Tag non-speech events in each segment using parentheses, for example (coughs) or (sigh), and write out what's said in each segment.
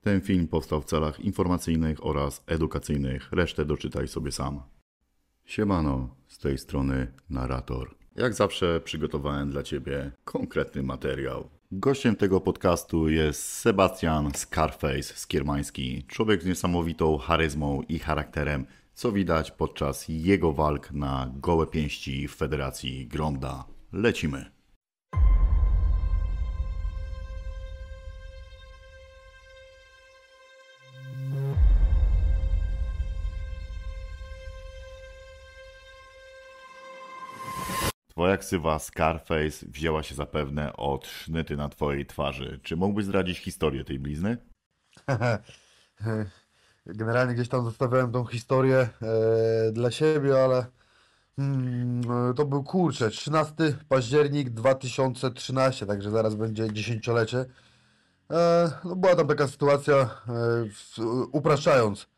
Ten film powstał w celach informacyjnych oraz edukacyjnych. Resztę doczytaj sobie sam. Siemano, z tej strony narrator. Jak zawsze przygotowałem dla Ciebie konkretny materiał. Gościem tego podcastu jest Sebastian Scarface Skiermański. Człowiek z niesamowitą charyzmą i charakterem, co widać podczas jego walk na gołe pięści w Federacji Gronda. Lecimy. Twoja ksywa Scarface wzięła się zapewne od sznyty na twojej twarzy. Czy mógłbyś zdradzić historię tej blizny? (laughs) Generalnie gdzieś tam zostawiałem tą historię e, dla siebie, ale mm, e, to był kurczę, 13 październik 2013, także zaraz będzie dziesięciolecie. E, no była tam taka sytuacja, e, w, upraszczając.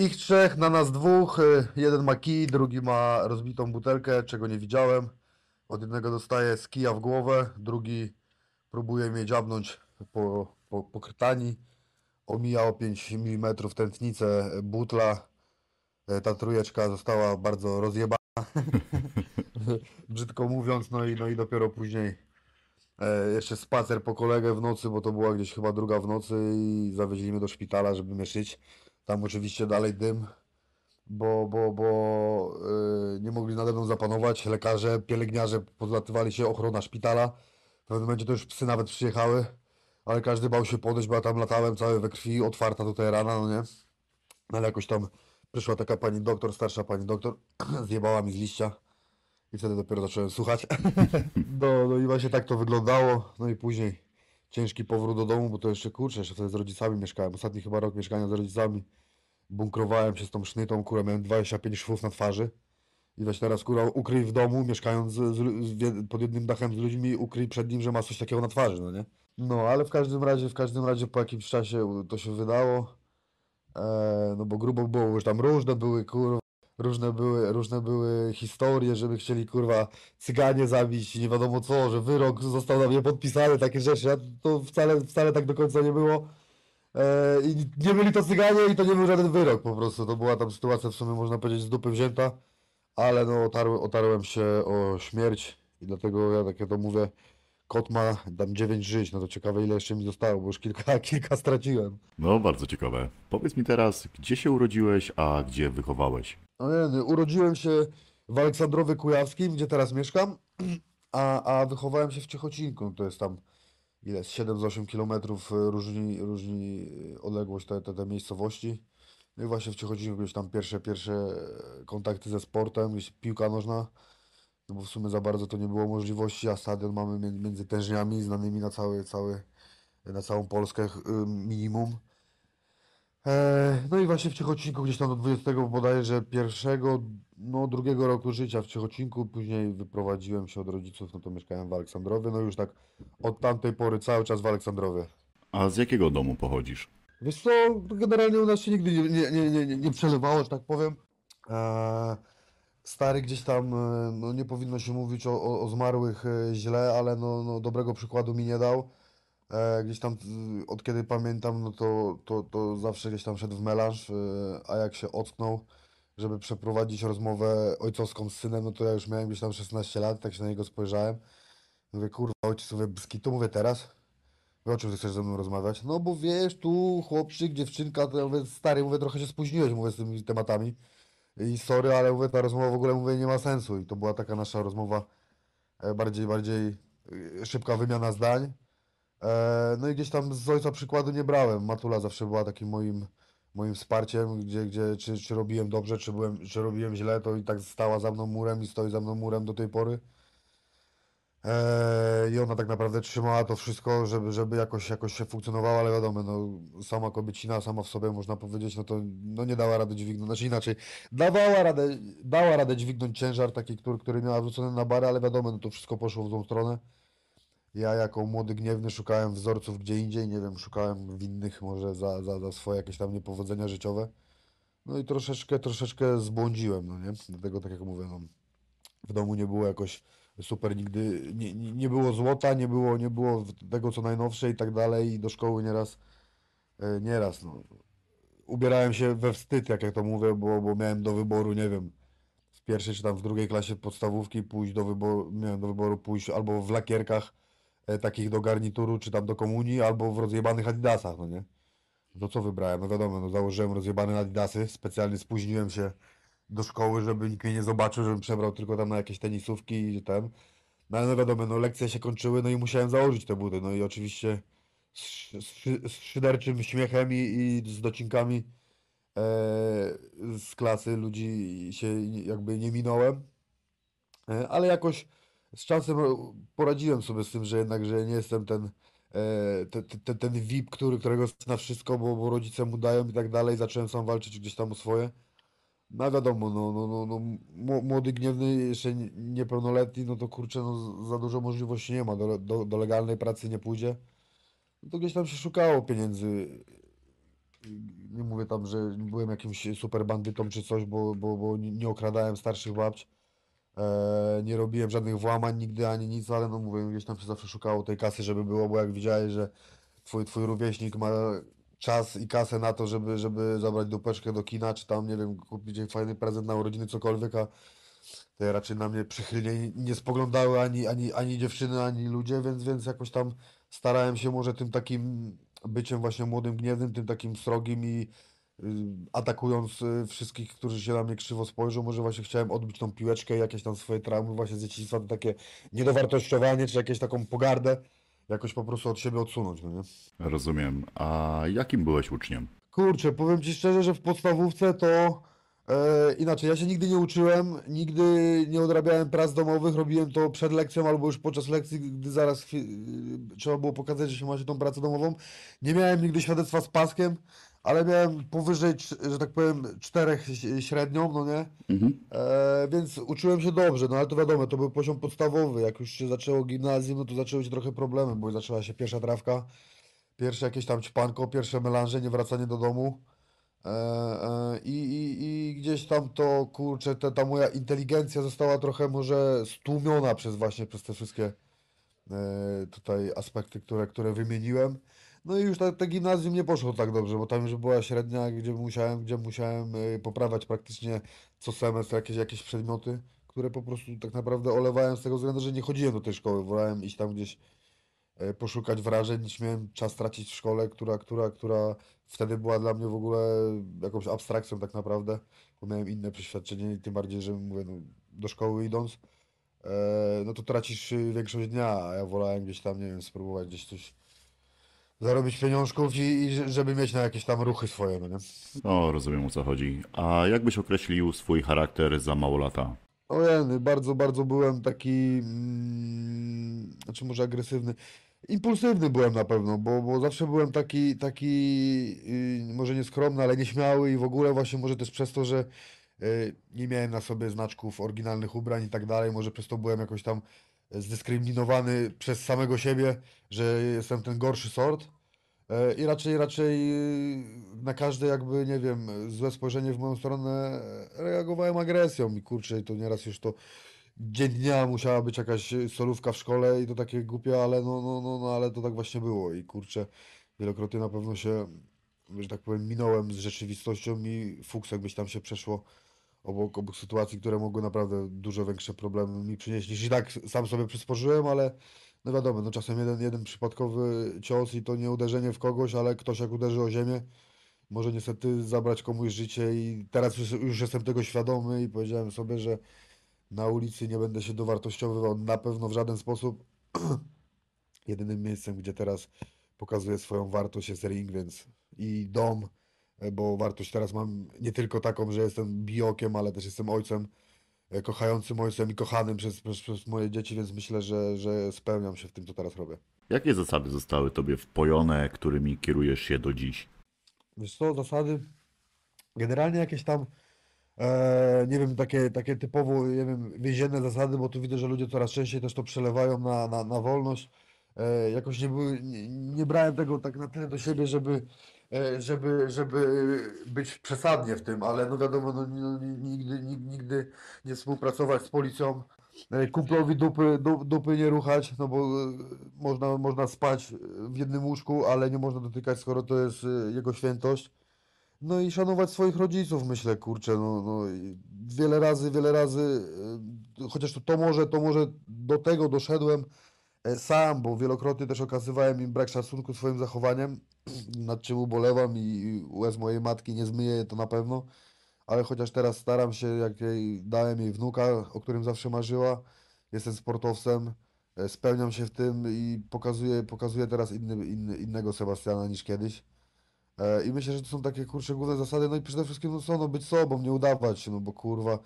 Ich trzech, na nas dwóch, e, jeden ma kij, drugi ma rozbitą butelkę, czego nie widziałem. Od jednego dostaje z kija w głowę, drugi próbuje mnie dziabnąć po, po, po krtani omija o 5 mm tętnicę butla. E, Ta trójeczka została bardzo rozjebana, (laughs) brzydko mówiąc, no i, no i dopiero później e, jeszcze spacer po kolegę w nocy, bo to była gdzieś chyba druga w nocy i zawieźli mnie do szpitala, żeby mnie. Tam oczywiście dalej dym, bo, bo, bo e, nie mogli nade mną zapanować. Lekarze, pielęgniarze pozlatywali się, ochrona szpitala. W pewnym momencie to już psy nawet przyjechały ale każdy bał się podejść, bo ja tam latałem cały we krwi, otwarta tutaj rana, no nie? No ale jakoś tam przyszła taka pani doktor, starsza pani doktor, (clears throat) zjebała mi z liścia i wtedy dopiero zacząłem słuchać. (laughs) No, no i właśnie tak to wyglądało, no i później ciężki powrót do domu, bo to jeszcze kurczę, jeszcze wtedy z rodzicami mieszkałem, ostatni chyba rok mieszkania z rodzicami, bunkrowałem się z tą sznytą, kurwa, miałem 25 szwów na twarzy. I weź teraz kurwa ukryj w domu, mieszkając z, z, pod jednym dachem z ludźmi, ukryj przed nim, że ma coś takiego na twarzy, no nie? No, ale w każdym razie, w każdym razie po jakimś czasie to się wydało. E, no bo grubo było, już tam różne były kurwa, różne były, różne były historie, żeby chcieli kurwa cyganie zabić, nie wiadomo co, że wyrok został na mnie podpisany, takie rzeczy, a to wcale, wcale tak do końca nie było. E, I nie byli to cyganie i to nie był żaden wyrok po prostu. To była tam sytuacja w sumie można powiedzieć z dupy wzięta, ale no otarłem, otarłem się o śmierć i dlatego ja takie to mówię, kot ma tam 9 żyć, no to ciekawe ile jeszcze mi zostało, bo już kilka, (laughs) kilka straciłem. No, bardzo ciekawe. Powiedz mi teraz, gdzie się urodziłeś, a gdzie wychowałeś? No nie, no, urodziłem się w Aleksandrowie Kujawskim, gdzie teraz mieszkam, a, a wychowałem się w Ciechocinku, to jest tam ile, z 7 z 8 kilometrów y, różni, różni y, odległość te, te, te miejscowości. No i właśnie w Ciechocinku gdzieś tam pierwsze, pierwsze e, kontakty ze sportem, gdzieś piłka nożna, no bo w sumie za bardzo to nie było możliwości, a stadion mamy między, między tężniami, znanymi na cały, cały, na całą Polskę minimum. E, no i właśnie w Ciechocinku gdzieś tam do 20 bodajże pierwszego, no drugiego roku życia w Ciechocinku, później wyprowadziłem się od rodziców, no to mieszkałem w Aleksandrowie, no już tak od tamtej pory cały czas w Aleksandrowie. A z jakiego domu pochodzisz? Wiesz co, generalnie u nas się nigdy nie, nie, nie, nie, nie, przelewało, że tak powiem. E, stary gdzieś tam, e, no nie powinno się mówić o, o, o zmarłych e, źle, ale no, no dobrego przykładu mi nie dał. E, gdzieś tam od kiedy pamiętam, no to, to, to zawsze gdzieś tam szedł w melanż, e, a jak się ocknął, żeby przeprowadzić rozmowę ojcowską z synem, no to ja już miałem gdzieś tam 16 lat, tak się na niego spojrzałem. Mówię, kurwa, ojciec, mówię, to mówię teraz. Mówię, o czym ty chcesz ze mną rozmawiać? No bo wiesz, tu chłopczyk, dziewczynka, to ja mówię, stary, mówię, trochę się spóźniłeś, mówię, z tymi tematami. I sorry, ale mówię, ta rozmowa w ogóle, mówię, nie ma sensu. I to była taka nasza rozmowa, e, bardziej, bardziej e, szybka wymiana zdań. E, No i gdzieś tam z ojca przykładu nie brałem. Matula zawsze była takim moim, moim wsparciem, gdzie, gdzie czy, czy robiłem dobrze, czy, byłem, czy robiłem źle, to i tak stała za mną murem i stoi za mną murem do tej pory. E, I ona tak naprawdę trzymała to wszystko, żeby, żeby jakoś, jakoś się funkcjonowało, ale wiadomo, no, sama kobiecina, sama w sobie można powiedzieć, no to no, nie dała rady dźwignąć, znaczy inaczej, dawała radę, dała radę dźwignąć ciężar taki, który, który miała wrzucony na barę, ale wiadomo, no to wszystko poszło w złą stronę. Ja jako młody gniewny szukałem wzorców gdzie indziej, nie wiem, szukałem winnych może za, za, za swoje jakieś tam niepowodzenia życiowe. No i troszeczkę, troszeczkę zbłądziłem, no nie? Dlatego tak jak mówię, no, w domu nie było jakoś super nigdy, nie, nie było złota, nie było, nie było tego co najnowsze i tak dalej i do szkoły nieraz e, nieraz, no. Ubierałem się we wstyd, jak ja to mówię, bo, bo miałem do wyboru, nie wiem, w pierwszej czy tam w drugiej klasie podstawówki pójść do wyboru, miałem do wyboru pójść albo w lakierkach takich do garnituru, czy tam do komunii, albo w rozjebanych adidasach, no nie? No co wybrałem? No wiadomo, no założyłem rozjebane adidasy, specjalnie spóźniłem się do szkoły, żeby nikt mnie nie zobaczył, żebym przebrał tylko tam na jakieś tenisówki i ten. No ale no wiadomo, no lekcje się kończyły, no i musiałem założyć te buty, no i oczywiście z, z, z szyderczym śmiechem i, i z docinkami e, z klasy ludzi się jakby nie minąłem. E, Ale jakoś z czasem e, poradziłem sobie z tym, że jednak, że nie jestem ten, e, te, te, te, ten VIP, który, którego na wszystko, bo, bo rodzice mu dają i tak dalej. Zacząłem sam walczyć gdzieś tam o swoje. No wiadomo, no, no, no, no, mło- młody, gniewny, jeszcze nie- niepełnoletni, no to kurczę, no za dużo możliwości nie ma, do, do, do legalnej pracy nie pójdzie. No to gdzieś tam się szukało pieniędzy. Nie mówię tam, że byłem jakimś super bandytą czy coś, bo, bo, bo nie okradałem starszych babć. E, nie robiłem żadnych włamań nigdy ani nic, ale no mówię, gdzieś tam się zawsze szukało tej kasy, żeby było, bo jak widziałeś, że twój, twój rówieśnik ma czas i kasę na to, żeby, żeby zabrać dupeczkę do kina, czy tam, nie wiem, kupić fajny prezent na urodziny, cokolwiek, a te raczej na mnie przychylnie nie spoglądały ani, ani, ani dziewczyny, ani ludzie, więc, więc jakoś tam starałem się może tym takim byciem właśnie młodym, gniewnym, tym takim srogim i atakując y, wszystkich, którzy się na mnie krzywo spojrzą, może właśnie chciałem odbić tą piłeczkę i jakieś tam swoje traumy właśnie z dzieciństwa, to takie niedowartościowanie, czy jakieś taką pogardę, jakoś po prostu od siebie odsunąć, no nie? Rozumiem. A jakim byłeś uczniem? Kurczę, powiem ci szczerze, że w podstawówce to e, inaczej, ja się nigdy nie uczyłem, nigdy nie odrabiałem prac domowych, robiłem to przed lekcją albo już podczas lekcji, gdy zaraz chwi- y, trzeba było pokazać, że się ma się tą pracę domową. Nie miałem nigdy świadectwa z paskiem, ale miałem powyżej, że tak powiem, czterech średnią, no nie? Mhm. E, więc uczyłem się dobrze, no ale to wiadomo, to był poziom podstawowy. Jak już się zaczęło gimnazjum, no to zaczęły się trochę problemy, bo zaczęła się pierwsza trawka, pierwsze jakieś tam ćpanko, pierwsze melanże, niewracanie do domu. E, e, i, i, I gdzieś tam to, kurczę, ta, ta moja inteligencja została trochę może stłumiona przez właśnie, przez te wszystkie e, tutaj aspekty, które, które wymieniłem. No i już te, te gimnazjum nie poszło tak dobrze, bo tam już była średnia, gdzie musiałem, gdzie musiałem e, poprawiać praktycznie co semestr jakieś, jakieś przedmioty, które po prostu tak naprawdę olewałem z tego względu, że nie chodziłem do tej szkoły. Wolałem iść tam gdzieś e, poszukać wrażeń, niż miałem czas tracić w szkole, która, która, która wtedy była dla mnie w ogóle jakąś abstrakcją tak naprawdę, bo miałem inne przeświadczenie tym bardziej, że mówię, no, do szkoły idąc, e, no to tracisz y, większość dnia, a ja wolałem gdzieś tam, nie wiem, spróbować gdzieś coś zarobić pieniążków i, i że- żeby mieć na jakieś tam ruchy swoje, no nie? O, rozumiem o co chodzi. A jak byś określił swój charakter za mało lata? Ojej, bardzo, bardzo byłem taki, mm, znaczy może agresywny, impulsywny byłem na pewno, bo, bo zawsze byłem taki, taki, y, może nieskromny, ale nieśmiały i w ogóle właśnie może też przez to, że y, nie miałem na sobie znaczków oryginalnych ubrań i tak dalej, może przez to byłem jakoś tam zdyskryminowany przez samego siebie, że jestem ten gorszy sort. E, I raczej, raczej y, na każde jakby, nie wiem, złe spojrzenie w moją stronę e, reagowałem agresją i kurczę, to nieraz już to dzień dnia musiała być jakaś solówka w szkole i to takie głupie, ale no, no, no, no, ale to tak właśnie było i kurczę, wielokrotnie na pewno się, że tak powiem, minąłem z rzeczywistością i fuks jakbyś tam się przeszło obok, obok sytuacji, które mogły naprawdę dużo większe problemy mi przynieść niż i tak sam sobie przysporzyłem, ale no wiadomo, no czasem jeden, jeden przypadkowy cios i to nie uderzenie w kogoś, ale ktoś jak uderzy o ziemię, może niestety zabrać komuś życie i teraz już, już jestem tego świadomy i powiedziałem sobie, że na ulicy nie będę się dowartościowywał na pewno w żaden sposób. (clears throat) Jedynym miejscem, gdzie teraz pokazuję swoją wartość jest ring, więc i dom, bo wartość teraz mam nie tylko taką, że jestem biokiem, ale też jestem ojcem, e, kochającym ojcem i kochanym przez, przez, przez moje dzieci, więc myślę, że, że spełniam się w tym, co teraz robię. Jakie zasady zostały tobie wpojone, którymi kierujesz się do dziś? Wiesz co, zasady, generalnie jakieś tam, e, nie wiem, takie, takie typowo, nie wiem, więzienne zasady, bo tu widzę, że ludzie coraz częściej też to przelewają na, na, na wolność. E, jakoś nie, były, nie, nie brałem tego tak na tyle do siebie, żeby, e, żeby, żeby być przesadnie w tym, ale no wiadomo, no, no, nigdy, nigdy, nigdy nie współpracować z policją, e, kumplowi dupy, du, dupy nie ruchać, no bo e, można, można spać w jednym łóżku, ale nie można dotykać, skoro to jest e, jego świętość. No i szanować swoich rodziców, myślę, kurczę, no, no wiele razy, wiele razy, e, chociaż to, to może, to może do tego doszedłem e, sam, bo wielokrotnie też okazywałem im brak szacunku swoim zachowaniem, (clears throat) nad czym ubolewam i, łez mojej matki nie zmyję to na pewno, ale chociaż teraz staram się, jak jej dałem jej wnuka, o którym zawsze marzyła, jestem sportowcem, e, spełniam się w tym i pokazuję, pokazuję teraz inny, inny, innego Sebastiana niż kiedyś. E, I myślę, że to są takie kurcze główne zasady. No i przede wszystkim no co, no być sobą, nie udawać się, no bo kurwa e,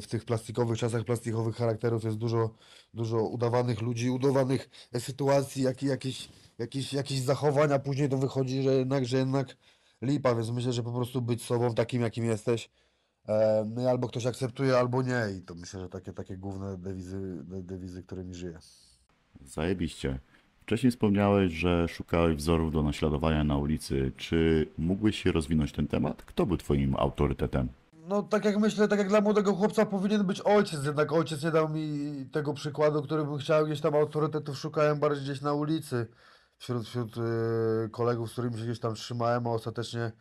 w tych plastikowych czasach plastikowych charakterów jest dużo, dużo udawanych ludzi, udawanych e, sytuacji, jak, jakieś, jakieś, jakieś zachowania, później to wychodzi, że jednak, że jednak lipa, więc myślę, że po prostu być sobą takim, jakim jesteś. E, No albo ktoś akceptuje, albo nie. I to myślę, że takie, takie główne dewizy, de- dewizy, którymi żyję. Zajebiście. Wcześniej wspomniałeś, że szukałeś wzorów do naśladowania na ulicy. Czy mógłbyś się rozwinąć ten temat? Kto był twoim autorytetem? No tak jak myślę, tak jak dla młodego chłopca powinien być ojciec, jednak ojciec nie dał mi tego przykładu, który bym chciał, gdzieś tam autorytetów szukałem bardziej gdzieś na ulicy, wśród, wśród y, kolegów, z którymi się gdzieś tam trzymałem, a ostatecznie,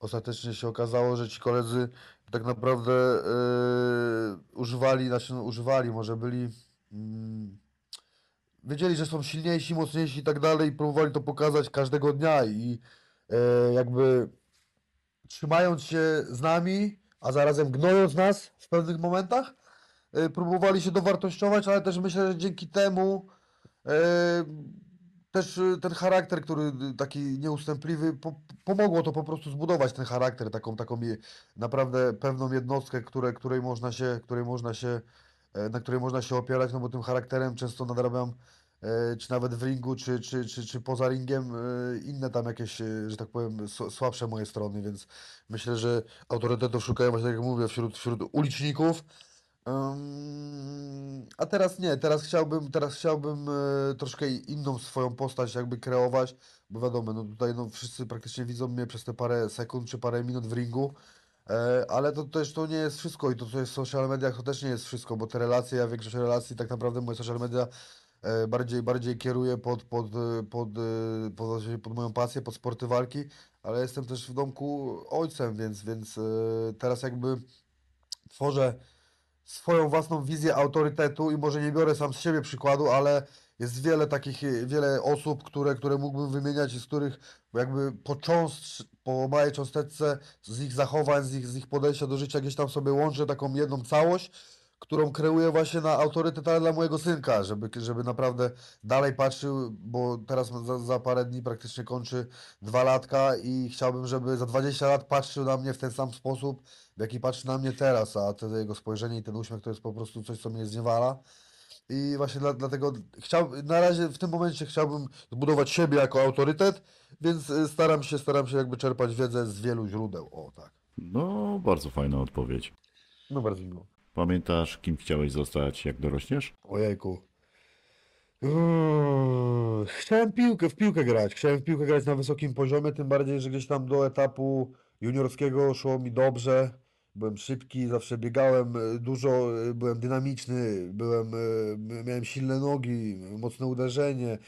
ostatecznie się okazało, że ci koledzy tak naprawdę y, używali, znaczy no, używali, może byli, mm, wiedzieli, że są silniejsi, mocniejsi i tak dalej i próbowali to pokazać każdego dnia i e, jakby trzymając się z nami, a zarazem gnojąc nas w pewnych momentach, e, próbowali się dowartościować, ale też myślę, że dzięki temu e, też e, ten charakter, który taki nieustępliwy, po, pomogło to po prostu zbudować ten charakter, taką, taką naprawdę pewną jednostkę, które, której można się, której można się, e, na której można się opierać, no bo tym charakterem często nadrabiam czy nawet w ringu, czy, czy, czy, czy poza ringiem, e, inne tam jakieś, e, że tak powiem, sł- słabsze moje strony, więc myślę, że autorytetów szukałem właśnie, tak jak mówię, wśród, wśród uliczników. Ym, a teraz nie, teraz chciałbym, teraz chciałbym e, troszkę inną swoją postać jakby kreować, bo wiadomo, no tutaj no wszyscy praktycznie widzą mnie przez te parę sekund czy parę minut w ringu, e, ale to też to nie jest wszystko i to co jest w social mediach to też nie jest wszystko, bo te relacje, ja większość relacji tak naprawdę moje social media e, bardziej, bardziej kieruję pod, pod, e, pod, e, pod, pod moją pasję, pod sporty walki, ale jestem też w domku ojcem, więc, więc e, teraz jakby tworzę swoją własną wizję autorytetu i może nie biorę sam z siebie przykładu, ale jest wiele takich, e, wiele osób, które, które mógłbym wymieniać i z których jakby po cząstcz, po małej cząsteczce z ich zachowań, z ich, z ich podejścia do życia gdzieś tam sobie łączę taką jedną całość, którą kreuję właśnie na autorytet, ale dla mojego synka, żeby, żeby naprawdę dalej patrzył, bo teraz za, za parę dni praktycznie kończy dwa latka i chciałbym, żeby za 20 lat patrzył na mnie w ten sam sposób, w jaki patrzy na mnie teraz, a to jego spojrzenie i ten uśmiech to jest po prostu coś, co mnie zniewala. I właśnie dla, dlatego chciał, na razie w tym momencie chciałbym zbudować siebie jako autorytet, więc y, staram się, staram się jakby czerpać wiedzę z wielu źródeł. O tak. No, bardzo fajna odpowiedź. No bardzo miło. Pamiętasz, kim chciałeś zostać, jak dorośniesz? Ojejku. Chciałem piłkę, w piłkę grać. Chciałem w piłkę grać na wysokim poziomie, tym bardziej, że gdzieś tam do etapu juniorskiego szło mi dobrze. Byłem szybki, zawsze biegałem e, dużo, e, byłem dynamiczny, byłem, e, miałem silne nogi, mocne uderzenie.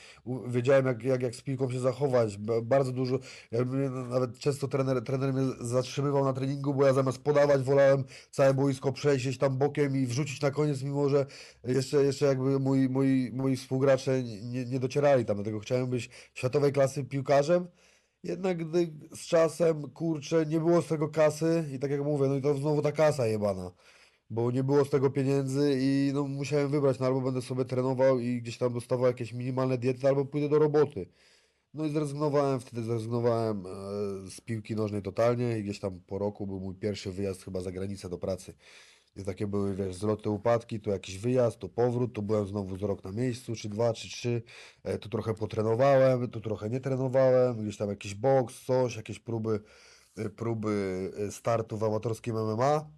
Wiedziałem, jak, jak, jak z piłką się zachować. Ba- Bardzo dużo. Ja nawet często trener, trener mnie zatrzymywał na treningu, bo ja zamiast podawać, wolałem całe boisko przejść tam bokiem i wrzucić na koniec, mimo że jeszcze, jeszcze jakby moi, moi, moi współgracze nie, nie docierali tam, dlatego chciałem być światowej klasy piłkarzem. Jednak gdy z czasem, kurczę, nie było z tego kasy i tak jak mówię, no i to znowu ta kasa jebana, bo nie było z tego pieniędzy i no musiałem wybrać, no albo będę sobie trenował i gdzieś tam dostawał jakieś minimalne diety, albo pójdę do roboty. No i zrezygnowałem, wtedy zrezygnowałem e, z piłki nożnej totalnie i gdzieś tam po roku był mój pierwszy wyjazd chyba za granicę do pracy. I takie były, wiesz, zloty, upadki, tu jakiś wyjazd, tu powrót, tu byłem znowu z rok na miejscu, czy dwa, czy trzy, e, tu trochę potrenowałem, tu trochę nie trenowałem, gdzieś tam jakiś boks, coś, jakieś próby, e, próby e, startu w amatorskim MMA.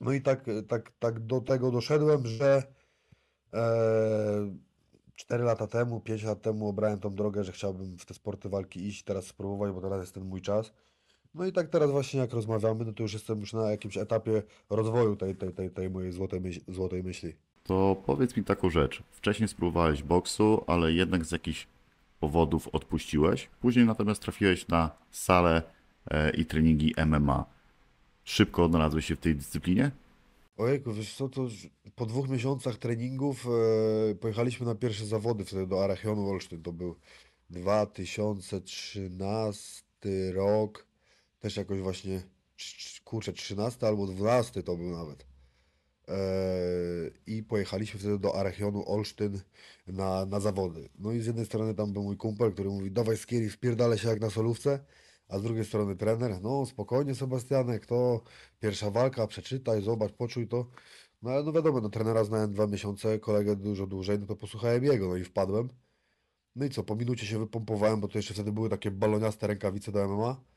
No i tak, e, tak, tak do tego doszedłem, że e, 4 lata temu, 5 lat temu obrałem tą drogę, że chciałbym w te sporty walki iść, teraz spróbować, bo teraz jest ten mój czas. No i tak teraz właśnie jak rozmawiamy, no to już jestem już na jakimś etapie rozwoju tej, tej, tej, tej mojej złotej, myśl, złotej myśli. To powiedz mi taką rzecz. Wcześniej spróbowałeś boksu, ale jednak z jakichś powodów odpuściłeś. Później natomiast trafiłeś na salę e, i treningi MMA. Szybko odnalazłeś się w tej dyscyplinie? Ojejku, wiesz co, to po dwóch miesiącach treningów e, pojechaliśmy na pierwsze zawody wtedy do Arachionu Olsztyn. To był 2013 rok, też jakoś właśnie, kurczę, 13 albo 12 to był nawet. E, I pojechaliśmy wtedy do Arachionu Olsztyn na, na zawody. No i z jednej strony tam był mój kumpel, który mówi, dawaj Skieri, wpierdalaj się jak na solówce, a z drugiej strony trener, no spokojnie Sebastianek, to pierwsza walka, przeczytaj, zobacz, poczuj to. No ale no wiadomo, no trenera znałem dwa miesiące, kolegę dużo dłużej, no to posłuchałem jego, no i wpadłem. No i co, po minucie się wypompowałem, bo to jeszcze wtedy były takie baloniaste rękawice do MMA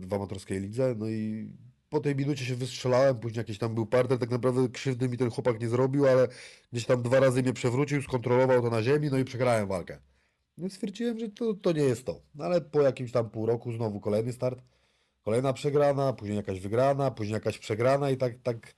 w amatorskiej lidze, no i po tej minucie się wystrzelałem, później jakiś tam był parter, tak naprawdę krzywdy mi ten chłopak nie zrobił, ale gdzieś tam dwa razy mnie przewrócił, skontrolował to na ziemi, no i przegrałem walkę. No stwierdziłem, że to, to nie jest to. No ale po jakimś tam pół roku znowu kolejny start, kolejna przegrana, później jakaś wygrana, później jakaś przegrana i tak, tak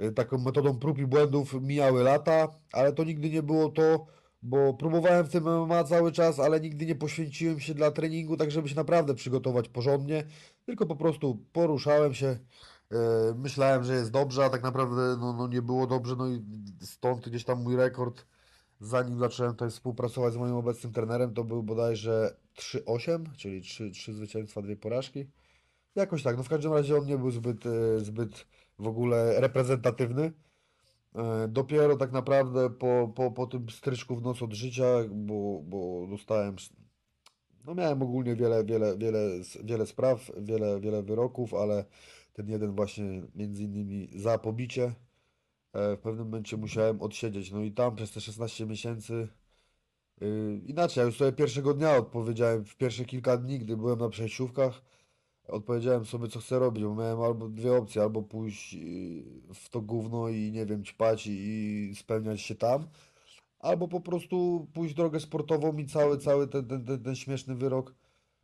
y, taką metodą prób i błędów mijały lata, ale to nigdy nie było to, bo próbowałem w tym MMA cały czas, ale nigdy nie poświęciłem się dla treningu, tak żeby się naprawdę przygotować porządnie, tylko po prostu poruszałem się, e, myślałem, że jest dobrze, a tak naprawdę no, no nie było dobrze, no i stąd gdzieś tam mój rekord, zanim zacząłem tutaj współpracować z moim obecnym trenerem, to był bodajże 3-8, czyli 3, 3 zwycięstwa, dwie porażki. Jakoś tak, no w każdym razie on nie był zbyt, e, zbyt w ogóle reprezentatywny. E, Dopiero tak naprawdę po, po, po tym stryczku w nos od życia, bo, bo dostałem, no miałem ogólnie wiele, wiele, wiele, wiele spraw, wiele, wiele wyroków, ale ten jeden właśnie między innymi za pobicie e, w pewnym momencie musiałem odsiedzieć. No i tam przez te 16 miesięcy Yy, inaczej, ja już sobie pierwszego dnia odpowiedziałem, w pierwsze kilka dni, gdy byłem na przejściówkach, odpowiedziałem sobie, co chcę robić, bo miałem albo dwie opcje, albo pójść yy, w to gówno i nie wiem, ćpać i, i spełniać się tam, albo po prostu pójść drogę sportową i cały, cały ten, ten, ten, ten śmieszny wyrok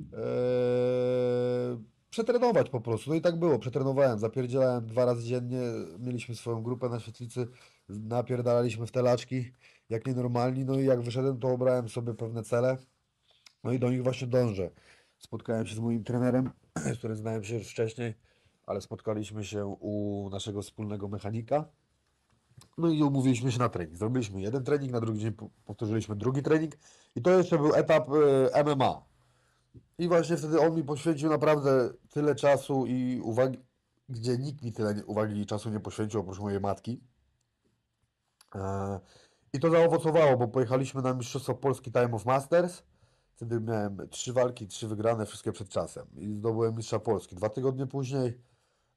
ee, przetrenować po prostu. No i tak było, przetrenowałem, zapierdzielałem dwa razy dziennie, mieliśmy swoją grupę na świetlicy, napierdalaliśmy w telaczki jak nienormalni, no i jak wyszedłem, to obrałem sobie pewne cele, no i do nich właśnie dążę. Spotkałem się z moim trenerem, z którym znałem się już wcześniej, ale spotkaliśmy się u naszego wspólnego mechanika, no i umówiliśmy się na trening. Zrobiliśmy jeden trening, na drugi dzień po- powtórzyliśmy drugi trening i to jeszcze był etap e, MMA. I właśnie wtedy on mi poświęcił naprawdę tyle czasu i uwagi, gdzie nikt mi tyle uwagi i czasu nie poświęcił oprócz mojej matki. E, I to zaowocowało, bo pojechaliśmy na Mistrzostwo Polski Time of Masters. Wtedy miałem trzy walki, trzy wygrane, wszystkie przed czasem. I zdobyłem Mistrza Polski. Dwa tygodnie później,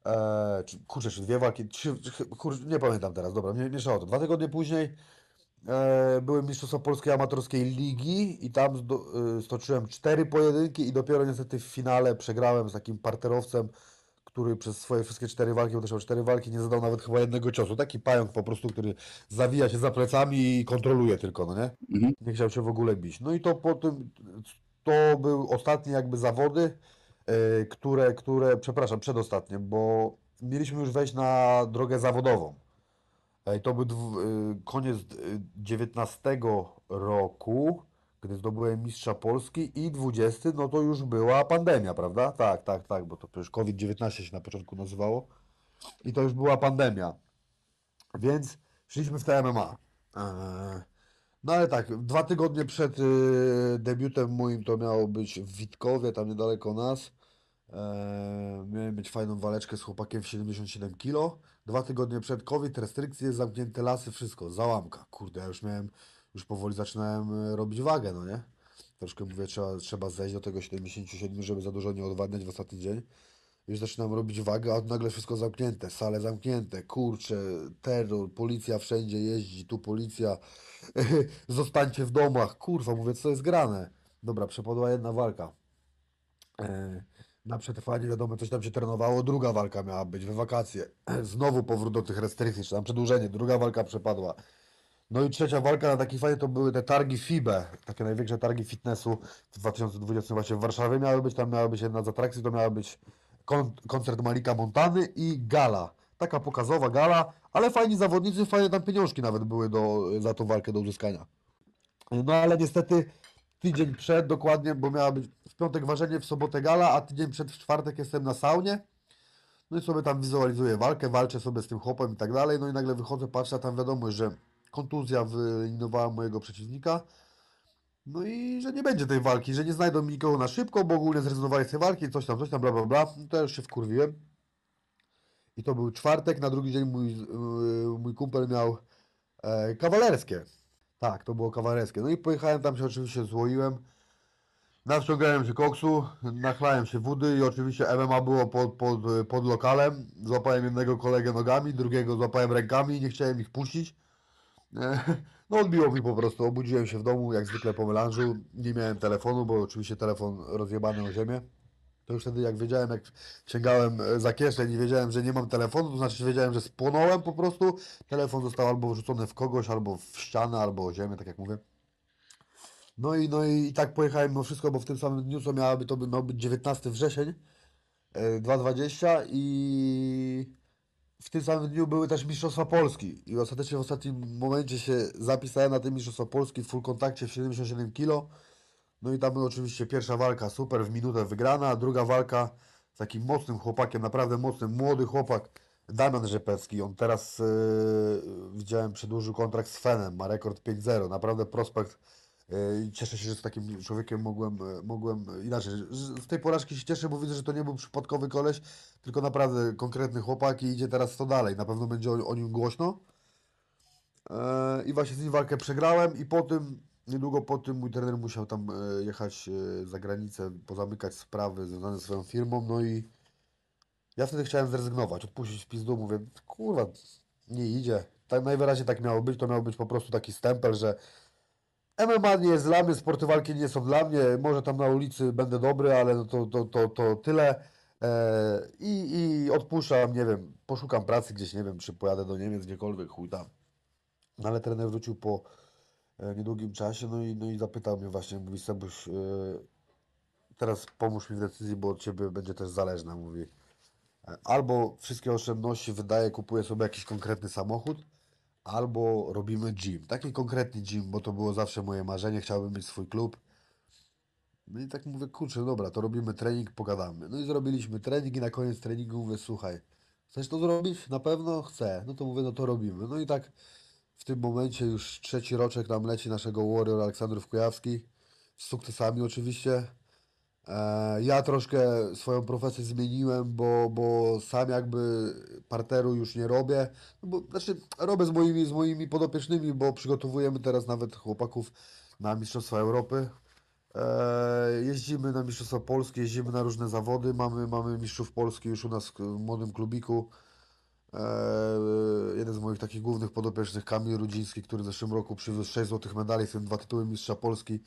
e, czy, kurczę, czy dwie walki, trzy, kurczę, nie pamiętam teraz, dobra, mie- mieszało to. Dwa tygodnie później e, byłem Mistrzostwo Polskiej Amatorskiej Ligi i tam zdo, e, stoczyłem cztery pojedynki i dopiero niestety w finale przegrałem z takim parterowcem, który przez swoje wszystkie cztery walki, bo też miał cztery walki, nie zadał nawet chyba jednego ciosu. Taki pająk po prostu, który zawija się za plecami i kontroluje tylko, no nie? Mhm. Nie chciał się w ogóle bić. No i to po tym, to był ostatnie jakby zawody, e, które, które, przepraszam, przedostatnie, bo mieliśmy już wejść na drogę zawodową. E, To był y, koniec y, 19 roku, gdy zdobyłem mistrza Polski i 20, no to już była pandemia, prawda? Tak, tak, tak, bo to przecież COVID-19 się na początku nazywało i to już była pandemia. Więc szliśmy w te MMA. Eee, No ale tak, dwa tygodnie przed y, debiutem moim to miało być w Witkowie, tam niedaleko nas. Eee, miałem mieć fajną waleczkę z chłopakiem w 77 kg. Dwa tygodnie przed COVID, restrykcje, zamknięte lasy, wszystko, załamka. Kurde, ja już miałem, już powoli zaczynałem e, robić wagę, no nie? Troszkę mówię, trzeba, trzeba zejść do tego 77, żeby za dużo nie odwadniać w ostatni dzień. Już zaczynam robić wagę, a nagle wszystko zamknięte, sale zamknięte, kurcze, terror, policja wszędzie jeździ, tu policja, (laughs) zostańcie w domach, kurwa, mówię, co jest grane. Dobra, przepadła jedna walka. E, na przetrwanie, wiadomo, coś tam się trenowało, druga walka miała być we wakacje. (clears throat) Znowu powrót do tych restrykcji, czy tam przedłużenie, druga walka przepadła. No i trzecia walka na takiej fajnie to były te targi FIBE, takie największe targi fitnessu w 2020 właśnie w Warszawie miały być, tam miała być jedna z atrakcji, to miała być kon koncert Malika Montany i gala. Taka pokazowa gala, ale fajni zawodnicy, fajne tam pieniążki nawet były do, za tą walkę do uzyskania. No ale niestety tydzień przed dokładnie, bo miała być w piątek ważenie, w sobotę gala, a tydzień przed w czwartek jestem na saunie. No i sobie tam wizualizuję walkę, walczę sobie z tym chłopem i tak dalej. No i nagle wychodzę, patrzę, a tam wiadomość, że kontuzja wyeliminowała mojego przeciwnika. No i że nie będzie tej walki, że nie znajdą mi nikogo na szybko, bo ogólnie zrezygnowali z tej walki, coś tam, coś tam, bla, bla, bla. No to ja już się wkurwiłem. I to był czwartek, na drugi dzień mój, yy, mój kumpel miał e, kawalerskie. Tak, to było kawalerskie. No i pojechałem tam się oczywiście złoiłem. Nawciągałem się koksu, nachlałem się wody i oczywiście MMA było pod, pod, pod lokalem. Złapałem jednego kolegę nogami, drugiego złapałem rękami, nie chciałem ich puścić. E, (laughs) No odbiło mi po prostu, obudziłem się w domu jak zwykle po melanżu, nie miałem telefonu, bo oczywiście telefon rozjebany o ziemię. To już wtedy jak wiedziałem, jak sięgałem e, za kieszeń i wiedziałem, że nie mam telefonu, to znaczy wiedziałem, że spłonąłem po prostu. Telefon został albo wrzucony w kogoś, albo w ścianę, albo o ziemię, tak jak mówię. No i, no i tak pojechałem mimo wszystko, bo w tym samym dniu, co miałaby to by miał być 19 wrzesień e, 2.20 i w tym samym dniu były też Mistrzostwa Polski i ostatecznie w ostatnim momencie się zapisałem na te Mistrzostwa Polski w full kontakcie w 77 kg. No i tam była oczywiście pierwsza walka super w minutę wygrana, a druga walka z takim mocnym chłopakiem, naprawdę mocnym, młody chłopak, Damian Rzepecki. On teraz e, widziałem przedłużył kontrakt z Fenem, ma rekord 5-0, naprawdę prospekt. E, i Cieszę się, że z takim człowiekiem mogłem, e, mogłem inaczej. Z tej porażki się cieszę, bo widzę, że to nie był przypadkowy koleś, tylko naprawdę konkretny chłopak i idzie teraz to dalej. Na pewno będzie o, o nim głośno. E, I właśnie z nim walkę przegrałem i po tym, niedługo po tym mój trener musiał tam jechać za granicę, pozamykać sprawy związane ze swoją firmą, no i ja wtedy chciałem zrezygnować, odpuścić w pizdu, mówię, kurwa, nie idzie. Tak najwyraźniej tak miało być, to miał być po prostu taki stempel, że MMA nie jest dla mnie, sporty walki nie są dla mnie, może tam na ulicy będę dobry, ale no to, to, to, to tyle. E, i, I odpuszczam, nie wiem, poszukam pracy gdzieś, nie wiem, czy pojadę do Niemiec, gdziekolwiek, chuj tam. No ale trener wrócił po e, niedługim czasie, no i, no i zapytał mnie właśnie, mówi Sebuś, e, teraz pomóż mi w decyzji, bo od Ciebie będzie też zależna, mówi. Albo wszystkie oszczędności wydaję, kupuję sobie jakiś konkretny samochód, albo robimy gym. Taki konkretny gym, bo to było zawsze moje marzenie, chciałbym mieć swój klub. No i tak mówię, kurczę, dobra, to robimy trening, pogadamy. No i zrobiliśmy trening i na koniec treningu mówię, słuchaj, chcesz to zrobić? Na pewno chcę. No to mówię, no to robimy. No i tak w tym momencie już trzeci roczek nam leci naszego Warrior Aleksandrów Kujawski. Z sukcesami oczywiście. E, ja troszkę swoją profesję zmieniłem, bo, bo sam jakby parteru już nie robię. No bo, znaczy robię z moimi, z moimi podopiecznymi, bo przygotowujemy teraz nawet chłopaków na Mistrzostwa Europy. E, jeździmy na Mistrzostwa Polskie, jeździmy na różne zawody. Mamy, mamy mistrzów Polski już u nas w młodym klubiku. Eee, jeden z moich takich głównych podopiecznych, Kamil Rudziński, który w zeszłym roku przywiózł 6 złotych medali, w tym dwa tytuły mistrza Polski.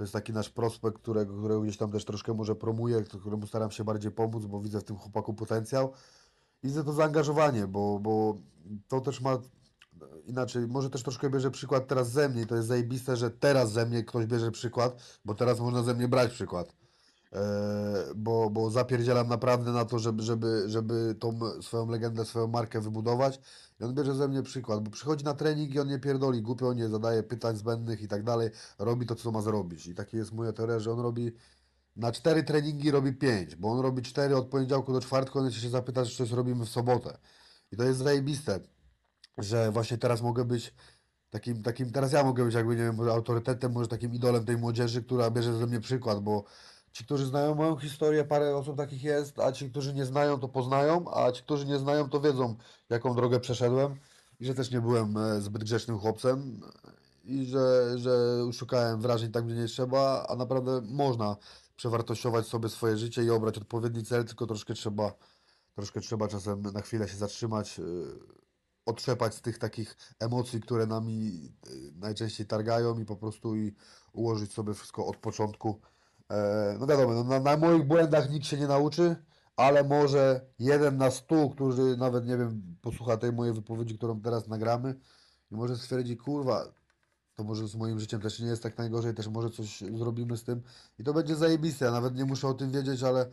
To jest taki nasz prospekt, którego, którego gdzieś tam też troszkę może promuję, któremu staram się bardziej pomóc, bo widzę w tym chłopaku potencjał. I widzę to zaangażowanie, bo, bo to też ma inaczej, może też troszkę bierze przykład teraz ze mnie to jest zajebiste, że teraz ze mnie ktoś bierze przykład, bo teraz można ze mnie brać przykład. E, bo, bo zapierdzielam naprawdę na to, żeby, żeby, żeby tą swoją legendę, swoją markę wybudować. I on bierze ze mnie przykład, bo przychodzi na trening i on nie pierdoli, głupio nie zadaje pytań zbędnych i tak dalej, robi to, co ma zrobić. I takie jest moja teoria, że on robi na cztery treningi robi pięć, bo on robi cztery od poniedziałku do czwartku, on jeszcze się zapyta, czy coś robimy w sobotę. I to jest zajebiste, że właśnie teraz mogę być takim, takim, teraz ja mogę być jakby, nie wiem, autorytetem, może takim idolem tej młodzieży, która bierze ze mnie przykład, bo Ci, którzy znają moją historię, parę osób takich jest, a ci, którzy nie znają, to poznają, a ci, którzy nie znają, to wiedzą, jaką drogę przeszedłem i że też nie byłem e, zbyt grzecznym chłopcem i że, że szukałem wrażeń tam, gdzie nie trzeba, a naprawdę można przewartościować sobie swoje życie i obrać odpowiedni cel, tylko troszkę trzeba, troszkę trzeba czasem na chwilę się zatrzymać, e, otrzepać z tych takich emocji, które nami e, najczęściej targają i po prostu i ułożyć sobie wszystko od początku. E, No wiadomo, no, na, na moich błędach nikt się nie nauczy, ale może jeden na stu, którzy nawet, nie wiem, posłucha tej mojej wypowiedzi, którą teraz nagramy i może stwierdzi, kurwa, to może z moim życiem też nie jest tak najgorzej, też może coś zrobimy z tym i to będzie zajebiste, ja nawet nie muszę o tym wiedzieć, ale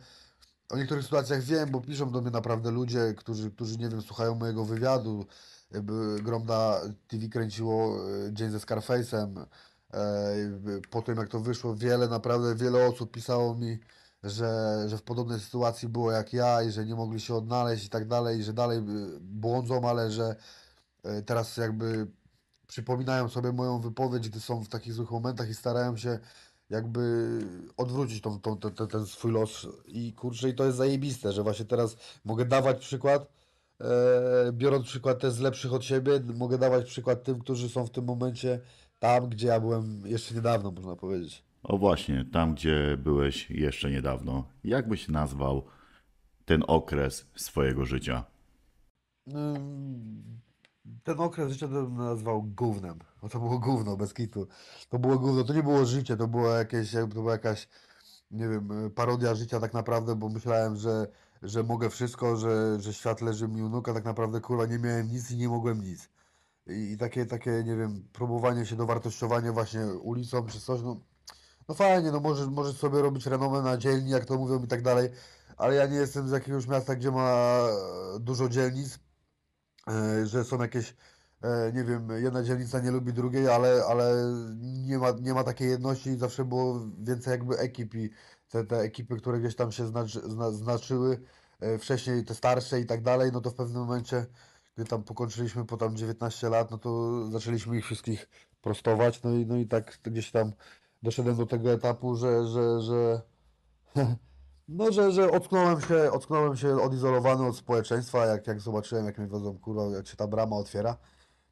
o niektórych sytuacjach wiem, bo piszą do mnie naprawdę ludzie, którzy, którzy nie wiem, słuchają mojego wywiadu, Gromda TV kręciło e, Dzień ze Scarface'em, po tym jak to wyszło, wiele, naprawdę wiele osób pisało mi, że, że w podobnej sytuacji było jak ja i że nie mogli się odnaleźć i tak dalej, i że dalej e, błądzą, ale że e, teraz jakby przypominają sobie moją wypowiedź, gdy są w takich złych momentach i starają się jakby odwrócić tą, tą, ten, ten, swój los. I kurczę, i to jest zajebiste, że właśnie teraz mogę dawać przykład, e, biorąc przykład też z lepszych od siebie, mogę dawać przykład tym, którzy są w tym momencie tam, gdzie ja byłem jeszcze niedawno, można powiedzieć. O właśnie, tam gdzie byłeś jeszcze niedawno, jak byś nazwał ten okres swojego życia? Ten okres życia to bym nazwał gównem. Bo to było gówno, bez kitu. To było gówno, to nie było życie, to było jakieś, jakby to była jakaś, nie wiem, parodia życia tak naprawdę, bo myślałem, że, że mogę wszystko, że, że świat leży mi u nóg, a tak naprawdę kurwa nie miałem nic i nie mogłem nic. I, takie, takie, nie wiem, próbowanie się dowartościowania właśnie ulicą czy coś, no, no fajnie, no możesz, możesz sobie robić renomę na dzielni, jak to mówią i tak dalej, ale ja nie jestem z jakiegoś miasta, gdzie ma e, dużo dzielnic, e, że są jakieś, e, nie wiem, jedna dzielnica nie lubi drugiej, ale, ale nie ma, nie ma takiej jedności i zawsze było więcej jakby ekip i te, te ekipy, które gdzieś tam się znaczy, zna, znaczyły, wcześniej te starsze i tak dalej, no to w pewnym momencie, gdy tam pokończyliśmy po tam 19 lat, no to zaczęliśmy ich wszystkich prostować, no i, no i tak gdzieś tam doszedłem do tego etapu, że, że, że (laughs) no, że, że ocknąłem się, ocknąłem się odizolowany od społeczeństwa, jak, jak zobaczyłem, jak mnie wiozą, kurwa, jak się ta brama otwiera,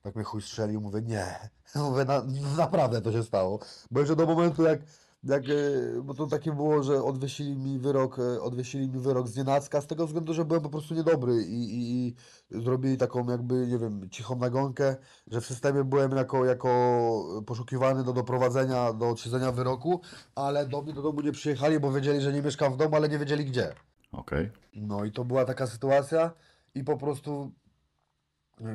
tak mnie chuj strzelił, mówię, nie, (laughs) mówię, na, naprawdę to się stało, bo jeszcze do momentu, jak, jak, e, bo to takie było, że odwiesili mi wyrok, e, odwiesili mi wyrok z nienacka, z tego względu, że byłem po prostu niedobry i, i, i zrobili taką jakby, nie wiem, cichą nagonkę, że w systemie byłem jako, jako poszukiwany do doprowadzenia, do odsiedzenia wyroku, ale do mnie do domu nie przyjechali, bo wiedzieli, że nie mieszkam w domu, ale nie wiedzieli gdzie. Okej. No i to była taka sytuacja i po prostu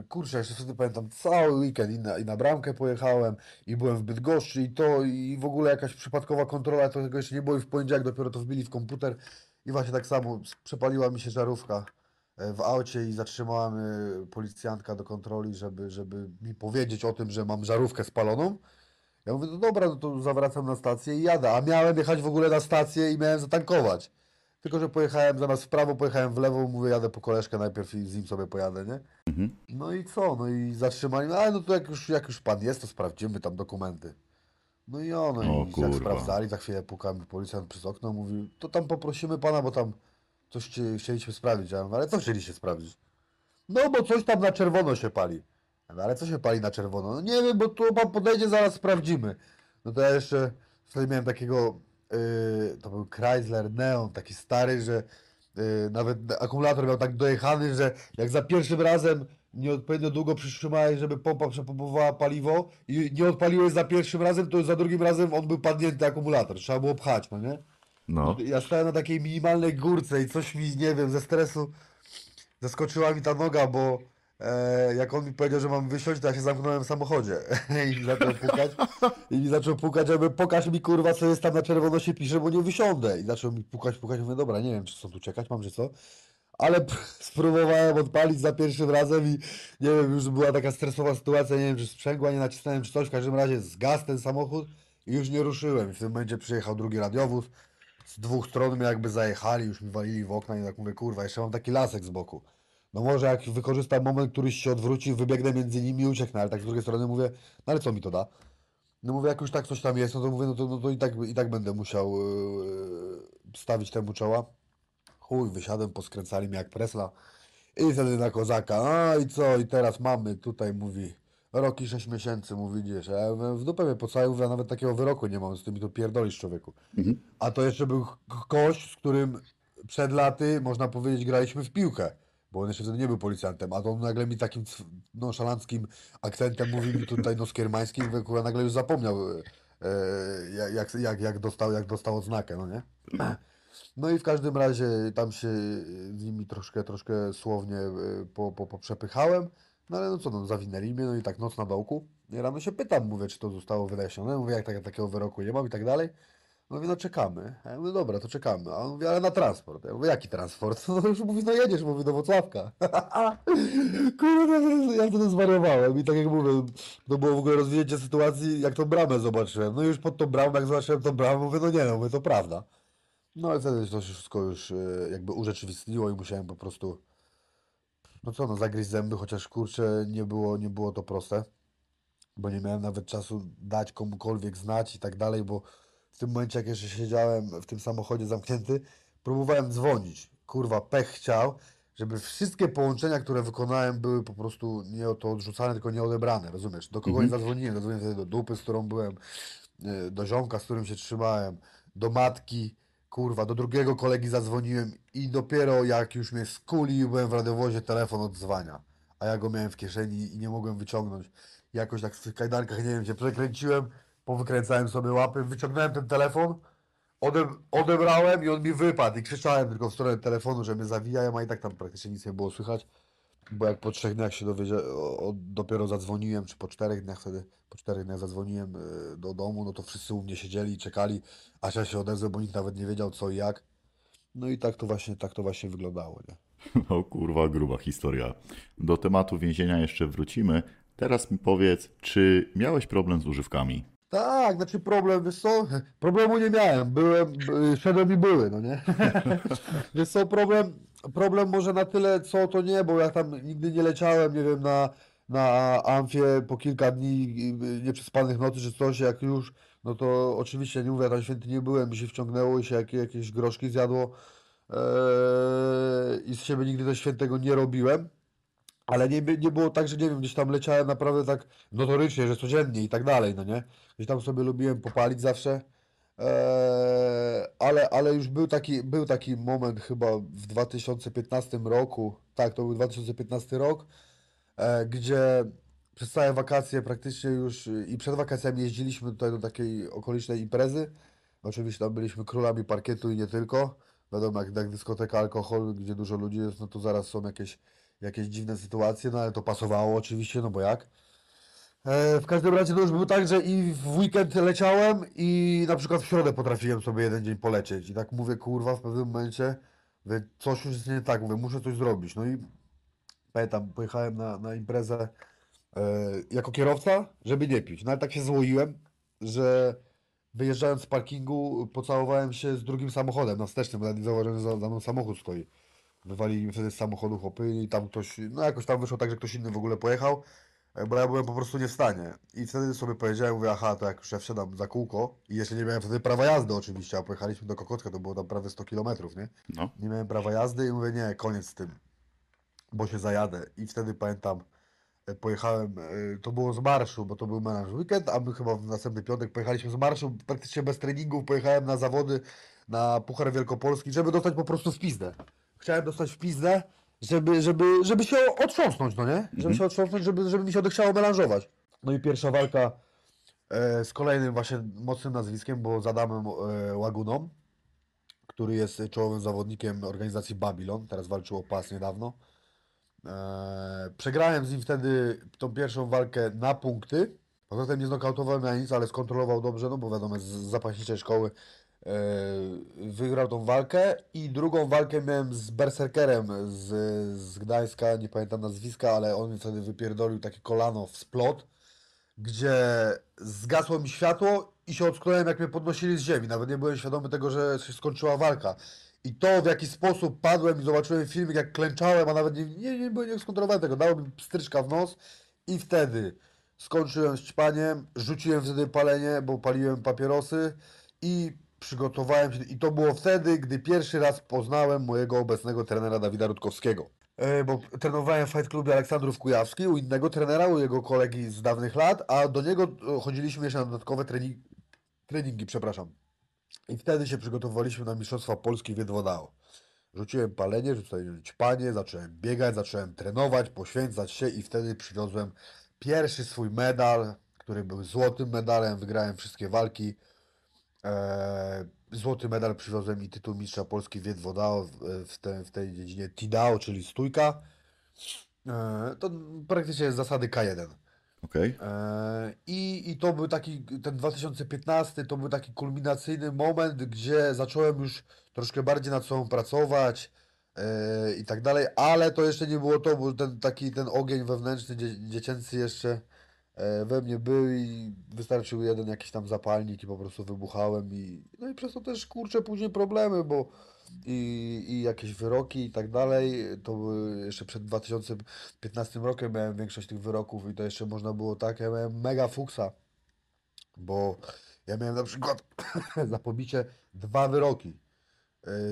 kurczę, jeszcze wtedy pamiętam cały weekend i na, i na bramkę pojechałem i byłem w Bydgoszczy i to i w ogóle jakaś przypadkowa kontrola, to tego jeszcze nie było i w poniedziałek dopiero to wbili w komputer i właśnie tak samo przepaliła mi się żarówka e, w aucie i zatrzymała mnie policjantka do kontroli, żeby, żeby mi powiedzieć o tym, że mam żarówkę spaloną. Ja mówię, no dobra, no to zawracam na stację i jadę, a miałem jechać w ogóle na stację i miałem zatankować. Tylko, że pojechałem zamiast w prawo, pojechałem w lewo, mówię, jadę po koleżkę najpierw i z nim sobie pojadę, nie? Mhm. No i co? No i zatrzymali, no ale no to jak już, jak już pan jest, to sprawdzimy tam dokumenty. No i ono, O i jak kurwa. sprawdzali, za chwilę pukam policjant przez okno, mówi, to tam poprosimy pana, bo tam coś chci- chcieliśmy sprawdzić. Ja mówię, ale co chcieliście sprawdzić? No bo coś tam na czerwono się pali. Ja mówię, ale co się pali na czerwono? No nie wiem, bo tu pan podejdzie, zaraz sprawdzimy. No to ja jeszcze wtedy miałem takiego, yy, to był Chrysler Neon, taki stary, że yy, nawet akumulator miał tak dojechany, że jak za pierwszym razem nieodpowiednio długo przytrzymałeś, żeby pompa przepompowała paliwo i nie odpaliłeś za pierwszym razem, to za drugim razem on był padnięty akumulator. Trzeba było pchać, no nie? No. Ja stałem na takiej minimalnej górce i coś mi, nie wiem, ze stresu zaskoczyła mi ta noga, bo jak on mi powiedział, że mam wysiąść, to ja się zamknąłem w samochodzie. (laughs) I mi zaczął pukać. I mi zaczął pukać, żeby pokaż mi kurwa, co jest tam na czerwono się pisze, bo nie wysiądę. I zaczął mi pukać, pukać, mówię, dobra, nie wiem, czy są tu czekać, mam, czy co, ale (laughs) spróbowałem odpalić za pierwszym razem i nie wiem, już była taka stresowa sytuacja, nie wiem, czy sprzęgła nie nacisnąłem, czy coś, w każdym razie zgasł ten samochód i już nie ruszyłem. W tym momencie przyjechał drugi radiowóz, z dwóch stron mnie jakby zajechali, już mi walili w okna i tak mówię, kurwa, jeszcze mam taki lasek z boku. No może jak wykorzystam moment, któryś się odwróci, wybiegnę między nimi i ucieknę, ale tak z drugiej strony mówię, no ale co mi to da? No mówię, jak już tak coś tam jest, no to mówię, no to, no to i, tak, i tak będę musiał yy, stawić temu czoła. Chuj, wysiadłem, poskręcali mnie jak presla i wtedy na kozaka, a i co, i teraz mamy, tutaj mówi, rok i sześć miesięcy, mówi, widzisz, a ja w dupę mnie pocałuj, mówię, a nawet takiego wyroku nie mam, z tym mi to pierdolisz człowieku. A to jeszcze był k- gość, z którym przed laty, można powiedzieć, graliśmy w piłkę. Bo on jeszcze wtedy nie był policjantem, a to on nagle mi takim cw- nonszalanckim akcentem mówi mi tutaj no skiermańskim, kurwa, nagle już zapomniał e, jak, jak, jak, jak, dostał, jak dostał odznakę, no nie? No i w każdym razie tam się z nimi troszkę, troszkę słownie e, po, po, poprzepychałem. No ale no co, no zawinęli mnie, no i tak noc na dołku. I rano się pytam, mówię, czy to zostało wyjaśnione. Mówię, jak tak, takiego wyroku nie mam i tak dalej. No mówię, no czekamy. Ja mówię, dobra, to czekamy. A on mówi, ale na transport. Ja mówię, jaki transport? (laughs) No już mówi, no jedziesz, mówi, do Wrocławka. (laughs) Kurde, ja wtedy zwariowałem i tak jak mówię, to było w ogóle rozwinięcie sytuacji, jak tą bramę zobaczyłem. No już pod tą bramą, jak zobaczyłem tą bramę, mówię, no nie no, mówię, to prawda. No ale wtedy to się wszystko już e, jakby urzeczywistniło i musiałem po prostu, no co no, zagryźć zęby, chociaż kurczę, nie było, nie było to proste, bo nie miałem nawet czasu dać komukolwiek znać i tak dalej, bo tym momencie, jak jeszcze siedziałem w tym samochodzie zamknięty, próbowałem dzwonić. Kurwa, pech chciał, żeby wszystkie połączenia, które wykonałem, były po prostu nie o to odrzucane, tylko nie odebrane, rozumiesz? Do kogo nie zadzwoniłem, zadzwoniłem wtedy do dupy, z którą byłem, y, do ziomka, z którym się trzymałem, do matki, kurwa, do drugiego kolegi zadzwoniłem i dopiero jak już mnie skuli byłem w radiowozie, telefon odzwania. A ja go miałem w kieszeni i nie mogłem wyciągnąć. Jakoś tak w tych kajdankach, nie wiem, się przekręciłem, powykręcałem sobie łapy, wyciągnąłem ten telefon, ode, odebrałem i on mi wypadł i krzyczałem tylko w stronę telefonu, że mnie zawijają, a i tak tam praktycznie nic nie było słychać. Bo jak po trzech dniach się dowiedzia, o, o, dopiero zadzwoniłem, czy po czterech dniach wtedy, po czterech dniach zadzwoniłem y, do domu, no to wszyscy u mnie siedzieli i czekali, aż ja się odezwę, bo nikt nawet nie wiedział co i jak. No i tak to właśnie, tak to właśnie wyglądało, nie? (laughs) No kurwa, gruba historia. Do tematu więzienia jeszcze wrócimy. Teraz mi powiedz, czy miałeś problem z używkami? Tak, znaczy problem, wiesz co, problemu nie miałem, byłem, by- szedłem i były, no nie? (laughs) Wiesz co, problem, problem może na tyle, co to nie, bo ja tam nigdy nie leciałem, nie wiem, na, na amfie po kilka dni nieprzespanych nocy czy coś, jak już, no to oczywiście, nie mówię, ja tam święty nie byłem, mi się wciągnęło i się jakieś, jakieś groszki zjadło eee, i z siebie nigdy coś świętego nie robiłem. Ale nie, nie było tak, że nie wiem, gdzieś tam leciałem naprawdę tak notorycznie, że codziennie i tak dalej, no nie? Gdzieś tam sobie lubiłem popalić zawsze, eee, ale, ale już był taki, był taki moment chyba w 2015 roku, tak, to był 2015 rok, e, gdzie przez całe wakacje praktycznie już i przed wakacjami jeździliśmy tutaj do takiej okolicznej imprezy. Oczywiście tam byliśmy królami parkietu i nie tylko. Wiadomo, jak, jak dyskoteka, alkohol, gdzie dużo ludzi jest, no to zaraz są jakieś, jakieś dziwne sytuacje, no ale to pasowało oczywiście, no bo jak. E, w każdym razie to już było tak, że i w weekend leciałem i na przykład w środę potrafiłem sobie jeden dzień polecieć. I tak mówię, kurwa, w pewnym momencie, mówię, coś już jest nie tak, mówię, muszę coś zrobić. No i pamiętam, pojechałem na, na imprezę e, jako kierowca, żeby nie pić. No ale tak się złoiłem, że wyjeżdżając z parkingu pocałowałem się z drugim samochodem na wstecznym, nawet nie zauważyłem, że za, za mną samochód stoi. Wywalili mi wtedy z samochodu chłopy i tam ktoś, no jakoś tam wyszło tak, że ktoś inny w ogóle pojechał, bo ja byłem po prostu nie w stanie. I wtedy sobie powiedziałem, mówię, aha, to jak już ja wsiadam za kółko i jeszcze nie miałem wtedy prawa jazdy oczywiście, a pojechaliśmy do Kokotka, to było tam prawie 100 kilometrów, nie? No. Nie miałem prawa jazdy i mówię, nie, koniec z tym, bo się zajadę. I wtedy pamiętam, e, pojechałem, e, to było z marszu, bo to był menaż weekend, a my chyba w następny piątek pojechaliśmy z marszu, praktycznie bez treningów, pojechałem na zawody na Puchar Wielkopolski, żeby dostać po prostu w pizdę. Chciałem dostać w pizdę, żeby, żeby, żeby się otrząsnąć, no nie? Żeby się otrząsnąć, żeby, żeby mi się odechciało melanżować. No i pierwsza walka e, z kolejnym właśnie mocnym nazwiskiem, bo z Adamem e, Łaguną, który jest czołowym zawodnikiem organizacji Babylon, teraz walczył o pas niedawno. Eee, przegrałem z nim wtedy tą pierwszą walkę na punkty. Poza tym nie znokautowałem na nic, ale skontrolował dobrze, no bo wiadomo, z zapaśniczej szkoły wygrał tą walkę. I drugą walkę miałem z Berserkerem z, z Gdańska, nie pamiętam nazwiska, ale on mi wtedy wypierdolił takie kolano w splot, gdzie zgasło mi światło i się ocknąłem, jak mnie podnosili z ziemi. Nawet nie byłem świadomy tego, że się skończyła walka. I to, w jaki sposób padłem i zobaczyłem filmik, jak klęczałem, a nawet nie, nie, nie, nie skontrolowałem tego. Dało mi pstryczka w nos i wtedy skończyłem z ćpaniem, rzuciłem wtedy palenie, bo paliłem papierosy i przygotowałem się. I to było wtedy, gdy pierwszy raz poznałem mojego obecnego trenera Dawida Rutkowskiego. E, Bo trenowałem w Fight Clubie Aleksandrów Kujawski u innego trenera, u jego kolegi z dawnych lat, a do niego e, chodziliśmy jeszcze na dodatkowe trening, treningi, przepraszam. I wtedy się przygotowywaliśmy na Mistrzostwa Polski w Jedwodao. Rzuciłem palenie, rzuciłem ćpanie, zacząłem biegać, zacząłem trenować, poświęcać się i wtedy przywiozłem pierwszy swój medal, który był złotym medalem, wygrałem wszystkie walki. Eee, złoty medal przywiozłem i tytuł mistrza Polski w Jedwodao w, te, w tej dziedzinie Tidao, czyli stójka. E, to praktycznie jest zasady K1. Okej? E, I, I to był taki, ten 2015 to był taki kulminacyjny moment, gdzie zacząłem już troszkę bardziej nad sobą pracować e, i tak dalej, ale to jeszcze nie było to, bo ten taki ten ogień wewnętrzny, dzie, dziecięcy jeszcze e, we mnie był i wystarczył jeden jakiś tam zapalnik i po prostu wybuchałem i no i przez to też kurczę później problemy, bo i, i jakieś wyroki i tak dalej, to jeszcze przed 2015 rokiem miałem większość tych wyroków i to jeszcze można było tak, ja miałem mega fuksa, bo ja miałem na przykład (coughs) za pobicie dwa wyroki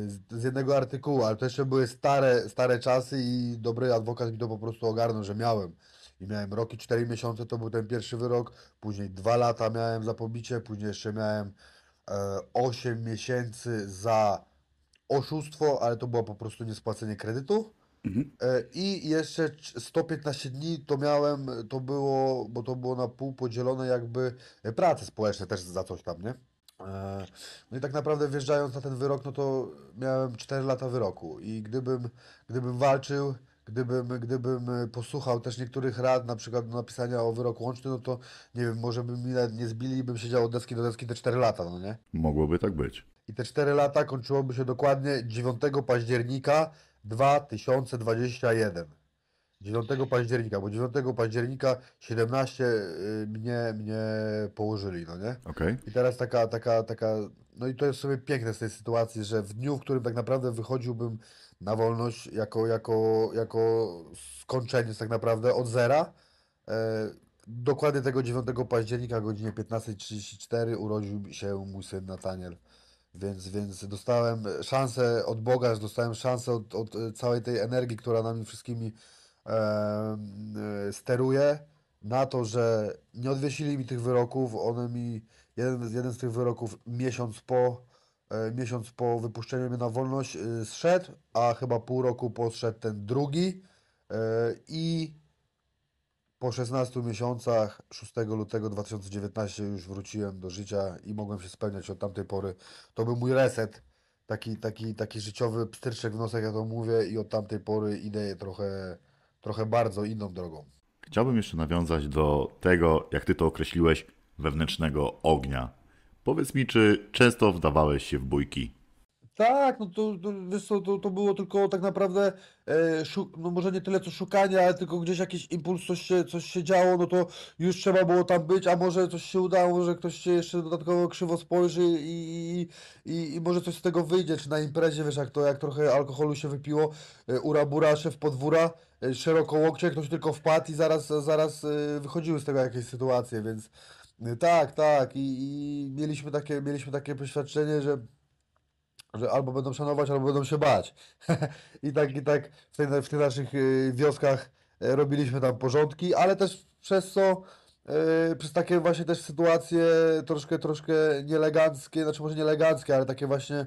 z, z jednego artykułu, ale to jeszcze były stare, stare czasy i dobry adwokat mi to po prostu ogarnął, że miałem. I miałem rok i 4 miesiące, to był ten pierwszy wyrok, później dwa lata miałem za pobicie, później jeszcze miałem e, 8 miesięcy za oszustwo, ale to było po prostu niespłacenie kredytu. Mhm. E, I jeszcze c- 115 dni to miałem, to było, bo to było na pół podzielone jakby prace społeczne też za coś tam, nie? E, No i tak naprawdę wjeżdżając na ten wyrok, no to miałem 4 lata wyroku i gdybym, gdybym walczył, gdybym, gdybym e, posłuchał też niektórych rad, na przykład do napisania o wyrok łączny, no to nie wiem, może by mi nawet nie zbili i bym siedział od deski do deski te 4 lata, no nie? Mogłoby tak być. I te 4 lata kończyłoby się dokładnie 9 października 2021. 9 października, bo 9 października 17 y, mnie, mnie położyli, no nie? Okej? I teraz taka, taka, taka, no i to jest sobie piękne z tej sytuacji, że w dniu, w którym tak naprawdę wychodziłbym na wolność jako, jako, jako skończeniec tak naprawdę od zera, e, dokładnie tego 9 października o godzinie 15.34 urodził się mój syn Nataniel. Więc, więc dostałem szansę od Boga, dostałem szansę od, od e, całej tej energii, która nami wszystkimi em, e, steruje, na to, że nie odwiesili mi tych wyroków. One mi, jeden, jeden z tych wyroków miesiąc po, e, miesiąc po wypuszczeniu mnie na wolność e, zszedł, a chyba pół roku po zszedł ten drugi. E, I po 16 miesiącach 6 lutego 2019 już wróciłem do życia i mogłem się spełniać od tamtej pory. To był mój reset, taki, taki, taki życiowy pstryczek w nosek, ja to mówię i od tamtej pory idę trochę, trochę bardzo inną drogą. Chciałbym jeszcze nawiązać do tego, jak ty to określiłeś, wewnętrznego ognia. Powiedz mi, czy często wdawałeś się w bójki? Tak, no to, to to, to było tylko tak naprawdę, e, no może nie tyle co szukanie, ale tylko gdzieś jakiś impuls, coś się, coś się działo, no to już trzeba było tam być, a może coś się udało, może ktoś się jeszcze dodatkowo krzywo spojrzy i, i, i, może coś z tego wyjdzie, czy na imprezie, wiesz, jak to, jak trochę alkoholu się wypiło, e, ura bura, szef podwóra, e, szeroko łokcie, ktoś tylko wpadł i zaraz, zaraz e, wychodziły z tego jakieś sytuacje, więc tak, tak i, i mieliśmy takie, mieliśmy takie przeświadczenie, że że albo będą szanować, albo będą się bać. (laughs) I tak, i tak w, tej, w tych naszych y, wioskach e, robiliśmy tam porządki, ale też przez co, przez takie właśnie też sytuacje troszkę, troszkę nieeleganckie, znaczy może nieeleganckie, ale takie właśnie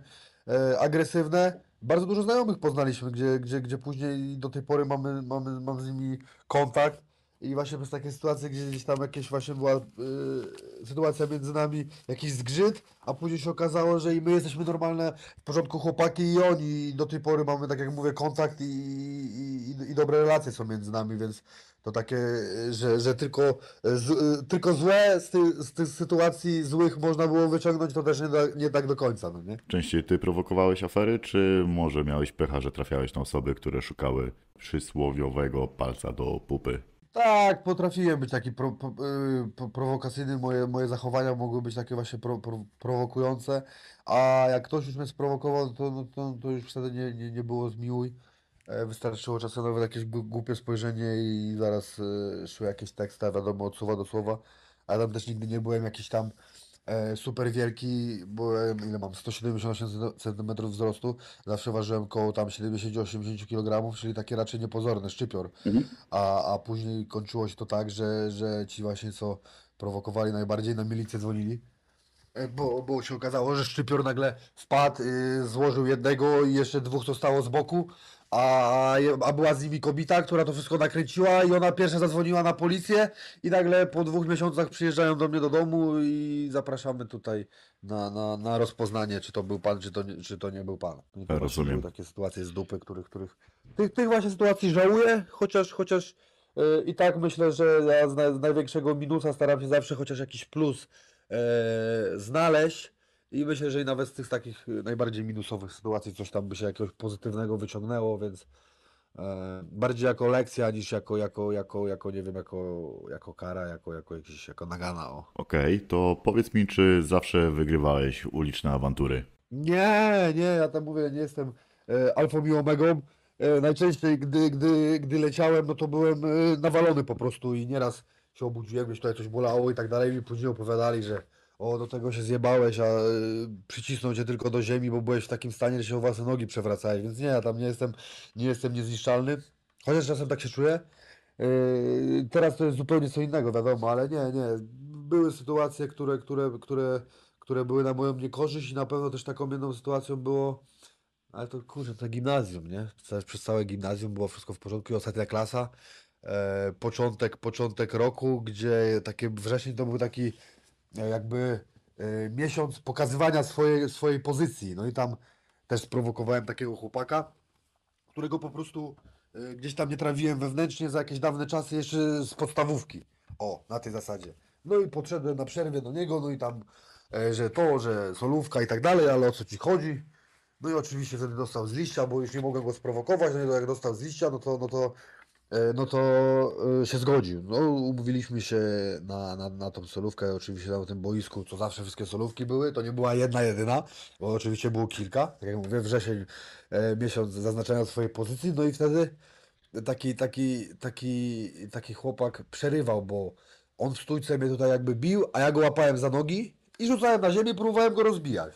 agresywne. Bardzo dużo znajomych poznaliśmy, gdzie, gdzie, gdzie później do tej pory mamy, mamy, mam z nimi kontakt. I właśnie przez takie sytuacje, gdzie gdzieś tam jakieś właśnie była y, sytuacja między nami, jakiś zgrzyt, a później się okazało, że i my jesteśmy normalne, w porządku chłopaki i oni. Do tej pory mamy, tak jak mówię, kontakt i, i, i, i dobre relacje są między nami, więc to takie, że, że tylko, z, y, tylko złe z, ty, z tych sytuacji złych można było wyciągnąć, to też nie, da- nie tak do końca, no nie? Częściej ty prowokowałeś afery, czy może miałeś pecha, że trafiałeś na osoby, które szukały przysłowiowego palca do pupy? Tak, potrafiłem być taki pro, y, pro, prowokacyjny, moje, moje zachowania mogły być takie właśnie pro, pro, prowokujące, a jak ktoś już mnie sprowokował, to, no, to, to już wtedy nie, nie, nie było zmiłuj. E, Wystarczyło czasem nawet jakieś głupie spojrzenie i zaraz e, szły jakieś teksty, wiadomo, od słowa do słowa. A tam też nigdy nie byłem jakiś tam super wielki, byłem, ile mam, 178 cm wzrostu, zawsze ważyłem koło tam 70-80 kg, czyli takie raczej niepozorne, szczypior. A, a później kończyło się to tak, że, że ci właśnie co prowokowali najbardziej na milicję dzwonili. E, Bo, bo się okazało, że szczypior nagle wpadł, y, złożył jednego i jeszcze dwóch to stało z boku, a, a była z nimi kobieta, która to wszystko nakręciła i ona pierwsza zadzwoniła na policję i nagle po dwóch miesiącach przyjeżdżają do mnie do domu i zapraszamy tutaj na, na, na rozpoznanie, czy to był pan, czy to nie, czy to nie był pan. I to Rozumiem. były takie sytuacje z dupy, których, których tych, tych właśnie sytuacji żałuję, chociaż, chociaż y, i tak myślę, że ja z, na, z największego minusa staram się zawsze chociaż jakiś plus e, znaleźć i myślę, że i nawet z tych takich y, najbardziej minusowych sytuacji coś tam by się jakiegoś pozytywnego wyciągnęło, więc e, bardziej jako lekcja niż jako, jako, jako, jako nie wiem, jako, jako kara, jako, jako jakiś, jako nagana. Okej, to powiedz mi, czy zawsze wygrywałeś uliczne awantury? Nie, nie, ja tam mówię, nie jestem e, alfą i omegą. E, najczęściej, gdy, gdy, gdy leciałem, no to byłem e, nawalony po prostu i nieraz się obudziłem, gdzieś tutaj coś bolało i tak dalej. I później opowiadali, że o, do tego się zjebałeś, a e, przycisnął cię tylko do ziemi, bo byłeś w takim stanie, że się o własne nogi przewracałeś. Więc nie, ja tam nie jestem, nie jestem niezniszczalny. Chociaż czasem tak się czuję. E, teraz to jest zupełnie co innego, wiadomo, ale nie, nie. Były sytuacje, które, które, które, które były na moją niekorzyść i na pewno też taką jedną sytuacją było, ale to kurczę, to gimnazjum, nie? Przez, całe gimnazjum było wszystko w porządku i ostatnia klasa, e, początek, początek roku, gdzie takie wrzesień to był taki jakby e, miesiąc pokazywania swojej, swojej pozycji, no i tam też sprowokowałem takiego chłopaka, którego po prostu e, gdzieś tam nie trawiłem wewnętrznie za jakieś dawne czasy jeszcze z podstawówki. O, na tej zasadzie. No i podszedłem na przerwie do niego, no i tam, e, że to, że solówka i tak dalej, ale o co ci chodzi? No i oczywiście wtedy dostał z liścia, bo już nie mogłem go sprowokować, no i jak dostał z liścia, no to, no to, e, no to e, się zgodził. No umówiliśmy się na, na, na tą solówkę, oczywiście na tym boisku, co zawsze wszystkie solówki były, to nie była jedna, jedyna, bo oczywiście było kilka, tak jak mówię, wrzesień, e, miesiąc zaznaczania swojej pozycji, no i wtedy taki, taki, taki, taki chłopak przerywał, bo on w stójce mnie tutaj jakby bił, a ja go łapałem za nogi i rzucałem na ziemię, próbowałem go rozbijać.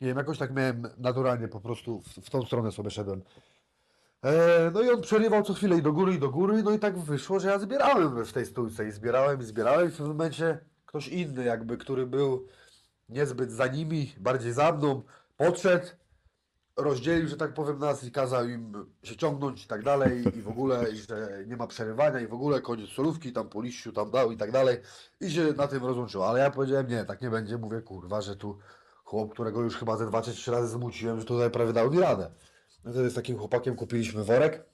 Nie wiem, jakoś tak miałem naturalnie po prostu w, w tą stronę sobie szedłem. E, no i on przerywał co chwilę i do góry, i do góry, no i tak wyszło, że ja zbierałem w tej stójce i zbierałem, i zbierałem i w pewnym momencie ktoś inny jakby, który był niezbyt za nimi, bardziej za mną, podszedł, rozdzielił, że tak powiem, nas i kazał im się ciągnąć i tak dalej i w ogóle, i że nie ma przerywania i w ogóle koniec solówki, tam po liściu tam dał i tak dalej i się na tym rozłączył, ale ja powiedziałem nie, tak nie będzie, mówię kurwa, że tu chłop, którego już chyba ze dwa czy trzy razy zmuciłem, że tutaj prawie dał mi radę. No wtedy z takim chłopakiem kupiliśmy worek,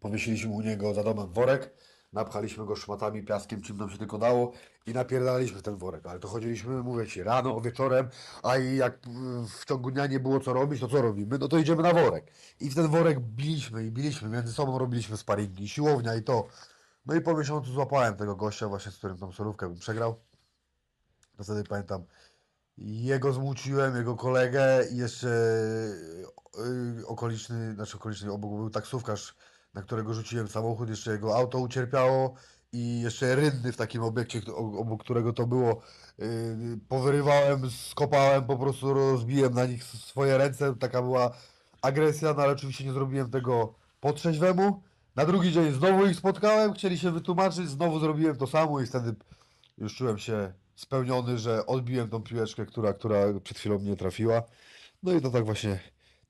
powiesiliśmy u niego za domem worek, napchaliśmy go szmatami, piaskiem, czym nam się tylko dało i napierdalaliśmy w ten worek, ale to chodziliśmy, mówię Ci, rano, wieczorem, a i jak w ciągu dnia nie było co robić, to co robimy? No to idziemy na worek. I w ten worek biliśmy i biliśmy, między sobą robiliśmy sparingi, siłownia i to. No i po miesiącu złapałem tego gościa właśnie, z którym tą solówkę bym przegrał. To wtedy pamiętam, jego zmuciłem, jego kolegę i jeszcze yy, okoliczny, znaczy okoliczny, obok był taksówkarz, na którego rzuciłem samochód, jeszcze jego auto ucierpiało i jeszcze rynny w takim obiekcie, obok którego to było, yy, powyrywałem, skopałem, po prostu rozbiłem na nich swoje ręce, taka była agresja, no ale oczywiście nie zrobiłem tego po trzeźwemu. Na drugi dzień znowu ich spotkałem, chcieli się wytłumaczyć, znowu zrobiłem to samo i wtedy już czułem się spełniony, że odbiłem tą piłeczkę, która, która przed chwilą mnie trafiła. No i to tak właśnie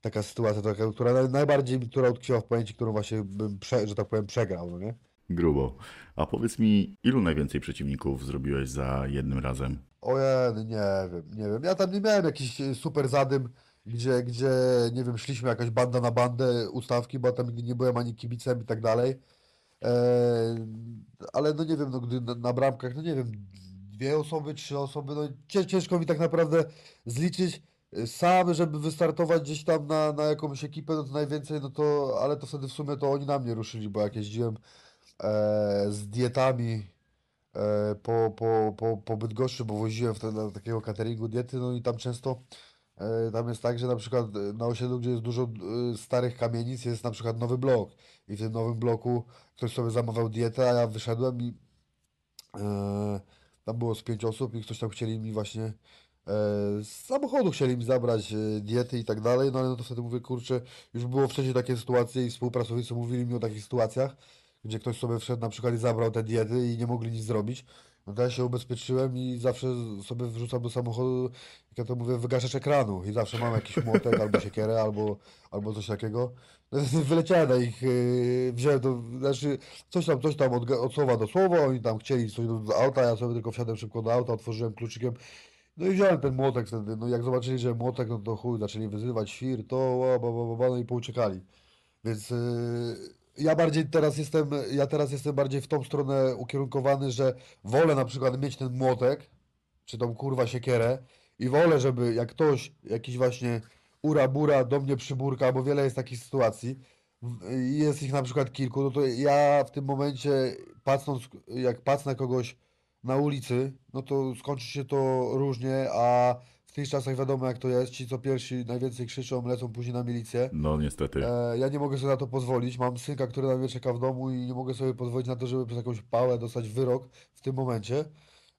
taka sytuacja, taka, która naj- najbardziej która utkwiła w pamięci, którą właśnie bym, prze, że tak powiem, przegrał, no nie? Grubo. A powiedz mi, ilu najwięcej przeciwników zrobiłeś za jednym razem? Ojej, nie wiem, nie wiem. Ja tam nie miałem jakiś e, super zadym, gdzie, gdzie, nie wiem, szliśmy jakaś banda na bandę, ustawki, bo tam nigdy nie byłem ani kibicem i tak dalej. E, ale no nie wiem, no gdy na, na bramkach, no nie wiem, dwie osoby, trzy osoby, no cię- ciężko mi tak naprawdę zliczyć. E, Sam, żeby wystartować gdzieś tam na, na jakąś ekipę, no to najwięcej, no to, ale to wtedy w sumie to oni na mnie ruszyli, bo jak jeździłem e, z dietami e, po, po, po, po Bydgoszczy, bo woziłem wtedy do takiego cateringu diety, no i tam często e, tam jest tak, że na przykład na osiedlu, gdzie jest dużo e, starych kamienic, jest na przykład nowy blok i w tym nowym bloku ktoś sobie zamawiał dietę, a ja wyszedłem i e, tam było z pięć osób i ktoś tam chcieli mi właśnie e, z samochodu chcieli mi zabrać e, diety i tak dalej, no ale no to wtedy mówię, kurczę, już było wcześniej takie sytuacje i współpracownicy mówili mi o takich sytuacjach, gdzie ktoś sobie wszedł na przykład i zabrał te diety i nie mogli nic zrobić. No to ja się ubezpieczyłem i zawsze sobie wrzucam do samochodu, jak ja to mówię, wygaszacz ekranu i zawsze mam jakiś młotek albo siekierę, albo, albo coś takiego. No, (laughs) wyleciałem na ich, yy, wziąłem to, znaczy coś tam, coś tam od, od słowa do słowa, oni tam chcieli coś do, do auta, ja sobie tylko wsiadłem szybko do auta, otworzyłem kluczykiem, no i wziąłem ten młotek wtedy, no jak zobaczyli, że młotek, no to chuj, zaczęli wyzywać, świr, to, ba, ba, ba, ba, no i pouciekali. Więc yy, ja bardziej teraz jestem, ja teraz jestem bardziej w tą stronę ukierunkowany, że wolę na przykład mieć ten młotek, czy tą kurwa siekierę i wolę, żeby jak ktoś, jakiś właśnie ura bura do mnie przyburka, bo wiele jest takich sytuacji, jest ich na przykład kilku, no to ja w tym momencie patrząc, jak patrzę na kogoś na ulicy, no to skończy się to różnie, a w tych czasach wiadomo jak to jest, ci co pierwsi najwięcej krzyczą, lecą później na milicję. No niestety. E, ja nie mogę sobie na to pozwolić. Mam synka, który na mnie czeka w domu i nie mogę sobie pozwolić na to, żeby przez jakąś pałę dostać wyrok w tym momencie.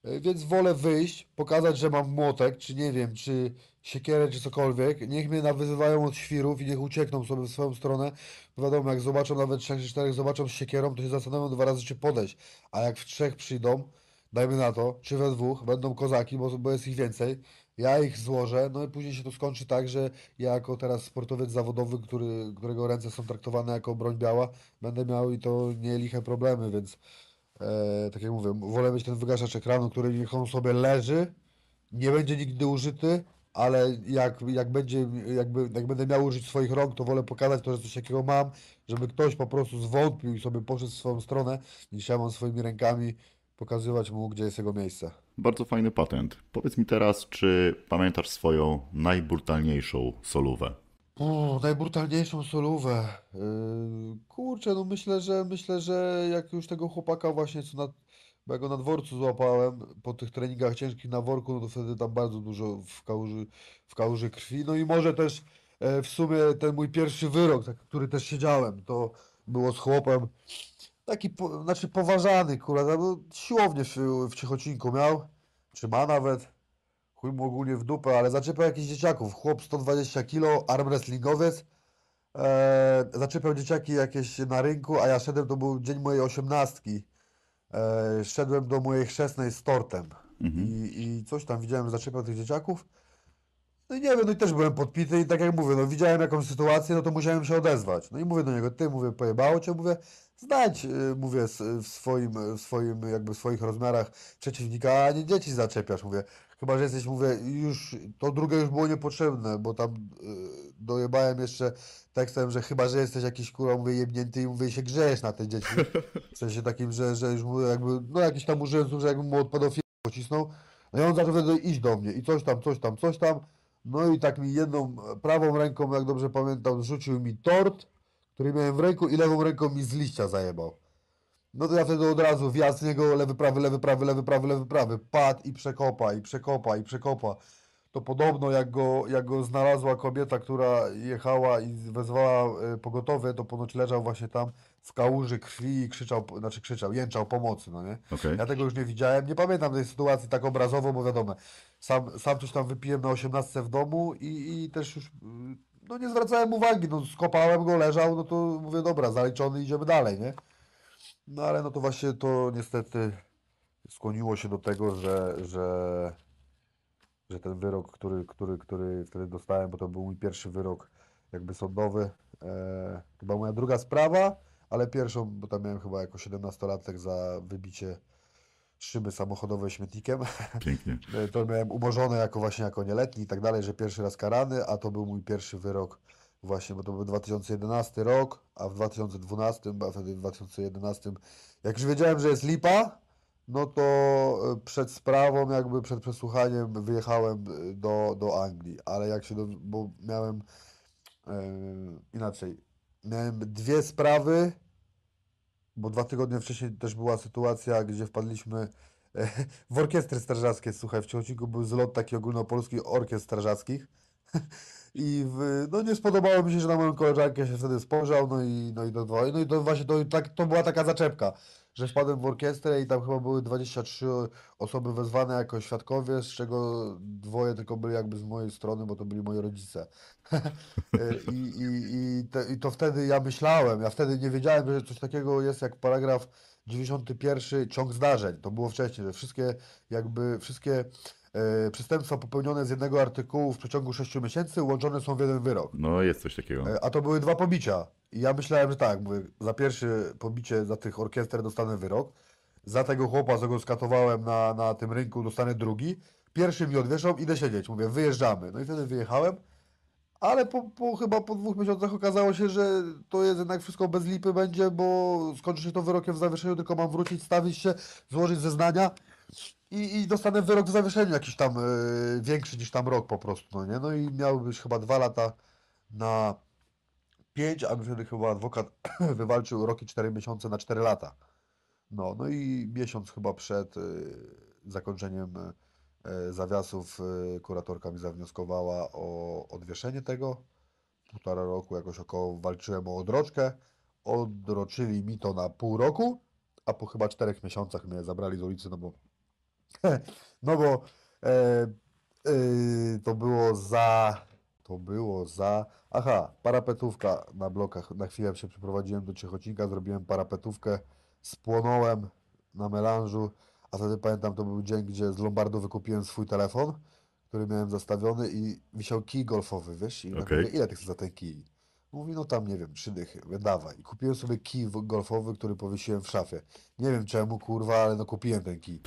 E, więc wolę wyjść, pokazać, że mam młotek, czy nie wiem, czy siekierę, czy cokolwiek. Niech mnie nawyzywają od świrów i niech uciekną sobie w swoją stronę. Bo wiadomo, jak zobaczą nawet trzech czy czterech, zobaczą z siekierą, to się zastanawią dwa razy, czy podejść. A jak w trzech przyjdą, dajmy na to, czy we dwóch, będą kozaki, bo, bo jest ich więcej. Ja ich złożę, no i później się to skończy tak, że ja jako teraz sportowiec zawodowy, który, którego ręce są traktowane jako broń biała, będę miał i to nie liche problemy, więc e, tak jak mówię, wolę mieć ten wygaszacz ekranu, który niech on sobie leży, nie będzie nigdy użyty, ale jak, jak będzie, jakby, jak będę miał użyć swoich rąk, to wolę pokazać to, że coś takiego mam, żeby ktoś po prostu zwątpił i sobie poszedł w swoją stronę, niż ja mam swoimi rękami pokazywać mu, gdzie jest jego miejsce. Bardzo fajny patent. Powiedz mi teraz, czy pamiętasz swoją najbrutalniejszą solówę? O, najbrutalniejszą solówę. Yy, kurczę, no myślę, że myślę, że jak już tego chłopaka właśnie co na, bo ja go na dworcu złapałem po tych treningach ciężkich na worku, no to wtedy tam bardzo dużo w kałuży, w kałuży krwi. No i może też e, w sumie ten mój pierwszy wyrok, tak, który też siedziałem, to było z chłopem taki, po, znaczy poważany, kurwa, no, siłownię w, w Ciechocinku miał, czy ma nawet. Chuj mu ogólnie w dupę, ale zaczepiał jakichś dzieciaków. Chłop 120 kg, arm wrestlingowiec. E, zaczepiał dzieciaki jakieś na rynku, a ja szedłem, to był dzień mojej osiemnastki. E, szedłem do mojej chrzestnej z tortem. Mhm. I, I coś tam widziałem, zaczepiał tych dzieciaków. No i nie wiem, no i też byłem podpity i tak jak mówię, no widziałem jakąś sytuację, no to musiałem się odezwać. No i mówię do niego, ty, mówię, pojebało cię, mówię, znajdź, y, mówię, w swoim, w swoim, jakby swoich rozmiarach przeciwnika, a nie dzieci zaczepiasz, mówię. Chyba, że jesteś, mówię, już, to drugie już było niepotrzebne, bo tam y, dojebałem jeszcze tekstem, że chyba, że jesteś jakiś, kurwa, mówię, jebnięty i mówię, się grzejesz na te dzieci. W sensie takim, że, że już mówię, jakby, no jakiś tam użyłem że jakbym mu od pedofila pocisnął. No i on zaczął wtedy iść do mnie i coś tam, coś tam, coś tam. No i tak mi jedną prawą ręką, jak dobrze pamiętam, rzucił mi tort, który miałem w ręku i lewą ręką mi z liścia zajebał. No to ja wtedy od razu wjazd z niego, lewy, prawy, lewy, prawy, lewy, prawy, lewy, prawy. Padł i przekopa, i przekopa, i przekopa. To podobno jak go, jak go znalazła kobieta, która jechała i wezwała e, pogotowie, to ponoć leżał właśnie tam w kałuży krwi i krzyczał, znaczy krzyczał, jęczał pomocy, no nie? Okej. Ja tego już nie widziałem. Nie pamiętam tej sytuacji tak obrazowo, bo wiadomo, sam, sam coś tam wypiłem na 18 w domu i, i też już no nie zwracałem uwagi, no skopałem go, leżał, no to mówię, dobra, zaliczony, idziemy dalej, nie? No ale no to właśnie to niestety skłoniło się do tego, że, że, że ten wyrok, który, który, który wtedy dostałem, bo to był mój pierwszy wyrok jakby sądowy, e, chyba moja druga sprawa, ale pierwszą, bo tam miałem chyba jako 17-latek za wybicie szyby samochodowej śmietnikiem. (laughs) Pięknie. E, To miałem umorzone jako właśnie jako nieletni i tak dalej, że pierwszy raz karany, a to był mój pierwszy wyrok właśnie, bo to był 2011 rok, a w 2012, a wtedy w 2011, jak już wiedziałem, że jest lipa, no to e, przed sprawą, jakby przed przesłuchaniem wyjechałem e, do, do Anglii, ale jak się, do, bo miałem e, inaczej, miałem dwie sprawy, bo dwa tygodnie wcześniej też była sytuacja, gdzie wpadliśmy e, w orkiestry strażackie, słuchaj, w Ciechocinku był zlot taki ogólnopolski orkiestr strażackich. (laughs) I w, no nie spodobało mi się, że na moją koleżankę się wtedy spojrzał, no i, no i to, no i to właśnie to, tak, to była taka zaczepka, że wpadłem w orkiestrę i tam chyba były 23 osoby wezwane jako świadkowie, z czego dwoje tylko byli jakby z mojej strony, bo to byli moi rodzice. (laughs) I, i, i, te, I to wtedy ja myślałem, ja wtedy nie wiedziałem, że coś takiego jest jak paragraf 91 ciąg zdarzeń. To było wcześniej, że wszystkie jakby wszystkie e, przestępstwa popełnione z jednego artykułu w przeciągu 6 miesięcy łączone są w jeden wyrok. No jest coś takiego. E, A to były dwa pobicia. Ja myślałem, że tak, mówię, za pierwsze pobicie za tych orkiester dostanę wyrok. Za tego chłopa, co go skatowałem na, na tym rynku, dostanę drugi. Pierwszy mi odwieszą, idę siedzieć. Mówię, wyjeżdżamy. No i wtedy wyjechałem. Ale po, po chyba po dwóch miesiącach okazało się, że to jest jednak wszystko bez lipy będzie, bo skończy się to wyrokiem w zawieszeniu, tylko mam wrócić, stawić się, złożyć zeznania i, i dostanę wyrok w zawieszeniu jakiś tam e, większy niż tam rok po prostu, no nie? No i miały być chyba dwa lata na pięć, a wtedy chyba adwokat (clears throat) wywalczył rok i cztery miesiące na cztery lata. No, no i miesiąc chyba przed y, zakończeniem y, zawiasów y, kuratorka mi zawnioskowała o odwieszenie tego. Półtora roku jakoś około walczyłem o odroczkę. Odroczyli mi to na pół roku, a po chyba czterech miesiącach mnie zabrali z ulicy, no bo (laughs) no bo e, e, to było za to było za aha, parapetówka na blokach. Na chwilę się przeprowadziłem do Ciechocinka, zrobiłem parapetówkę, spłonąłem na melanżu, a wtedy pamiętam, to był dzień, gdzie z Lombardu wykupiłem swój telefon, który miałem zastawiony i wisiał kij golfowy, wiesz? I mówię, ile ty chcesz za ten kij? Mówi, no tam, nie wiem, trzy dychy, mówię, dawaj. I kupiłem sobie kij golfowy, który powiesiłem w szafie. Nie wiem czemu, kurwa, ale no kupiłem ten kij.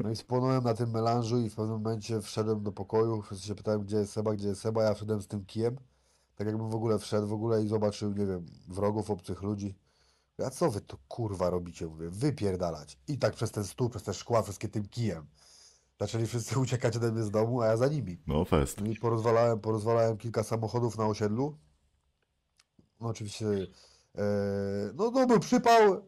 No i spłonąłem na tym melanżu i w pewnym momencie wszedłem do pokoju, wszyscy się pytają, gdzie jest Seba, gdzie jest Seba, ja wszedłem z tym kijem, tak jakbym w ogóle wszedł w ogóle i zobaczył, nie wiem, wrogów, obcych ludzi. A co wy tu kurwa robicie? Mówię, wypierdalać. I tak przez ten stół, przez te szkła, wszystkie tym kijem. Zaczęli wszyscy uciekać ode mnie z domu, a ja za nimi. No fest. No i porozwalałem, porozwalałem kilka samochodów na osiedlu. No oczywiście, e, no, no był przypał, e,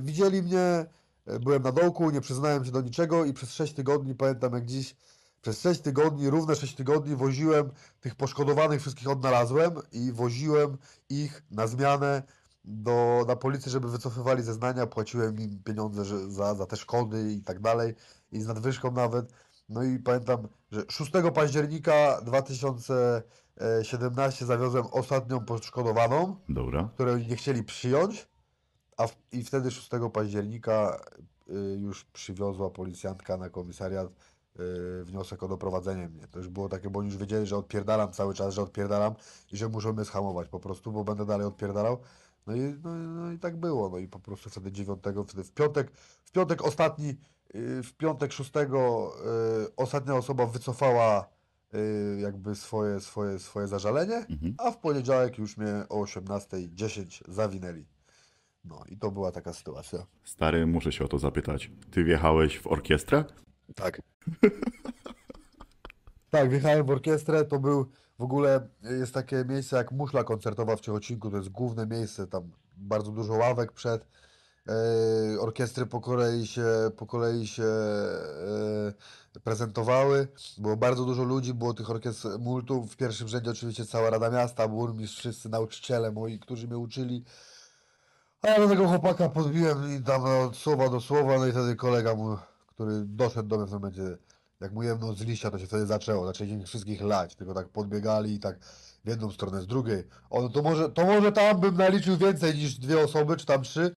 widzieli mnie, e, byłem na dołku, nie przyznałem się do niczego i przez 6 tygodni, pamiętam jak dziś, przez 6 tygodni, równe 6 tygodni woziłem tych poszkodowanych, wszystkich odnalazłem i woziłem ich na zmianę do, na policję, żeby wycofywali zeznania, płaciłem im pieniądze za, za te szkody i tak dalej i z nadwyżką nawet. No i pamiętam, że 6 października 2017 zawiozłem ostatnią poszkodowaną, Dobra. której nie chcieli przyjąć, a w, i wtedy 6 października y, już przywiozła policjantka na komisariat y, wniosek o doprowadzenie mnie. To już było takie, bo oni już wiedzieli, że odpierdalam cały czas, że odpierdalam i że muszą mnie schamować po prostu, bo będę dalej odpierdalał. No i, no, no i tak było. No i po prostu wtedy 9, wtedy w piątek, w piątek ostatni, y, w piątek 6 y, ostatnia osoba wycofała y, jakby swoje, swoje, swoje zażalenie, Mhm. a w poniedziałek już mnie o 18.10 zawinęli. No i to była taka sytuacja. Stary, muszę się o to zapytać. Ty wjechałeś w orkiestrę? Tak. (laughs) Tak, wjechałem w orkiestrę, to był w ogóle, jest takie miejsce jak muszla koncertowa w Ciechocinku, to jest główne miejsce, tam bardzo dużo ławek przed, e, orkiestry po kolei się, po kolei się e, prezentowały, było bardzo dużo ludzi, było tych orkiestr multum, w pierwszym rzędzie oczywiście cała Rada Miasta, burmistrz, wszyscy nauczyciele moi, którzy mnie uczyli, a ja do tego chłopaka podbiłem i tam no, od słowa do słowa, no i wtedy kolega mu, który doszedł do mnie w momencie, jak mu jemnął z liścia, to się wtedy zaczęło, zaczęli ich wszystkich lać, tylko tak podbiegali i tak w jedną stronę, z drugiej. On, to może, to może tam bym naliczył więcej niż dwie osoby, czy tam trzy,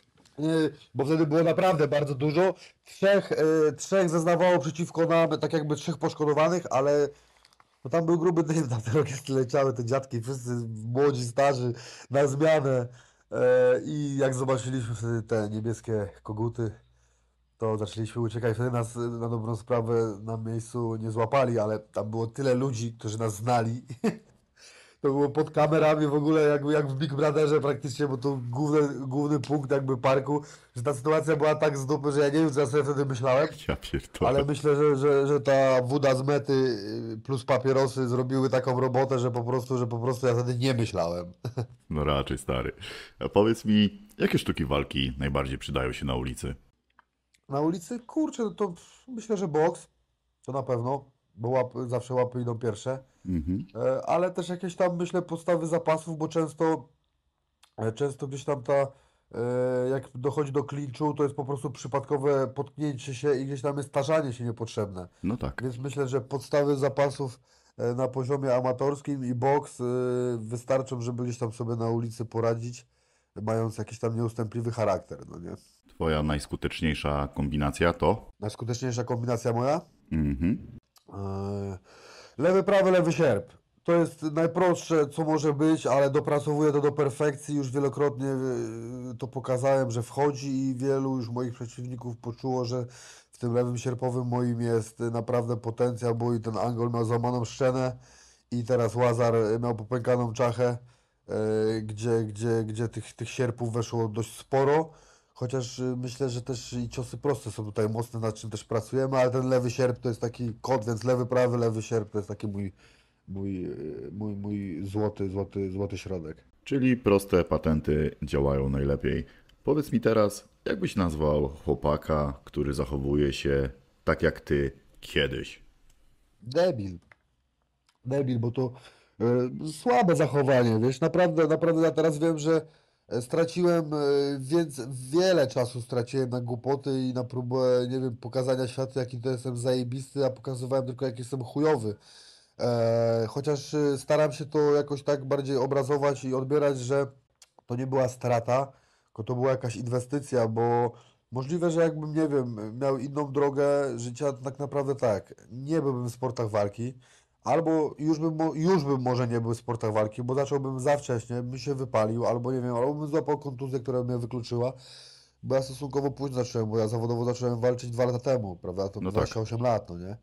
bo wtedy było naprawdę bardzo dużo. Trzech, yy, trzech zeznawało przeciwko nam, tak jakby trzech poszkodowanych, ale no tam był gruby dym, tam te orkiestry leciały, te dziadki, wszyscy młodzi, starzy, na zmianę. E, I jak zobaczyliśmy wtedy te niebieskie koguty, to zaczęliśmy uciekać. Wtedy nas na dobrą sprawę na miejscu nie złapali, ale tam było tyle ludzi, którzy nas znali. (laughs) To było pod kamerami w ogóle, jak, jak w Big Brotherze praktycznie, bo to główny, główny punkt jakby parku, że ta sytuacja była tak z dupy, że ja nie wiem, co ja sobie wtedy myślałem. (laughs) Ja pierdolę. Ale myślę, że, że, że ta woda z mety y, plus papierosy zrobiły taką robotę, że po prostu, że po prostu ja wtedy nie myślałem. (laughs) No raczej, stary. A powiedz mi, jakie sztuki walki najbardziej przydają się na ulicy? Na ulicy, kurczę, no to myślę, że boks, to na pewno, bo łapy, zawsze łapy idą pierwsze, Mhm. E, ale też jakieś tam, myślę, podstawy zapasów, bo często, e, często gdzieś tam ta, e, jak dochodzi do klinczu, to jest po prostu przypadkowe potknięcie się i gdzieś tam jest tarzanie się niepotrzebne. No tak. Więc myślę, że podstawy zapasów na poziomie amatorskim i boks wystarczą, żeby gdzieś tam sobie na ulicy poradzić. mając jakiś tam nieustępliwy charakter, no nie? Twoja najskuteczniejsza kombinacja to? Najskuteczniejsza kombinacja moja? Mhm. Eee, Lewy, prawy, lewy sierp. To jest najprostsze, co może być, ale dopracowuję to do perfekcji. Już wielokrotnie e, to pokazałem, że wchodzi i wielu już moich przeciwników poczuło, że w tym lewym sierpowym moim jest naprawdę potencjał, bo i ten Angol miał złamaną szczenę i teraz Łazar miał popękaną czachę, e, gdzie, gdzie, gdzie tych, tych sierpów weszło dość sporo. Chociaż y, myślę, że też i ciosy proste są tutaj mocne, nad czym też pracujemy, ale ten lewy sierp to jest taki kod, więc lewy, prawy, lewy sierp to jest taki mój, mój, y, mój, mój złoty, złoty, złoty środek. Czyli proste patenty działają najlepiej. Powiedz mi teraz, jak byś nazwał chłopaka, który zachowuje się tak jak ty kiedyś? Debil. Debil, bo to y, słabe zachowanie, wiesz, naprawdę, naprawdę ja teraz wiem, że straciłem, y, więc wiele czasu straciłem na głupoty i na próbę, nie wiem, pokazania światu, jaki to jestem zajebisty, a pokazywałem tylko, jak jestem chujowy. E, chociaż y, staram się to jakoś tak bardziej obrazować i odbierać, że to nie była strata, tylko to była jakaś inwestycja, bo możliwe, że jakbym, nie wiem, miał inną drogę życia, tak naprawdę tak, nie byłbym w sportach walki, albo już bym, już bym może nie był w sportach walki, bo zacząłbym za wcześnie, bym się wypalił, albo nie wiem, albo bym złapał kontuzję, która mnie wykluczyła, bo ja stosunkowo późno zacząłem, bo ja zawodowo zacząłem walczyć dwa lata temu, prawda, to No tak. 28 lat, no nie?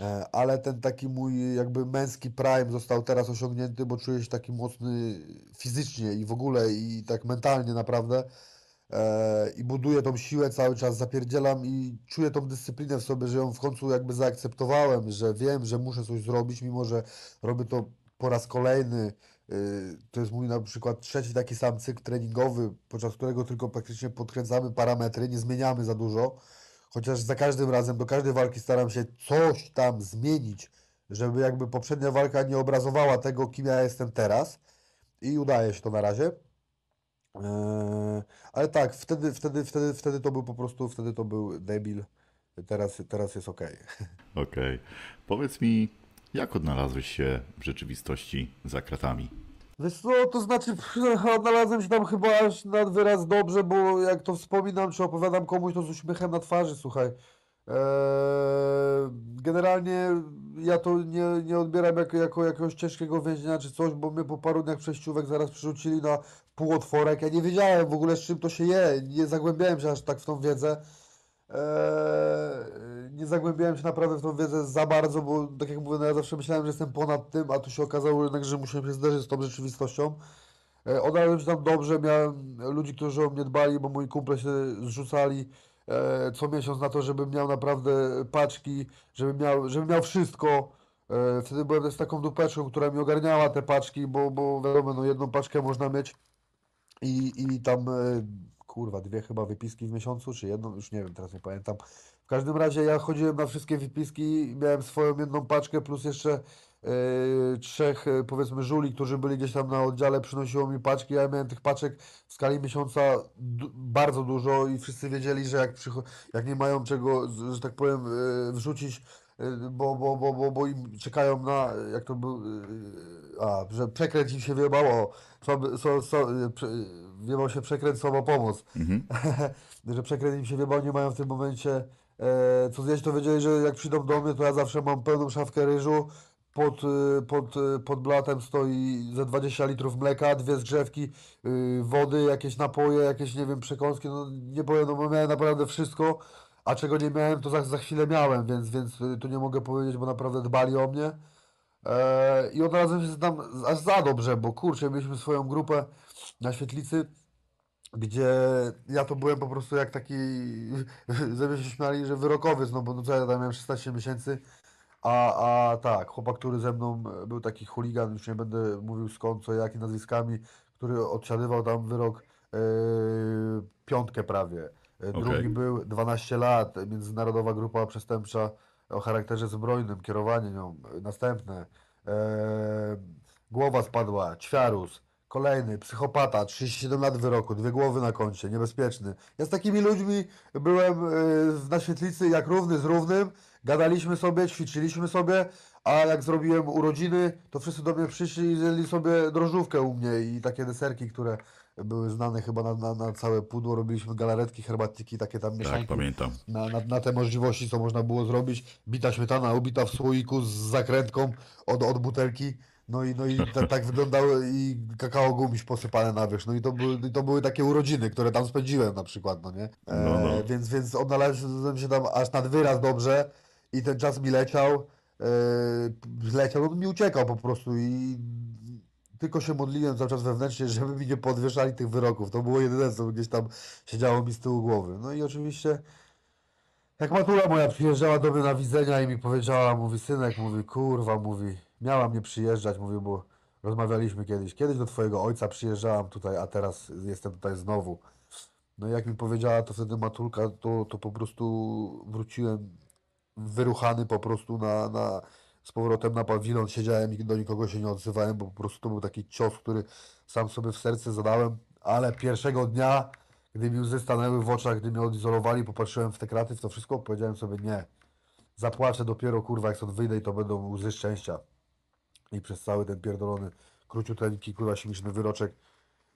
E, Ale ten taki mój jakby męski prime został teraz osiągnięty, bo czuję się taki mocny fizycznie i w ogóle i tak mentalnie naprawdę. I buduję tą siłę cały czas, zapierdzielam i czuję tą dyscyplinę w sobie, że ją w końcu jakby zaakceptowałem, że wiem, że muszę coś zrobić, mimo że robię to po raz kolejny. Y, To jest mój na przykład trzeci taki sam cykl treningowy, podczas którego tylko praktycznie podkręcamy parametry, nie zmieniamy za dużo. Chociaż za każdym razem, do każdej walki staram się coś tam zmienić, żeby jakby poprzednia walka nie obrazowała tego, kim ja jestem teraz. I udaje się to na razie. Eee, ale tak, wtedy, wtedy, wtedy, wtedy to był po prostu, wtedy to był debil. Teraz, teraz jest okej. (laughs) Okej. Powiedz mi, jak odnalazłeś się w rzeczywistości za kratami? Wiesz co, to znaczy (laughs) odnalazłem się tam chyba aż nad wyraz dobrze, bo jak to wspominam, czy opowiadam komuś, to z uśmiechem na twarzy, słuchaj. Eee, generalnie ja to nie, nie odbieram jako, jako jakiegoś ciężkiego więzienia czy coś, bo mnie po paru dniach przejściówek zaraz przerzucili na półotworek. Ja nie wiedziałem w ogóle z czym to się je, nie zagłębiałem się aż tak w tą wiedzę. Eee, nie zagłębiałem się naprawdę w tą wiedzę za bardzo, bo tak jak mówię, no ja zawsze myślałem, że jestem ponad tym, a tu się okazało jednak, że musiałem się zderzyć z tą rzeczywistością. E, Odnalazłem się tam dobrze, miałem ludzi, którzy o mnie dbali, bo moi kumple się zrzucali e, co miesiąc na to, żebym miał naprawdę paczki, żebym miał, żebym miał wszystko. E, wtedy byłem też taką dupeczką, która mi ogarniała te paczki, bo, bo wiadomo, no jedną paczkę można mieć i, i tam, e, kurwa, dwie chyba wypiski w miesiącu, czy jedną, już nie wiem, teraz nie pamiętam. W każdym razie ja chodziłem na wszystkie wypiski, miałem swoją jedną paczkę, plus jeszcze e, trzech, e, powiedzmy, żuli, którzy byli gdzieś tam na oddziale, przynosiło mi paczki. Ja miałem tych paczek w skali miesiąca bardzo dużo i wszyscy wiedzieli, że jak, jak nie mają czego, że tak powiem, wrzucić, bo, bo, bo, bo, bo im czekają na, jak to był, e, a, że przekręt im się słaby, so, so, e, wiebał się przekręt, słaba pomoc Mhm. (laughs) że przekręt im się wiebał, nie mają w tym momencie e, co zjeść, to wiedzieli, że jak przyjdą do mnie, to ja zawsze mam pełną szafkę ryżu, pod, e, pod, e, pod blatem stoi ze 20 litrów mleka, dwie zgrzewki, y, wody, jakieś napoje, jakieś, nie wiem, przekąski, no nie powiem, no bo miałem naprawdę wszystko, a czego nie miałem, to za, za chwilę miałem, więc, więc tu nie mogę powiedzieć, bo naprawdę dbali o mnie. E, I odnalazłem się tam aż za dobrze, bo kurczę, mieliśmy swoją grupę na świetlicy, gdzie ja to byłem po prostu jak taki, (laughs) mnie się śmiali, że wyrokowiec, no bo no co ja tam miałem 16 miesięcy, a, a tak, chłopak, który ze mną e, był taki chuligan, już nie będę mówił skąd, co, jak i nazwiskami, który odsiadywał tam wyrok e, piątkę prawie. E, Drugi Okej. był 12 lat, międzynarodowa grupa przestępcza o charakterze zbrojnym, kierowanie nią, e, następne. E, głowa spadła, ćwiarus, kolejny, psychopata, 37 lat wyroku, dwie głowy na koncie, niebezpieczny. Ja z takimi ludźmi byłem e, na świetlicy jak równy z równym, gadaliśmy sobie, ćwiczyliśmy sobie, A jak zrobiłem urodziny, to wszyscy do mnie przyszli i zjedli sobie drożdżówkę u mnie i takie deserki, które były znane chyba na, na, na całe pudło. Robiliśmy galaretki, herbatiki, takie tam Tak, mieszanki pamiętam. na, na, na te możliwości, co można było zrobić. Bita śmietana, ubita w słoiku z zakrętką od, od butelki. No i, no i ta, tak (laughs) wyglądały i kakao gumiś posypane na wierzch. No i to były, to były takie urodziny, które tam spędziłem na przykład, no nie? E, No, no. Więc, więc odnalazłem się tam aż nad wyraz dobrze i ten czas mi leciał. E, leciał, on mi uciekał po prostu i tylko się modliłem cały czas wewnętrznie, (laughs) żeby mi nie podwieszali tych wyroków. To było jedyne, co gdzieś tam siedziało mi z tyłu głowy. No i oczywiście jak matula moja przyjeżdżała do mnie na widzenia i mi powiedziała, mówi synek, mówi kurwa, mówi, miała mnie przyjeżdżać, mówi, bo rozmawialiśmy kiedyś, kiedyś do twojego ojca przyjeżdżałam tutaj, a teraz jestem tutaj znowu. No i jak mi powiedziała to wtedy matulka, to, to po prostu wróciłem wyruchany po prostu na, na, z powrotem na pawilon, siedziałem i do nikogo się nie odzywałem, bo po prostu to był taki cios, który sam sobie w serce zadałem, ale pierwszego dnia, gdy mi łzy stanęły w oczach, gdy mnie odizolowali, popatrzyłem w te kraty, w to wszystko, powiedziałem sobie nie, zapłaczę dopiero kurwa jak stąd wyjdę i to będą łzy szczęścia. I przez cały ten pierdolony, króciuteńki, kurwa śmieszny wyroczek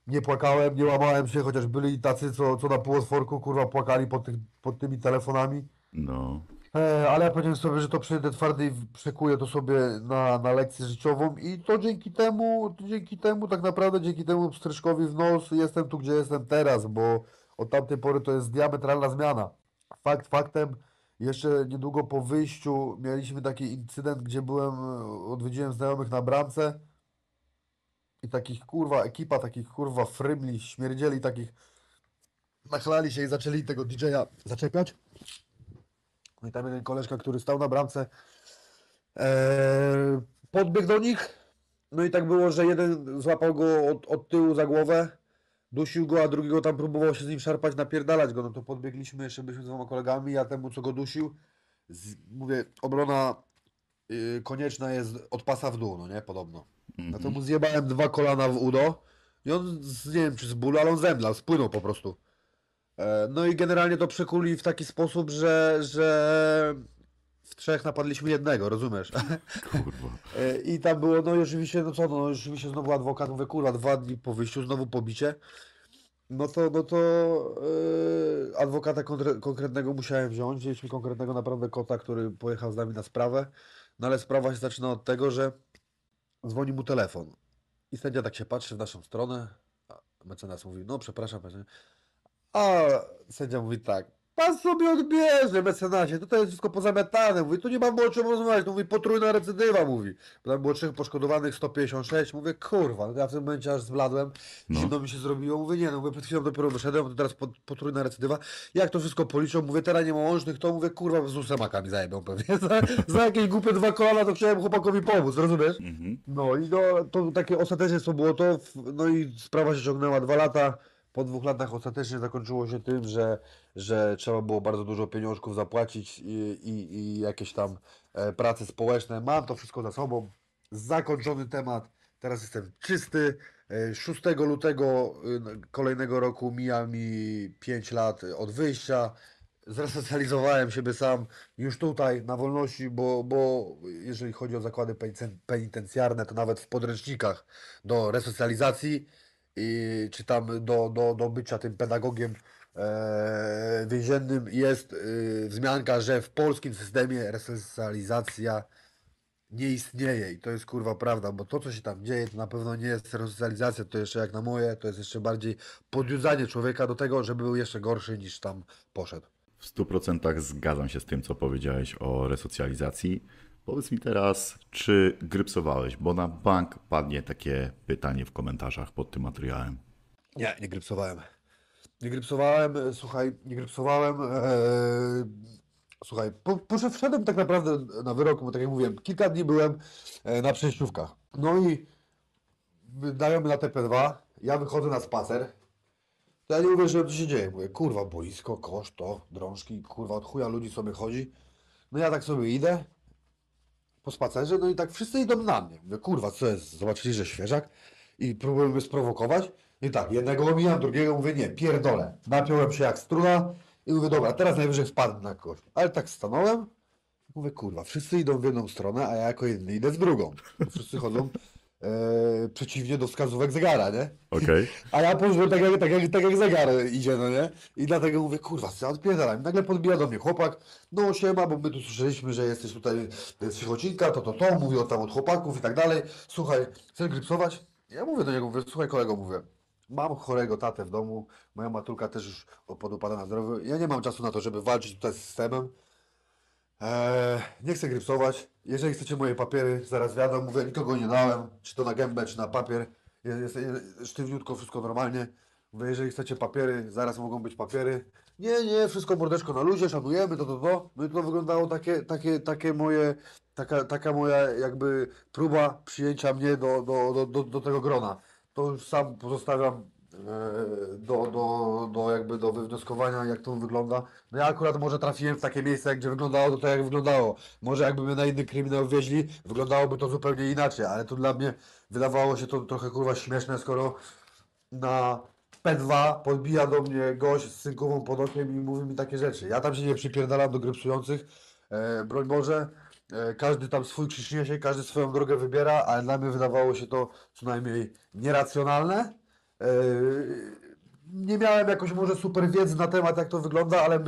nie płakałem, nie łamałem się, chociaż byli tacy, co, co na półotworku, kurwa, płakali pod, tych, pod tymi telefonami. No, E, ale ja powiedziałem sobie, że to przejdę twardy i przekuję to sobie na, na lekcję życiową i to dzięki temu, dzięki temu, tak naprawdę dzięki temu pstryczkowi w nos jestem tu, gdzie jestem teraz, bo od tamtej pory to jest diametralna zmiana. Fakt faktem, jeszcze niedługo po wyjściu mieliśmy taki incydent, gdzie byłem, odwiedziłem znajomych na bramce i takich kurwa, ekipa takich kurwa frymli, śmierdzieli takich, nachlali się i zaczęli tego DJ-a zaczepiać. No i tam jeden koleżka, który stał na bramce, e, podbiegł do nich. No i tak było, że jeden złapał go od, od tyłu za głowę, dusił go, a drugiego tam próbował się z nim szarpać, napierdalać go. No to podbiegliśmy, jeszcze byliśmy z dwoma kolegami, ja temu, co go dusił, z, mówię, obrona y, konieczna jest od pasa w dół, no nie, podobno. No to mu zjebałem dwa kolana w udo i on, z, nie wiem czy z bólu, ale on zemdlał, spłynął po prostu. E, No i generalnie to przekuli w taki sposób, że, że w trzech napadliśmy jednego, rozumiesz? kurwa. E, I tam było, no i oczywiście, no co, no oczywiście znowu adwokat, mówię, kurwa, dwa dni po wyjściu, znowu pobicie. No to, no to e, adwokata konkre- konkretnego musiałem wziąć. Wzięliśmy konkretnego naprawdę kota, który pojechał z nami na sprawę. No ale sprawa się zaczyna od tego, że dzwoni mu telefon. I sędzia tak się patrzy w naszą stronę. A mecenas mówi, no przepraszam, panie. A sędzia mówi tak, pan sobie odbierze, mecenasie, tutaj jest wszystko pozamiatane. Mówi, tu nie mam o czym rozmawiać. Mówi, potrójna recydywa, mówi. Bo tam było trzech poszkodowanych, 156. Mówię, kurwa, no ja w tym momencie aż zbladłem. No. Zimno mi się zrobiło. Mówię, nie, no mówię, przed chwilą dopiero wyszedłem, to teraz pot, potrójna recydywa. Jak to wszystko policzą? Mówię, teraz nie ma łącznych, to mówię, kurwa, z ósemakami zajebią pewnie. (laughs) Za, za jakieś głupie dwa kolana to chciałem chłopakowi pomóc, rozumiesz? Mhm. No i no, to takie ostatecznie co było to, no i sprawa się ciągnęła dwa lata. Po dwóch latach ostatecznie zakończyło się tym, że, że trzeba było bardzo dużo pieniążków zapłacić i, i, i jakieś tam e, prace społeczne. Mam to wszystko za sobą. Zakończony temat. Teraz jestem czysty. E, 6 lutego y, kolejnego roku mija mi 5 lat od wyjścia. Zresocjalizowałem siebie sam już tutaj na wolności, bo, bo jeżeli chodzi o zakłady penitencjarne, to nawet w podręcznikach do resocjalizacji i, czy tam do, do, do bycia tym pedagogiem e, więziennym jest y, wzmianka, że w polskim systemie resocjalizacja nie istnieje i to jest kurwa prawda, bo to co się tam dzieje to na pewno nie jest resocjalizacja, to jeszcze jak na moje, to jest jeszcze bardziej podjudzanie człowieka do tego, żeby był jeszcze gorszy niż tam poszedł. W 100% zgadzam się z tym, co powiedziałeś o resocjalizacji. Powiedz mi teraz, czy grypsowałeś, bo na bank padnie takie pytanie w komentarzach pod tym materiałem. Nie, nie grypsowałem. Nie grypsowałem, słuchaj, nie grypsowałem. E, słuchaj, po, poszedł, wszedłem tak naprawdę na wyrok, bo tak jak mówiłem, kilka dni byłem e, na przejściówkach. No i dają mi na TP2, ja wychodzę na spacer. To ja nie uwierzyłem, co się dzieje. Mówię, kurwa, boisko, kosz, to, drążki, kurwa, od chuja ludzi sobie chodzi. No ja tak sobie idę po spacerze, no i tak wszyscy idą na mnie. Mówię, kurwa, co jest? Zobaczyli, że świeżak i próbują mnie sprowokować. I tak, jednego omijam, drugiego mówię, nie, pierdolę. Napiąłem się jak struna i mówię, dobra, teraz najwyżej wpadnę na kogoś. Ale tak stanąłem, Mówię, kurwa, wszyscy idą w jedną stronę, a ja jako jedyny idę w drugą. Wszyscy chodzą e, przeciwnie do wskazówek zegara, nie? Okej. (laughs) A ja poszedłem tak jak, tak, jak, tak jak zegar idzie, no nie? I dlatego mówię, kurwa, co ja odpierdalam. I nagle podbija do mnie chłopak, no siema, bo my tu słyszeliśmy, że jesteś tutaj z Cichocinka, to to to, mówię tam od chłopaków i tak dalej. Słuchaj, chcesz grypsować? Ja mówię do niego, mówię, słuchaj kolego, mówię, mam chorego tatę w domu, moja matulka też już podupada na zdrowiu, ja nie mam czasu na to, żeby walczyć tutaj z systemem. Eee, nie chcę grypsować. Jeżeli chcecie moje papiery, zaraz wiadomo, mówię, nikogo nie dałem, czy to na gębę, czy na papier. Jest, jest, jest sztywniutko, wszystko normalnie. Mówię, jeżeli chcecie papiery, zaraz mogą być papiery. Nie, nie, wszystko mordeczko na luzie, szanujemy, to, to, to. No i to wyglądało takie, takie, takie moje, taka, taka moja jakby próba przyjęcia mnie do, do, do, do, do tego grona. To już sam pozostawiam do, do, do jakby do wywnioskowania, jak to wygląda. No ja akurat może trafiłem w takie miejsce, gdzie wyglądało to tak, jak wyglądało. Może jakby mnie na inny kryminał wieźli, wyglądałoby to zupełnie inaczej, ale tu dla mnie wydawało się to trochę kurwa śmieszne, skoro na P2 podbija do mnie gość z synkową pod okiem i mówi mi takie rzeczy. Ja tam się nie przypierdalam do grypsujących, e, broń Boże. E, każdy tam swój krzyż niesie, każdy swoją drogę wybiera, ale dla mnie wydawało się to co najmniej nieracjonalne. E, nie miałem jakoś może super wiedzy na temat, jak to wygląda, ale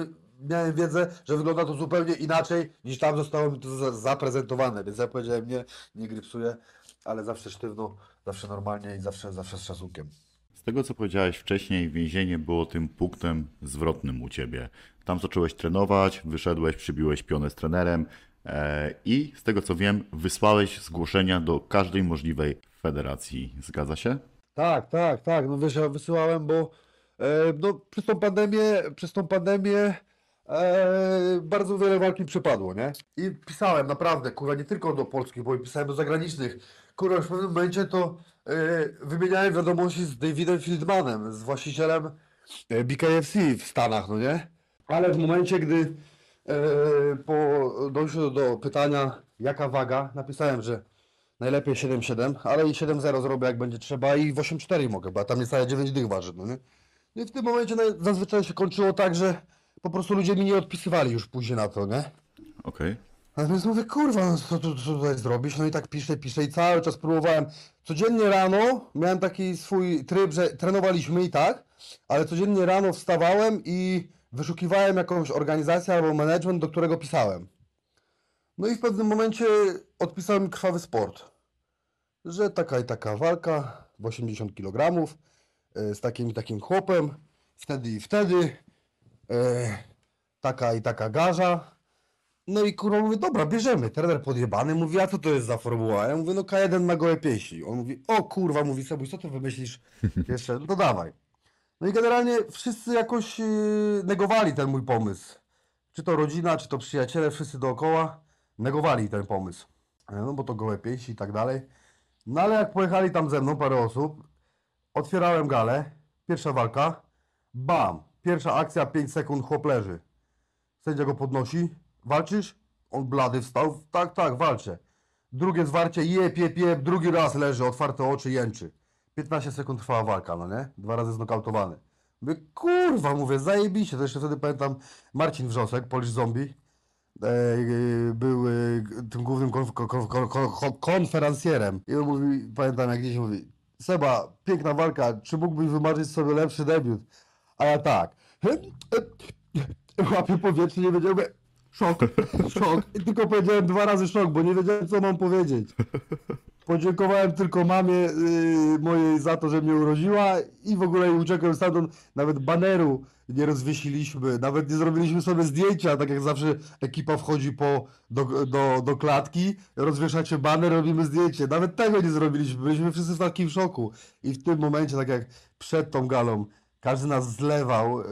miałem wiedzę, że wygląda to zupełnie inaczej niż tam zostało mi to za- zaprezentowane, więc ja powiedziałem nie, nie grypsuję, ale zawsze sztywno, zawsze normalnie i zawsze, zawsze z szacunkiem. Z tego co powiedziałeś wcześniej, więzienie było tym punktem zwrotnym u ciebie. Tam zacząłeś trenować, wyszedłeś, przybiłeś pionę z trenerem e, i z tego co wiem, wysłałeś zgłoszenia do każdej możliwej federacji. Zgadza się? Tak, tak, tak. No wiesz, ja wysyłałem, bo e, no, przez tą pandemię, przez tą pandemię e, bardzo wiele walk mi przypadło, nie? I pisałem naprawdę, kurwa, nie tylko do polskich, bo i pisałem do zagranicznych. Kurwa, już w pewnym momencie to e, wymieniałem wiadomości z Davidem Fieldmanem, z właścicielem e, BKFC w Stanach, no nie? Ale w momencie, gdy e, po do pytania, jaka waga, napisałem, że Najlepiej 7,7, ale i 7,0 zrobię jak będzie trzeba i w 8,4 mogę, bo tam niecałe 9 dych waży, no nie? No i w tym momencie zazwyczaj się kończyło tak, że po prostu ludzie mi nie odpisywali już później na to, nie? Okej. A więc mówię, kurwa, no co, tu, co tutaj zrobić? No i tak piszę, piszę i cały czas próbowałem. Codziennie rano miałem taki swój tryb, że trenowaliśmy i tak, ale codziennie rano wstawałem i wyszukiwałem jakąś organizację albo management, do którego pisałem. No i w pewnym momencie odpisał mi Krwawy Sport, że taka i taka walka w 80 kg e, z takim i takim chłopem, wtedy i wtedy, e, taka i taka garza. No i kurwa mówię, dobra, bierzemy. Trener podjebany mówi, a co to jest za formuła? Ja mówię, no K1 na gołe pięści. On mówi, o kurwa, mówi sobie, co ty wymyślisz (laughs) jeszcze? No to dawaj. No i generalnie wszyscy jakoś yy, negowali ten mój pomysł. Czy to rodzina, czy to przyjaciele, wszyscy dookoła negowali ten pomysł. E, No bo to gołe pięści i tak dalej. No ale jak pojechali tam ze mną parę osób, otwierałem galę, pierwsza walka, bam, pierwsza akcja, 5 sekund, chłop leży. Sędzia go podnosi. Walczysz? On blady wstał. Tak, tak, walczę. Drugie zwarcie, jep, jep, jep, drugi raz leży, otwarte oczy, jęczy. 15 sekund trwała walka, no nie? Dwa razy znokautowany. Mówię, kurwa, mówię, zajebiście. To jeszcze wtedy pamiętam Marcin Wrzosek, Polish Zombie. E, e, był e, tym głównym konf kon kon kon kon konferencjerem. I on mówi, pamiętam jak gdzieś mówi, Seba, piękna walka, czy mógłbyś wymarzyć sobie lepszy debiut? A ja tak. Łapię powietrze, nie wiedziałem. Szok, szok. I tylko powiedziałem dwa razy szok, bo nie wiedziałem, co mam powiedzieć. Podziękowałem tylko mamie yy, mojej za to, że mnie urodziła i w ogóle uciekłem stamtąd. Nawet baneru nie rozwiesiliśmy, nawet nie zrobiliśmy sobie zdjęcia, tak jak zawsze ekipa wchodzi po, do, do, do klatki, rozwieszacie baner, robimy zdjęcie. Nawet tego nie zrobiliśmy, byliśmy wszyscy w takim szoku. I w tym momencie, tak jak przed tą galą, każdy nas zlewał, yy,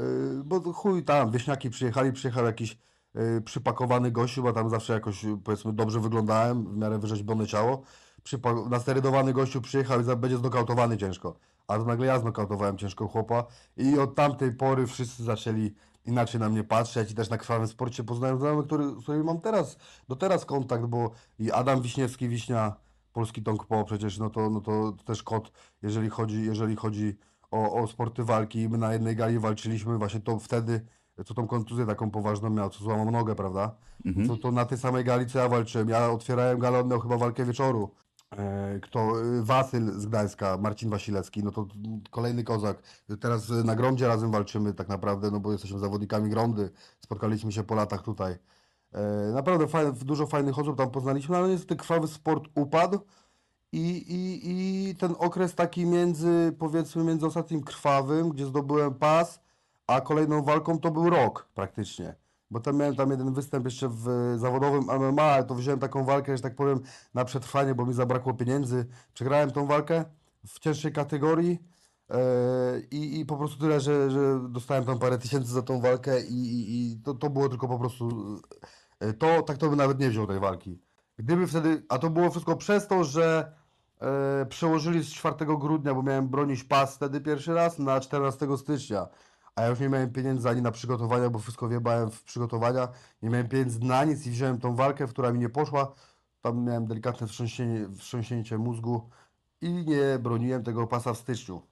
bo chuj tam, wieśniaki przyjechali, przyjechał jakiś yy, przypakowany gościu, bo tam zawsze jakoś powiedzmy dobrze wyglądałem, w miarę wyrzeźbione ciało. Przypa- nasterydowany gościu przyjechał i będzie znokautowany ciężko. A to nagle ja znokautowałem ciężko chłopa i od tamtej pory wszyscy zaczęli inaczej na mnie patrzeć i też na krwawym sporcie poznałem znajomych, który, z którymi mam teraz, do teraz kontakt, bo i Adam Wiśniewski, Wiśnia, polski Tong Po przecież, no to, no to też kot, jeżeli chodzi, jeżeli chodzi o, o sporty walki. My na jednej gali walczyliśmy, właśnie to wtedy co tą kontuzję taką poważną miał, co złamał nogę, prawda? Mhm. To, to na tej samej gali, co ja walczyłem. Ja otwierałem galę, on miał chyba walkę wieczoru. E, Kto? y, Wasyl z Gdańska, Marcin Wasilecki, no to kolejny kozak. Teraz y, na Gromdzie razem walczymy tak naprawdę, no bo jesteśmy zawodnikami Gromdy. Spotkaliśmy się po latach tutaj. E, Naprawdę fajne, dużo fajnych osób tam poznaliśmy, ale niestety krwawy sport upadł. I, i, I ten okres taki między, powiedzmy, między ostatnim krwawym, gdzie zdobyłem pas, a kolejną walką to był rok praktycznie. Bo tam miałem tam jeden występ jeszcze w zawodowym MMA, ale to wziąłem taką walkę, że tak powiem, na przetrwanie, bo mi zabrakło pieniędzy. Przegrałem tą walkę w cięższej kategorii e, i, i po prostu tyle, że, że dostałem tam parę tysięcy za tą walkę i, i, to, to było tylko po prostu e, to, tak to bym nawet nie wziął tej walki. Gdyby wtedy, a to było wszystko przez to, że e, przełożyli z 4 grudnia, bo miałem bronić pas wtedy pierwszy raz, na 14 stycznia. A ja już nie miałem pieniędzy ani na przygotowania, bo wszystko wiebałem w przygotowania. Nie miałem pieniędzy na nic i wziąłem tą walkę, która mi nie poszła. Tam miałem delikatne wstrząsienie, wstrząśnięcie mózgu i nie broniłem tego pasa w styczniu.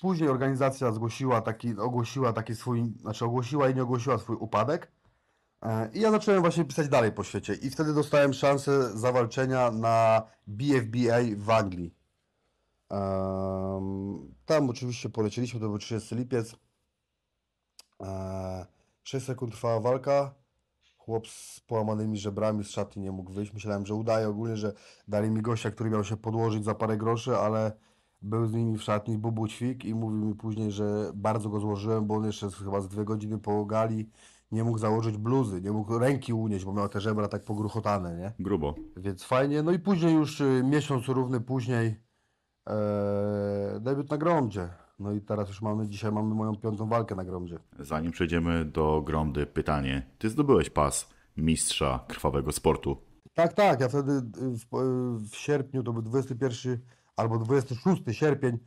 Później organizacja zgłosiła taki, ogłosiła taki swój, znaczy ogłosiła i nie ogłosiła swój upadek. E, I ja zacząłem właśnie pisać dalej po świecie i wtedy dostałem szansę zawalczenia na BFBA w Anglii. Em, tam oczywiście polecieliśmy, to był 30 lipiec. E, 6 sekund trwała walka. Chłop z połamanymi żebrami z szatni nie mógł wyjść. Myślałem, że udaje ogólnie, że dali mi gościa, który miał się podłożyć za parę groszy, ale był z nimi w szatni Bubu Ćwik i mówił mi później, że bardzo go złożyłem, bo on jeszcze chyba z dwie godziny po gali nie mógł założyć bluzy, nie mógł ręki unieść, bo miał te żebra tak pogruchotane, nie? Grubo. Więc fajnie. No i później już y, miesiąc równy później e, debiut na Gromdzie. No i teraz już mamy, dzisiaj mamy moją piątą walkę na Gromdzie. Zanim przejdziemy do Gromdy, pytanie. Ty zdobyłeś pas mistrza krwawego sportu. Tak, tak, ja wtedy y, w, w sierpniu, to był 21 albo 26 sierpień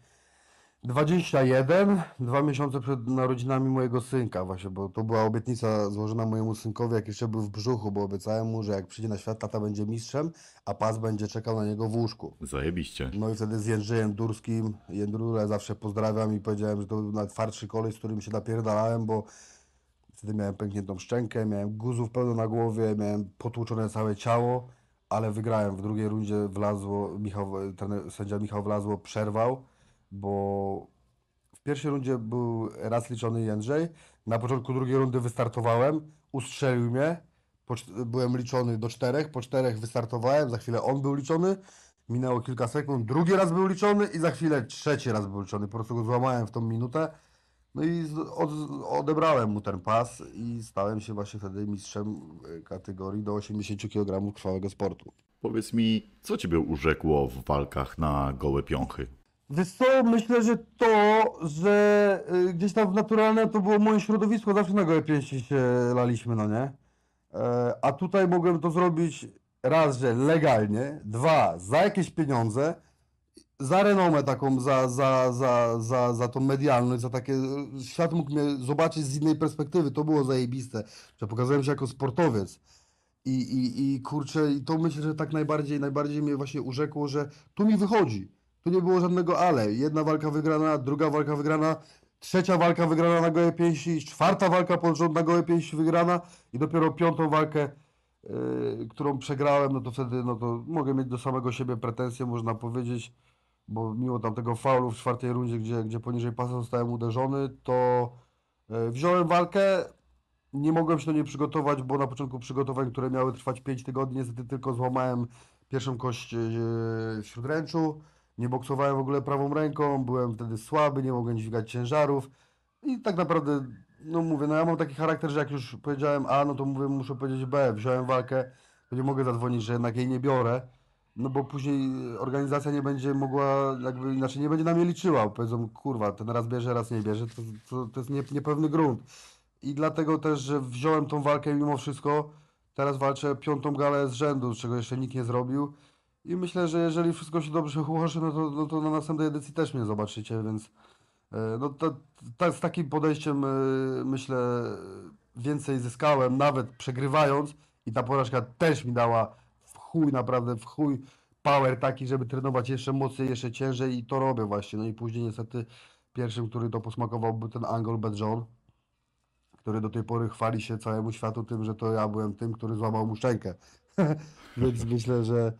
21, dwa miesiące przed narodzinami mojego synka właśnie, bo to była obietnica złożona mojemu synkowi, jak jeszcze był w brzuchu, bo obiecałem mu, że jak przyjdzie na świat, tata będzie mistrzem, a pas będzie czekał na niego w łóżku. Zajebiście. No i wtedy z Jędrzejem Durskim, Jędrule zawsze pozdrawiam i powiedziałem, że to był najtwardszy koleś, z którym się napierdalałem, bo wtedy miałem pękniętą szczękę, miałem guzów pełno na głowie, miałem potłuczone całe ciało, ale wygrałem. W drugiej rundzie wlazło, Michał, ten sędzia Michał Wlazło przerwał, bo w pierwszej rundzie był raz liczony Jędrzej, na początku drugiej rundy wystartowałem, ustrzelił mnie, byłem liczony do czterech, po czterech wystartowałem, za chwilę on był liczony, minęło kilka sekund, drugi raz był liczony i za chwilę trzeci raz był liczony, po prostu go złamałem w tą minutę, no i od, odebrałem mu ten pas i stałem się właśnie wtedy mistrzem e, kategorii do 80 kg krwawego sportu. Powiedz mi, co ciebie urzekło w walkach na gołe piąchy? Wiesz co, myślę, że to, że y, gdzieś tam w naturalne to było moje środowisko, zawsze na gołe pięści się laliśmy, no nie? E, a tutaj mogłem to zrobić raz, że legalnie, dwa, za jakieś pieniądze, za renomę taką, za, za, za, za, za tą medialność, za takie, świat mógł mnie zobaczyć z innej perspektywy, to było zajebiste, że pokazałem się jako sportowiec. I, i, I kurczę, i to myślę, że tak najbardziej, najbardziej mnie właśnie urzekło, że tu mi wychodzi. Tu nie było żadnego ale. Jedna walka wygrana, druga walka wygrana, trzecia walka wygrana na gołe pięści, czwarta walka pod rząd na gołe pięści wygrana i dopiero piątą walkę, yy, którą przegrałem, no to wtedy no to mogę mieć do samego siebie pretensje, można powiedzieć, bo mimo tamtego faulu w czwartej rundzie, gdzie, gdzie poniżej pasa zostałem uderzony, to yy, wziąłem walkę, nie mogłem się do niej przygotować, bo na początku przygotowań, które miały trwać 5 tygodni, niestety tylko złamałem pierwszą kość yy, śródręczu. Nie boksowałem w ogóle prawą ręką, byłem wtedy słaby, nie mogłem dźwigać ciężarów. I tak naprawdę, no mówię, no ja mam taki charakter, że jak już powiedziałem A, no to mówię, muszę powiedzieć B. Wziąłem walkę, to nie mogę zadzwonić, że jednak jej nie biorę. No bo później organizacja nie będzie mogła, jakby inaczej nie będzie na mnie liczyła. Powiedzą, kurwa, ten raz bierze, raz nie bierze, to, to, to jest nie, niepewny grunt. I dlatego też, że wziąłem tą walkę mimo wszystko. Teraz walczę piątą galę z rzędu, czego jeszcze nikt nie zrobił. I myślę, że jeżeli wszystko się dobrze ułoży, no to, no to na następnej edycji też mnie zobaczycie, więc e, no to, to, z takim podejściem e, myślę więcej zyskałem, nawet przegrywając i ta porażka też mi dała w chuj, naprawdę w chuj power taki, żeby trenować jeszcze mocniej, jeszcze ciężej i to robię właśnie. No i później niestety pierwszym, który to posmakował był ten Angol Bad John który do tej pory chwali się całemu światu tym, że to ja byłem tym, który złamał mu szczękę. (laughs) Więc myślę, że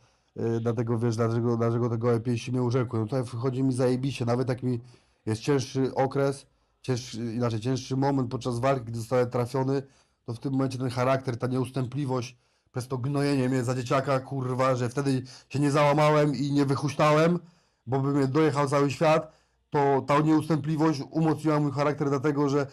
dlatego wiesz, dlaczego, dlaczego tego E50 mnie urzekło. No tutaj wchodzi mi zajebiście, nawet jak mi jest cięższy okres, cięższy, inaczej cięższy moment podczas walki, gdy zostałem trafiony, to w tym momencie ten charakter, ta nieustępliwość, przez to gnojenie mnie za dzieciaka, kurwa, że wtedy się nie załamałem i nie wychuśtałem, bo by mnie dojechał cały świat, to ta nieustępliwość umocniła mój charakter dlatego, że e,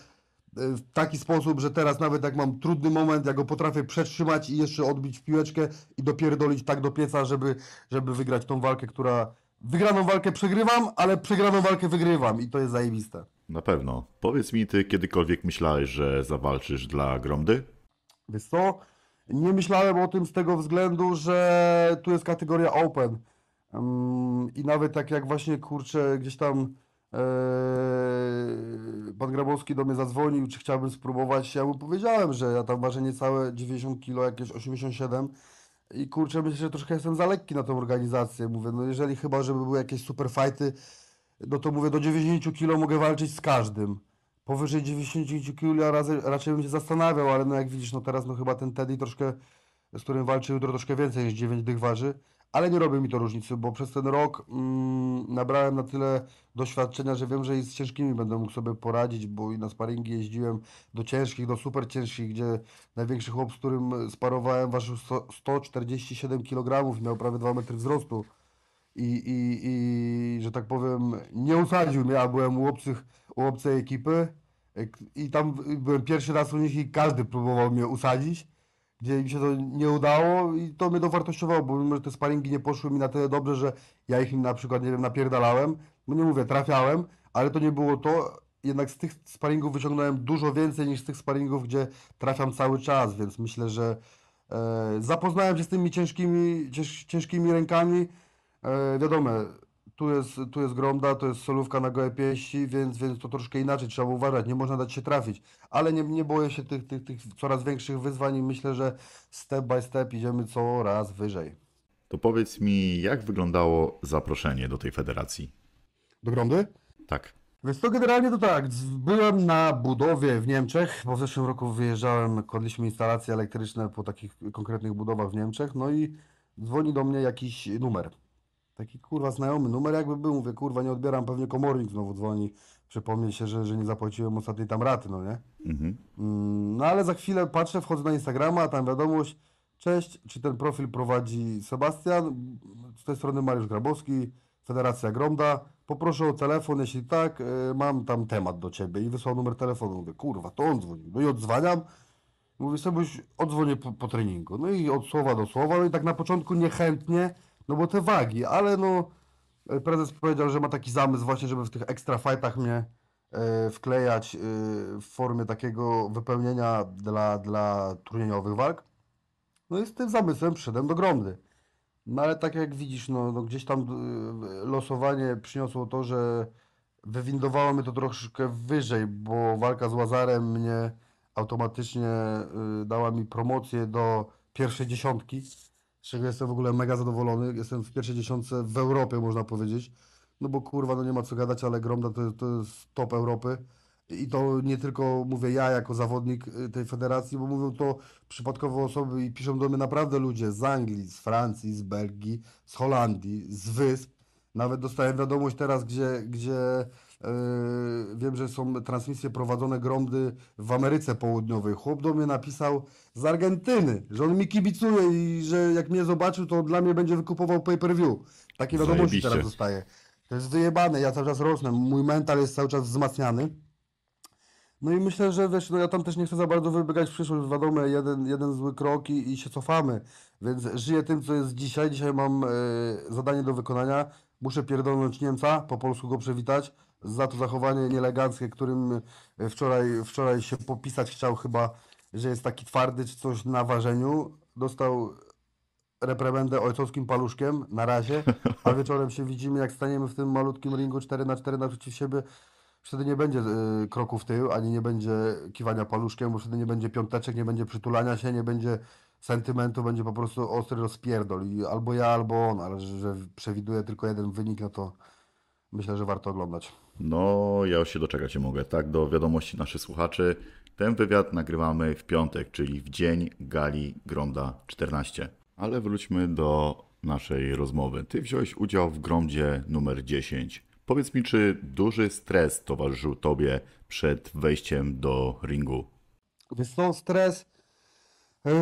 w taki sposób, że teraz nawet jak mam trudny moment, ja go potrafię przetrzymać i jeszcze odbić w piłeczkę i dopierdolić tak do pieca, żeby, żeby wygrać tą walkę, która... Wygraną walkę przegrywam, ale przegraną walkę wygrywam i to jest zajebiste. Na pewno. Powiedz mi, ty kiedykolwiek myślałeś, że zawalczysz dla Gromdy? Wiesz co? Nie myślałem o tym z tego względu, że tu jest kategoria open. Ym, I nawet tak jak właśnie kurczę, gdzieś tam pan Grabowski do mnie zadzwonił, czy chciałbym spróbować, ja mu powiedziałem, że ja tam ważę niecałe 90 kg, jakieś 87 i kurczę, myślę, że troszkę jestem za lekki na tą organizację. Mówię, no jeżeli chyba, żeby były jakieś super fighty, no to mówię, do 90 kg mogę walczyć z każdym. Powyżej 90 kg razy, raczej bym się zastanawiał, ale no jak widzisz, no teraz no chyba ten Teddy troszkę, z którym walczy jutro troszkę więcej niż 9 dych waży, ale nie robi mi to różnicy, bo przez ten rok mm, nabrałem na tyle doświadczenia, że wiem, że z ciężkimi będę mógł sobie poradzić, bo i na sparingi jeździłem do ciężkich, do super ciężkich, gdzie największy chłop, z którym sparowałem ważył 100 147 kg miał prawie 2 metry wzrostu. I, i, i że tak powiem, nie usadził mnie, a byłem u, obcych, u obcej ekipy. I tam byłem pierwszy raz u nich i każdy próbował mnie usadzić, gdzie im się to nie udało i to mnie dowartościowało, bo mimo, że te sparingi nie poszły mi na tyle dobrze, że ja ich na przykład, nie wiem, napierdalałem, no nie mówię, trafiałem, ale to nie było to, jednak z tych sparingów wyciągnąłem dużo więcej niż z tych sparingów, gdzie trafiam cały czas, więc myślę, że e, zapoznałem się z tymi ciężkimi, cięż, ciężkimi rękami, E, wiadomo, tu jest, tu jest gromda, to jest solówka na gołe pięści, więc, więc to troszkę inaczej trzeba uważać, nie można dać się trafić, ale nie, nie boję się tych, tych, tych coraz większych wyzwań i myślę, że step by step idziemy coraz wyżej. To powiedz mi, jak wyglądało zaproszenie do tej federacji? Do gromdy? Tak. Więc to generalnie to tak, byłem na budowie w Niemczech, bo w zeszłym roku wyjeżdżałem, kładliśmy instalacje elektryczne po takich konkretnych budowach w Niemczech, no i dzwoni do mnie jakiś numer. Taki kurwa znajomy numer jakby był, mówię kurwa nie odbieram, pewnie komornik znowu dzwoni, przypomnieć się, że, że nie zapłaciłem ostatniej tam raty, no nie? Mhm. Mm, No ale za chwilę patrzę, wchodzę na Instagrama, a tam wiadomość, cześć, czy ten profil prowadzi Sebastian, z tej strony Mariusz Grabowski, Federacja Gromda, poproszę o telefon, jeśli tak, y, mam tam temat do Ciebie. I wysłał numer telefonu, mówię, kurwa, to on dzwoni, no i odzwaniam, mówię sobie, odzwonię po, po treningu, no i od słowa do słowa, no i tak na początku niechętnie, no bo te wagi, ale no, y, prezes powiedział, że ma taki zamysł właśnie, żeby w tych extra fightach mnie e, wklejać e, w formie takiego wypełnienia dla, dla turniejowych walk. No i z tym zamysłem przyszedłem do Gromdy. No ale tak jak widzisz, no, no gdzieś tam e, losowanie przyniosło to, że wywindowało mnie to troszkę wyżej, bo walka z Łazarem mnie automatycznie e, dała mi promocję do pierwszej dziesiątki, z czego jestem w ogóle mega zadowolony. Jestem w pierwszej dziesiątce w Europie, można powiedzieć. No bo kurwa, no nie ma co gadać, ale Gromda to, to jest top Europy. I to nie tylko mówię ja jako zawodnik y, tej federacji, bo mówią to przypadkowe osoby i piszą do mnie naprawdę ludzie z Anglii, z Francji, z Belgii, z Holandii, z Wysp. Nawet dostałem wiadomość teraz, gdzie, gdzie wiem, że są transmisje prowadzone Gromdy w Ameryce Południowej. Chłop do mnie napisał z Argentyny, że on mi kibicuje i że jak mnie zobaczył, to dla mnie będzie wykupował pay-per-view. Takie wiadomości Zajebiście. teraz dostaję. To jest wyjebane, ja cały czas rosnę, mój mental jest cały czas wzmacniany. No i myślę, że wiesz, no ja tam też nie chcę za bardzo wybiegać w przyszłość, wiadomo, jeden, jeden zły krok i, i się cofamy, więc żyję tym, co jest dzisiaj. Dzisiaj mam e, zadanie do wykonania, muszę pierdolnąć Niemca, po polsku go przywitać, za to zachowanie nieeleganckie, którym e, wczoraj, wczoraj się popisać chciał chyba, że jest taki twardy czy coś na ważeniu. Dostał reprymendę ojcowskim paluszkiem na razie, a (laughs) wieczorem się widzimy, jak staniemy w tym malutkim ringu 4 na 4 naprzeciw siebie. Wtedy nie będzie y, kroku w tył, ani nie będzie kiwania paluszkiem, bo wtedy nie będzie piąteczek, nie będzie przytulania się, nie będzie sentymentu, będzie po prostu ostry rozpierdol. I albo ja, albo on, ale że, że przewiduję tylko jeden wynik, no to myślę, że warto oglądać. No, ja już się doczekać mogę. Tak, do wiadomości naszych słuchaczy. Ten wywiad nagrywamy w piątek, czyli w dzień gali Gronda 14. Ale wróćmy do naszej rozmowy. Ty wziąłeś udział w Grondzie numer 10. Powiedz mi, czy duży stres towarzyszył tobie przed wejściem do ringu? Wiesz co, stres, yy,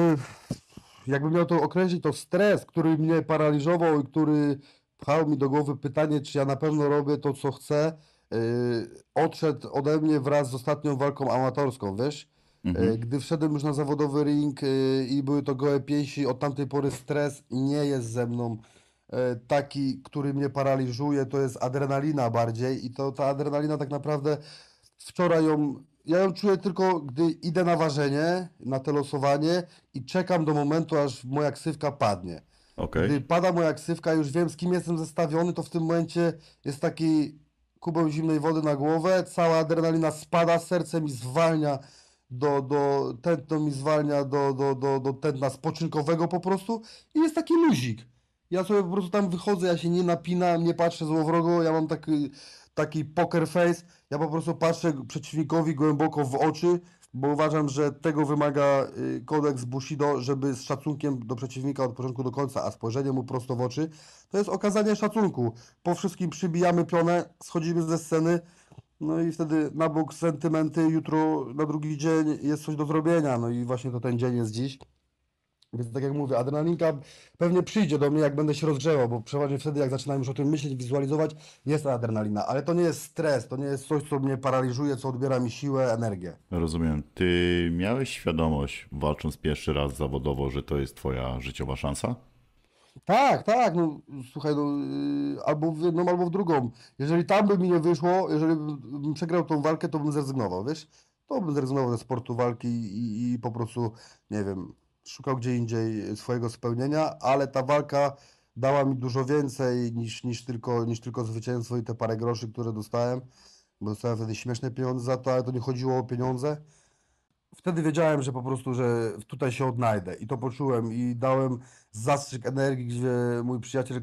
jakbym miał to określić, to stres, który mnie paraliżował i który pchał mi do głowy pytanie, czy ja na pewno robię to, co chcę, odszedł ode mnie wraz z ostatnią walką amatorską, wiesz? Yy, Gdy wszedłem już na zawodowy ring yy, i były to gołe pięści, od tamtej pory stres nie jest ze mną taki, który mnie paraliżuje, to jest adrenalina bardziej i to ta adrenalina tak naprawdę wczoraj ją, ja ją czuję tylko, gdy idę na ważenie, na te losowanie i czekam do momentu, aż moja ksywka padnie. Okej. Gdy pada moja ksywka, już wiem z kim jestem zestawiony, to w tym momencie jest taki kubeł zimnej wody na głowę, cała adrenalina spada, serce mi zwalnia do, do tętno mi zwalnia do, do, do, do tętna spoczynkowego po prostu i jest taki luzik. Ja sobie po prostu tam wychodzę, ja się nie napinam, nie patrzę złowrogo, ja mam taki, taki poker face, ja po prostu patrzę przeciwnikowi głęboko w oczy, bo uważam, że tego wymaga y, kodeks Bushido, żeby z szacunkiem do przeciwnika od początku do końca, a spojrzenie mu prosto w oczy, to jest okazanie szacunku. Po wszystkim przybijamy pionę, schodzimy ze sceny, no i wtedy na bok sentymenty, jutro na drugi dzień jest coś do zrobienia, no i właśnie to ten dzień jest dziś. Więc tak jak mówię, adrenalinka pewnie przyjdzie do mnie, jak będę się rozgrzewał, bo przeważnie wtedy, jak zaczynam już o tym myśleć, wizualizować, jest ta adrenalina, ale to nie jest stres, to nie jest coś, co mnie paraliżuje, co odbiera mi siłę, energię. Rozumiem. Ty miałeś świadomość, walcząc pierwszy raz zawodowo, że to jest twoja życiowa szansa? Tak, tak, no słuchaj, no, yy, albo w jedną, albo w drugą. Jeżeli tam by mi nie wyszło, jeżeli bym przegrał tą walkę, to bym zrezygnował, wiesz? To bym zrezygnował ze sportu walki i, i po prostu, nie wiem, szukał gdzie indziej swojego spełnienia, ale ta walka dała mi dużo więcej niż, niż tylko, niż tylko zwycięstwo i te parę groszy, które dostałem, bo dostałem wtedy śmieszne pieniądze za to, ale to nie chodziło o pieniądze. Wtedy wiedziałem, że po prostu, że tutaj się odnajdę i to poczułem i dałem zastrzyk energii, gdzie mój przyjaciel,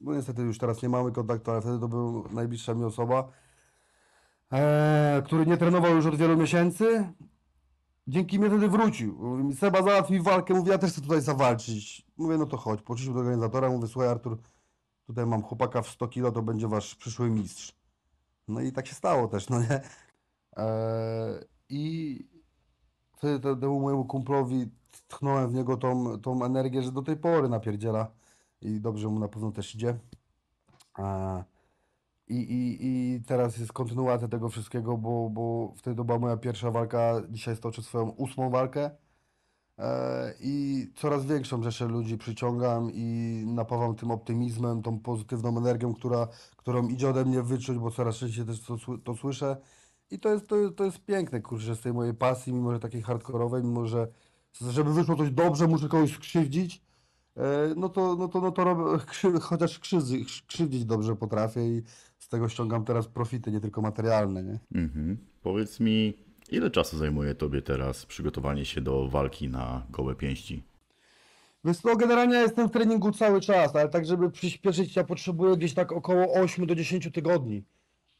no niestety już teraz nie mamy kontaktu, ale wtedy to był najbliższa mi osoba, e, który nie trenował już od wielu miesięcy, dzięki mnie wtedy wrócił. Mówi mi, Seba załatw mi walkę, mówi, ja też chcę tutaj zawalczyć. Mówię, no to chodź, poszliśmy do organizatora, mówię, słuchaj Artur, tutaj mam chłopaka w 100 kilo, to będzie wasz przyszły mistrz. No i tak się stało też, no nie? Eee, I wtedy te- temu mojemu kumplowi tchnąłem w niego tą, tą energię, że do tej pory napierdziela i dobrze mu na pewno też idzie. Eee, i, i, I teraz jest kontynuacja tego wszystkiego, bo, bo wtedy to była moja pierwsza walka, dzisiaj stoczę swoją ósmą walkę. E, I coraz większą rzeszę ludzi przyciągam i napawam tym optymizmem, tą pozytywną energią, która, którą idzie ode mnie wyczuć, bo coraz częściej też to, to słyszę. I to jest, to, jest- to jest piękne, kurczę, z tej mojej pasji, mimo że takiej hardkorowej, mimo że żeby wyszło coś dobrze, muszę kogoś skrzywdzić. E, No to, no to, no to robię, (laughs) chociaż krzywdzi, krzywdzić dobrze potrafię i z tego ściągam teraz profity, nie tylko materialne, nie? Mhm. Powiedz mi, ile czasu zajmuje tobie teraz przygotowanie się do walki na gołe pięści? Więc no generalnie ja jestem w treningu cały czas, ale tak żeby przyspieszyć ja potrzebuję gdzieś tak około 8 do 10 tygodni.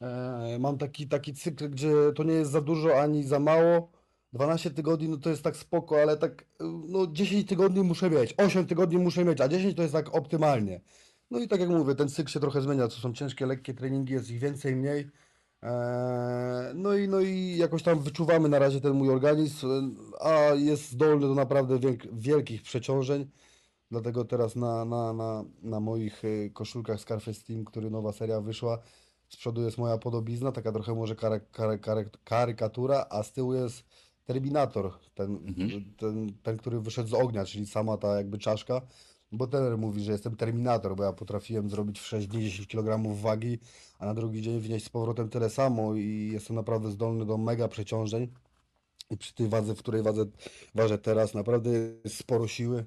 E, mam taki, taki cykl, gdzie to nie jest za dużo ani za mało. 12 tygodni no to jest tak spoko, ale tak no 10 tygodni muszę mieć, 8 tygodni muszę mieć, a 10 to jest tak optymalnie. No i tak jak mówię, ten cykl się trochę zmienia, to są ciężkie, lekkie treningi, jest ich więcej, mniej. Eee, no i, no i jakoś tam wyczuwamy na razie ten mój organizm, a jest zdolny do naprawdę wielk, wielkich przeciążeń. Dlatego teraz na, na, na, na moich y, koszulkach Scarface Team, który nowa seria wyszła, z przodu jest moja podobizna, taka trochę może kary, kary, kary, karykatura, a z tyłu jest Terminator, ten, ten, ten, który wyszedł z ognia, czyli sama ta jakby czaszka. Bo trener mówi, że jestem Terminator, bo ja potrafiłem zrobić w 6 dni 10 kg wagi, a na drugi dzień wnieść z powrotem tyle samo i jestem naprawdę zdolny do mega przeciążeń. I przy tej wadze, w której wadze, ważę teraz, naprawdę jest sporo siły,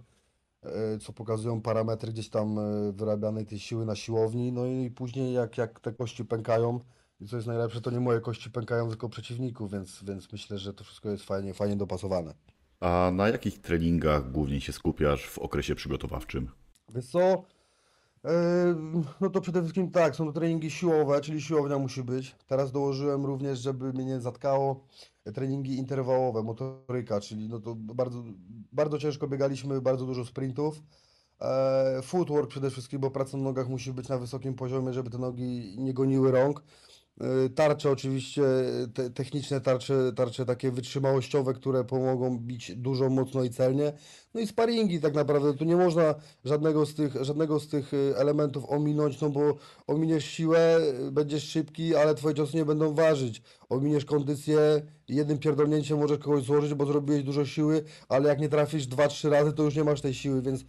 e, co pokazują parametry gdzieś tam e, wyrabianej tej siły na siłowni. No i później jak, jak te kości pękają, i co jest najlepsze, to nie moje kości pękają, tylko przeciwników, więc, więc myślę, że to wszystko jest fajnie, fajnie dopasowane. A na jakich treningach głównie się skupiasz w okresie przygotowawczym? Wiesz E, No to przede wszystkim tak, są to treningi siłowe, czyli siłownia musi być. Teraz dołożyłem również, żeby mnie nie zatkało, e, treningi interwałowe, motoryka, czyli no to bardzo, bardzo ciężko biegaliśmy, bardzo dużo sprintów. E, Footwork przede wszystkim, bo praca na nogach musi być na wysokim poziomie, żeby te nogi nie goniły rąk. E, Tarcze oczywiście, te, techniczne tarcze, tarcze takie wytrzymałościowe, które pomogą bić dużo, mocno i celnie. No i sparingi tak naprawdę, tu nie można żadnego z tych, żadnego z tych y, elementów ominąć, no bo ominiesz siłę, y, będziesz szybki, ale twoje ciosy nie będą ważyć. Ominiesz kondycję, jednym pierdolnięciem możesz kogoś złożyć, bo zrobiłeś dużo siły, ale jak nie trafisz dwa, trzy razy, to już nie masz tej siły, więc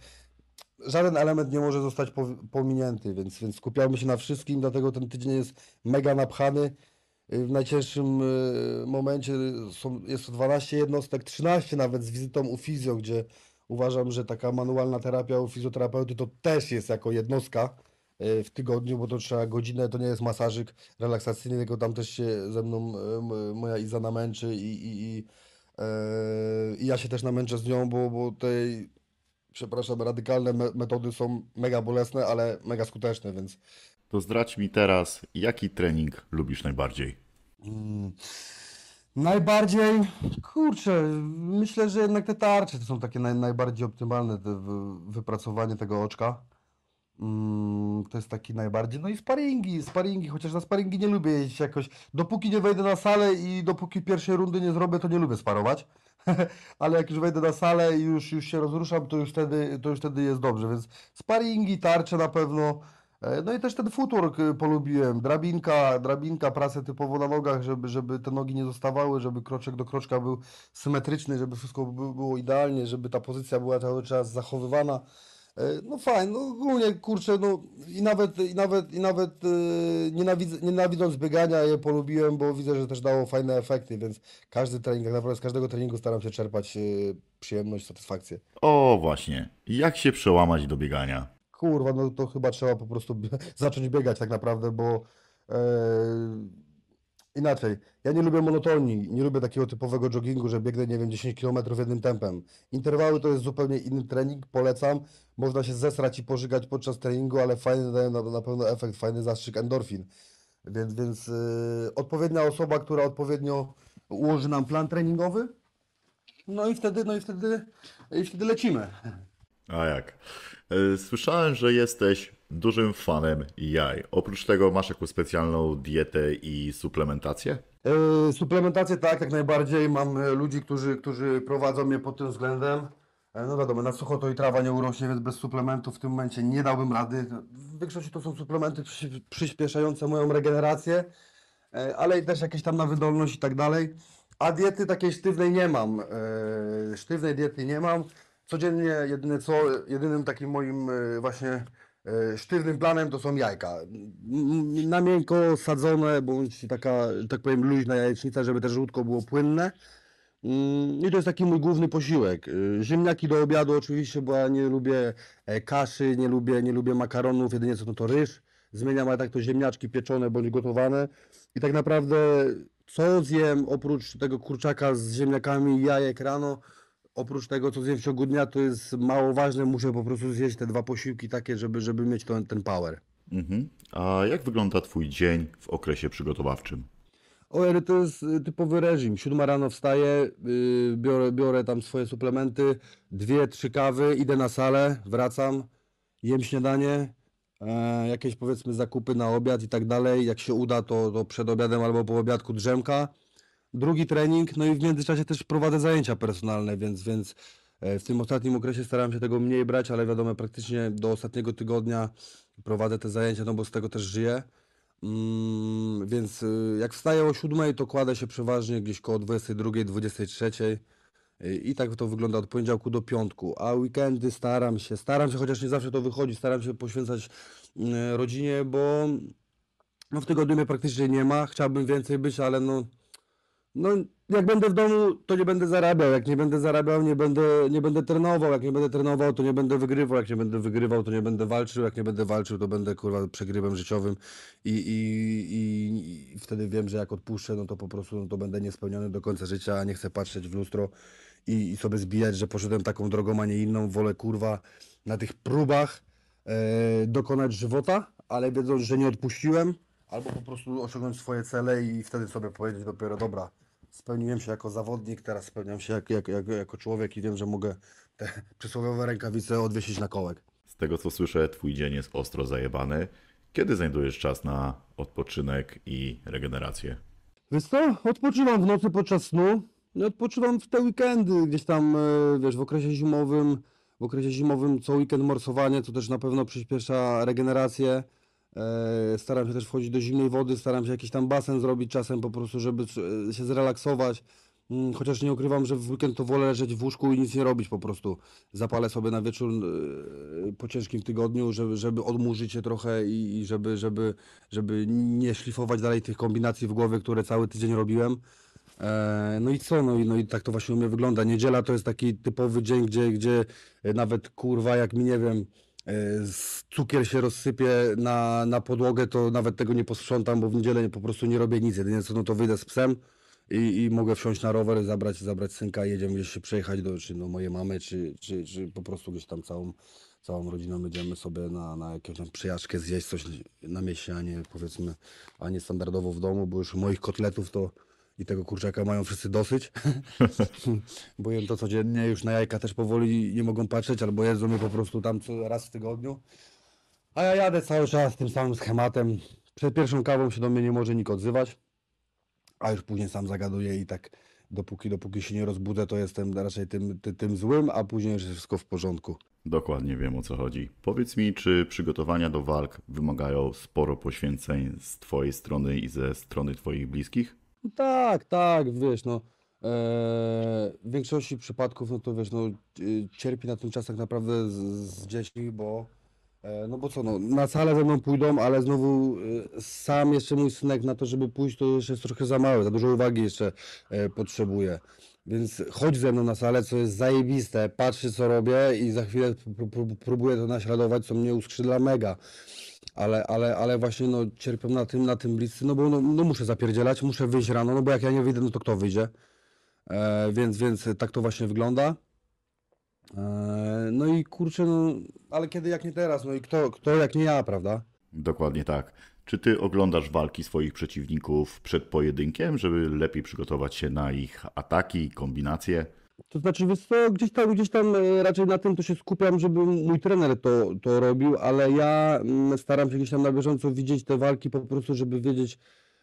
żaden element nie może zostać pominięty, więc, więc skupiamy się na wszystkim, dlatego ten tydzień jest mega napchany. Y, W najcięższym y, momencie są, jest to 12 jednostek, 13 nawet z wizytą u fizjo, gdzie uważam, że taka manualna terapia u fizjoterapeuty to też jest jako jednostka y, w tygodniu, bo to trzeba godzinę, to nie jest masażyk relaksacyjny, tylko tam też się ze mną moja Iza namęczy i, i, i, e, i ja się też namęczę z nią, bo, bo tej przepraszam, radykalne me metody są mega bolesne, ale mega skuteczne, więc To zdradź mi teraz, jaki trening lubisz najbardziej? mm, najbardziej, kurczę, myślę, że jednak te tarcze to są takie naj, najbardziej optymalne, te wy, wypracowanie tego oczka. Mm, to jest taki najbardziej, no i sparingi, sparingi, chociaż na sparingi nie lubię jeździć jakoś, dopóki nie wejdę na salę i dopóki pierwszej rundy nie zrobię, to nie lubię sparować, (laughs) ale jak już wejdę na salę i już, już się rozruszam, to już wtedy, to już wtedy jest dobrze, więc sparingi, tarcze na pewno, E, no i też ten footwork y, polubiłem, drabinka, drabinka, pracę typowo na nogach, żeby, żeby te nogi nie zostawały, żeby kroczek do kroczka był symetryczny, żeby wszystko by- było idealnie, żeby ta pozycja była cały czas zachowywana. E, No fajnie, no ogólnie kurczę, no i nawet, i nawet, i nawet yy, nienawidz, nienawidząc biegania je polubiłem, bo widzę, że też dało fajne efekty, więc każdy trening, tak naprawdę z każdego treningu staram się czerpać yy, przyjemność, satysfakcję. O, właśnie. Jak się przełamać do biegania? Kurwa, no to chyba trzeba po prostu (laughs) zacząć biegać tak naprawdę, bo e, inaczej. Ja nie lubię monotonii, nie lubię takiego typowego joggingu, że biegnę, nie wiem, 10 km jednym tempem. Interwały to jest zupełnie inny trening, polecam. Można się zesrać i pożygać podczas treningu, ale fajny daje na, na pewno efekt, fajny zastrzyk endorfin. Więc, więc e, odpowiednia osoba, która odpowiednio ułoży nam plan treningowy, no i wtedy, no i wtedy, i wtedy lecimy. A jak? E, Słyszałem, że jesteś dużym fanem jaj. Oprócz tego masz jakąś specjalną dietę i suplementację? Yy, suplementację tak, jak najbardziej. Mam e, ludzi, którzy, którzy prowadzą mnie pod tym względem. E, No wiadomo, na sucho to i trawa nie urośnie, więc bez suplementów w tym momencie nie dałbym rady. W większości to są suplementy przy, przyspieszające moją regenerację, ale też jakieś tam na wydolność i tak dalej. A diety takiej sztywnej nie mam. Sztywnej diety nie mam. Codziennie jedyne co, jedynym takim moim właśnie sztywnym planem to są jajka. Na miękko sadzone, bądź taka, tak powiem, luźna jajecznica, żeby też żółtko było płynne. Mm, I to jest taki mój główny posiłek. Y, Ziemniaki do obiadu oczywiście, bo ja nie lubię e, kaszy, nie lubię, nie lubię makaronów, jedynie co to, to ryż. Zmieniam, ale tak to ziemniaczki pieczone bądź gotowane. I tak naprawdę co zjem oprócz tego kurczaka z ziemniakami i jajek rano, oprócz tego co zjem w ciągu dnia, to jest mało ważne. Muszę po prostu zjeść te dwa posiłki takie, żeby, żeby mieć ten, ten power. Mhm. A jak wygląda Twój dzień w okresie przygotowawczym? O, ale to jest y, typowy reżim. Siódma rano wstaję, yy, biorę, biorę tam swoje suplementy, dwie, trzy kawy, idę na salę, wracam, jem śniadanie, e, jakieś powiedzmy zakupy na obiad i tak dalej. Jak się uda, to, to przed obiadem albo po obiadku drzemka. Drugi trening, no i w międzyczasie też prowadzę zajęcia personalne, więc, więc e, w tym ostatnim okresie starałem się tego mniej brać, ale wiadomo, praktycznie do ostatniego tygodnia prowadzę te zajęcia, no bo z tego też żyję. Mm, więc y, jak wstaję o 7, to kładę się przeważnie gdzieś koło 22, 23. y, I tak to wygląda od poniedziałku do piątku. A weekendy staram się, staram się, chociaż nie zawsze to wychodzi, staram się poświęcać y, rodzinie, bo no w tygodniu mnie praktycznie nie ma. Chciałbym więcej być, ale no, no jak będę w domu, to nie będę zarabiał. Jak nie będę zarabiał, nie będę, nie będę trenował. Jak nie będę trenował, to nie będę wygrywał. Jak nie będę wygrywał, to nie będę walczył. Jak nie będę walczył, to będę kurwa przegrywem życiowym. I, i, i, I wtedy wiem, że jak odpuszczę, no to po prostu no to będę niespełniony do końca życia, a nie chcę patrzeć w lustro i, i sobie zbijać, że poszedłem taką drogą, a nie inną. Wolę kurwa na tych próbach e, dokonać żywota, ale wiedząc, że nie odpuściłem, albo po prostu osiągnąć swoje cele i wtedy sobie powiedzieć dopiero, dobra, spełniłem się jako zawodnik, teraz spełniam się jak, jak, jak, jako człowiek i wiem, że mogę te przysłowiowe rękawice odwiesić na kołek. Z tego co słyszę, twój dzień jest ostro zajebany. Kiedy znajdujesz czas na odpoczynek i regenerację? Wiesz co, odpoczywam w nocy podczas snu, no odpoczywam w te weekendy, gdzieś tam, e, wiesz, w okresie zimowym, w okresie zimowym co weekend morsowanie, co też na pewno przyspiesza regenerację. E, Staram się też wchodzić do zimnej wody, staram się jakiś tam basen zrobić czasem po prostu, żeby e, się zrelaksować. Mm, Chociaż nie ukrywam, że w weekend to wolę leżeć w łóżku i nic nie robić po prostu. Zapalę sobie na wieczór e, po ciężkim tygodniu, żeby, żeby odmurzyć się trochę i, żeby, żeby, żeby nie szlifować dalej tych kombinacji w głowie, które cały tydzień robiłem. No i co? No i, no i tak to właśnie u mnie wygląda. Niedziela to jest taki typowy dzień, gdzie, gdzie nawet kurwa, jak mi nie wiem, cukier się rozsypie na, na podłogę, to nawet tego nie posprzątam, bo w niedzielę po prostu nie robię nic. Jedynie co, no to wyjdę z psem i, i mogę wsiąść na rower, zabrać, zabrać synka jedziemy się przejechać do czy do mojej mamy, czy, czy, czy po prostu gdzieś tam całą, całą rodziną będziemy sobie na, na jakąś tam przejażdżkę zjeść coś na mieście, a nie powiedzmy, a nie standardowo w domu, bo już moich kotletów to i tego kurczaka mają wszyscy dosyć, (laughs) bo jem to codziennie, już na jajka też powoli nie mogą patrzeć, albo jedzą je po prostu tam co raz w tygodniu. A ja jadę cały czas tym samym schematem. Przed pierwszą kawą się do mnie nie może nikt odzywać, a już później sam zagaduję i tak dopóki, dopóki się nie rozbudzę, to jestem raczej tym, ty, tym złym, a później już jest wszystko w porządku. Dokładnie wiem o co chodzi. Powiedz mi, czy przygotowania do walk wymagają sporo poświęceń z twojej strony i ze strony twoich bliskich? No tak, tak, wiesz, no. e, w większości przypadków, no to wiesz, no, y, cierpi na tym czas tak naprawdę z, z dziećmi, bo, e, no bo co, no, na salę ze mną pójdą, ale znowu y, sam jeszcze mój synek na to, żeby pójść, to jeszcze jest trochę za mały, za dużo uwagi jeszcze e, potrzebuje. Więc chodź ze mną na salę, co jest zajebiste, patrzy co robię i za chwilę pró- próbuję to naśladować, co mnie uskrzydla mega ale, ale, ale właśnie no, cierpią na tym, na tym bliscy, no bo no, no muszę zapierdzielać, muszę wyjść rano, no bo jak ja nie wyjdę, no to kto wyjdzie? E, więc, więc tak to właśnie wygląda. E, no i kurczę, no, ale kiedy jak nie teraz, no i kto, kto jak nie ja, prawda? Dokładnie tak. Czy ty oglądasz walki swoich przeciwników przed pojedynkiem, żeby lepiej przygotować się na ich ataki, kombinacje? To znaczy, wiesz co, gdzieś tam, gdzieś tam e, raczej na tym to się skupiam, żeby mój trener to, to robił, ale ja mm, staram się gdzieś tam na bieżąco widzieć te walki po prostu, żeby wiedzieć,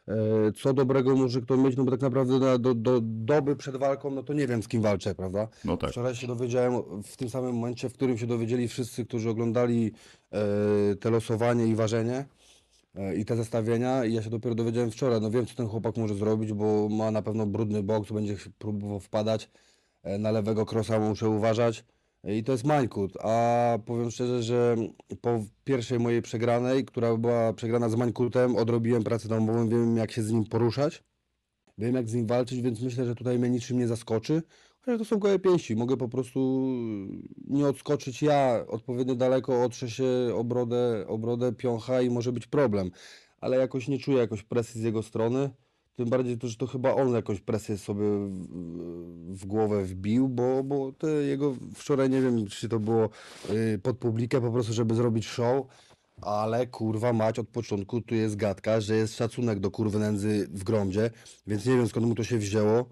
e, co dobrego może kto mieć, no bo tak naprawdę na, do, do doby przed walką, no to nie wiem z kim walczę, prawda? No tak. Wczoraj się dowiedziałem w tym samym momencie, w którym się dowiedzieli wszyscy, którzy oglądali e, te losowanie i ważenie e, i te zestawienia i ja się dopiero dowiedziałem wczoraj, no wiem co ten chłopak może zrobić, bo ma na pewno brudny boks, będzie próbował wpadać, na lewego krosa muszę uważać e, i to jest Mańkut, a powiem szczerze, że po pierwszej mojej przegranej, która była przegrana z Mańkutem, odrobiłem pracę domową, wiem jak się z nim poruszać. Wiem jak z nim walczyć, więc myślę, że tutaj mnie niczym nie zaskoczy. Chociaż to są gołe pięści, mogę po prostu nie odskoczyć ja odpowiednio daleko, otrze się o brodę, o brodę piącha i może być problem. Ale jakoś nie czuję jakoś presji z jego strony. Tym bardziej to, że to chyba on jakąś presję sobie w, w głowę wbił, bo, bo te jego wczoraj nie wiem, czy to było y, pod publikę po prostu, żeby zrobić show. Ale kurwa mać od początku tu jest gadka, że jest szacunek do kurwy nędzy w gromdzie, więc nie wiem skąd mu to się wzięło.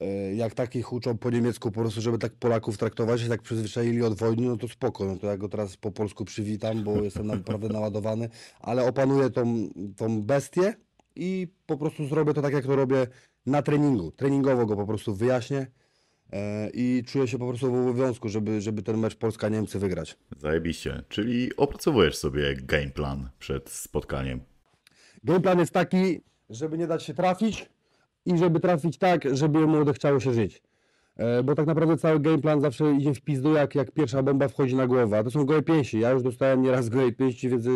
E, Jak takich uczą po niemiecku po prostu, żeby tak Polaków traktować, się tak przyzwyczaili od wojny, no to spoko, no to ja go teraz po polsku przywitam, bo jestem naprawdę naładowany, ale opanuję tą, tą bestię i po prostu zrobię to tak, jak to robię na treningu. Treningowo go po prostu wyjaśnię e, i czuję się po prostu w obowiązku, żeby, żeby ten mecz Polska-Niemcy wygrać. Zajebiście. Czyli opracowujesz sobie game plan przed spotkaniem. Gameplan jest taki, żeby nie dać się trafić i żeby trafić tak, żeby jemu odechciało się żyć. E, Bo tak naprawdę cały gameplan zawsze idzie w pizdu, jak, jak pierwsza bomba wchodzi na głowę. A to są gołe pięści. Ja już dostałem nieraz gołe pięści, więc e,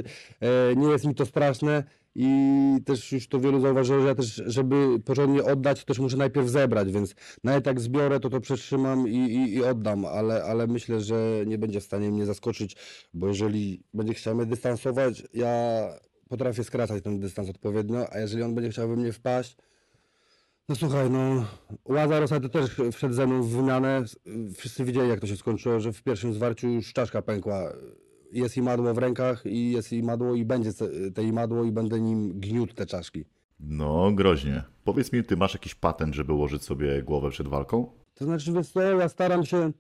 nie jest mi to straszne i też już to wielu zauważyło, że ja też, żeby porządnie oddać, to też muszę najpierw zebrać, więc nawet jak zbiorę, to to przetrzymam i, i, i oddam, ale, ale myślę, że nie będzie w stanie mnie zaskoczyć, bo jeżeli będzie chciał mnie dystansować, ja potrafię skracać ten dystans odpowiednio, a jeżeli on będzie chciał we mnie wpaść, no słuchaj, no Łazar ostatnio też wszedł ze mną w wymianę. Wszyscy widzieli jak to się skończyło, że w pierwszym zwarciu już czaszka pękła jest imadło w rękach i jest imadło i będzie te imadło i będę nim gniótł te czaszki. No, groźnie. Powiedz mi, ty masz jakiś patent, żeby ułożyć sobie głowę przed walką? To znaczy, wiesz co, ja staram się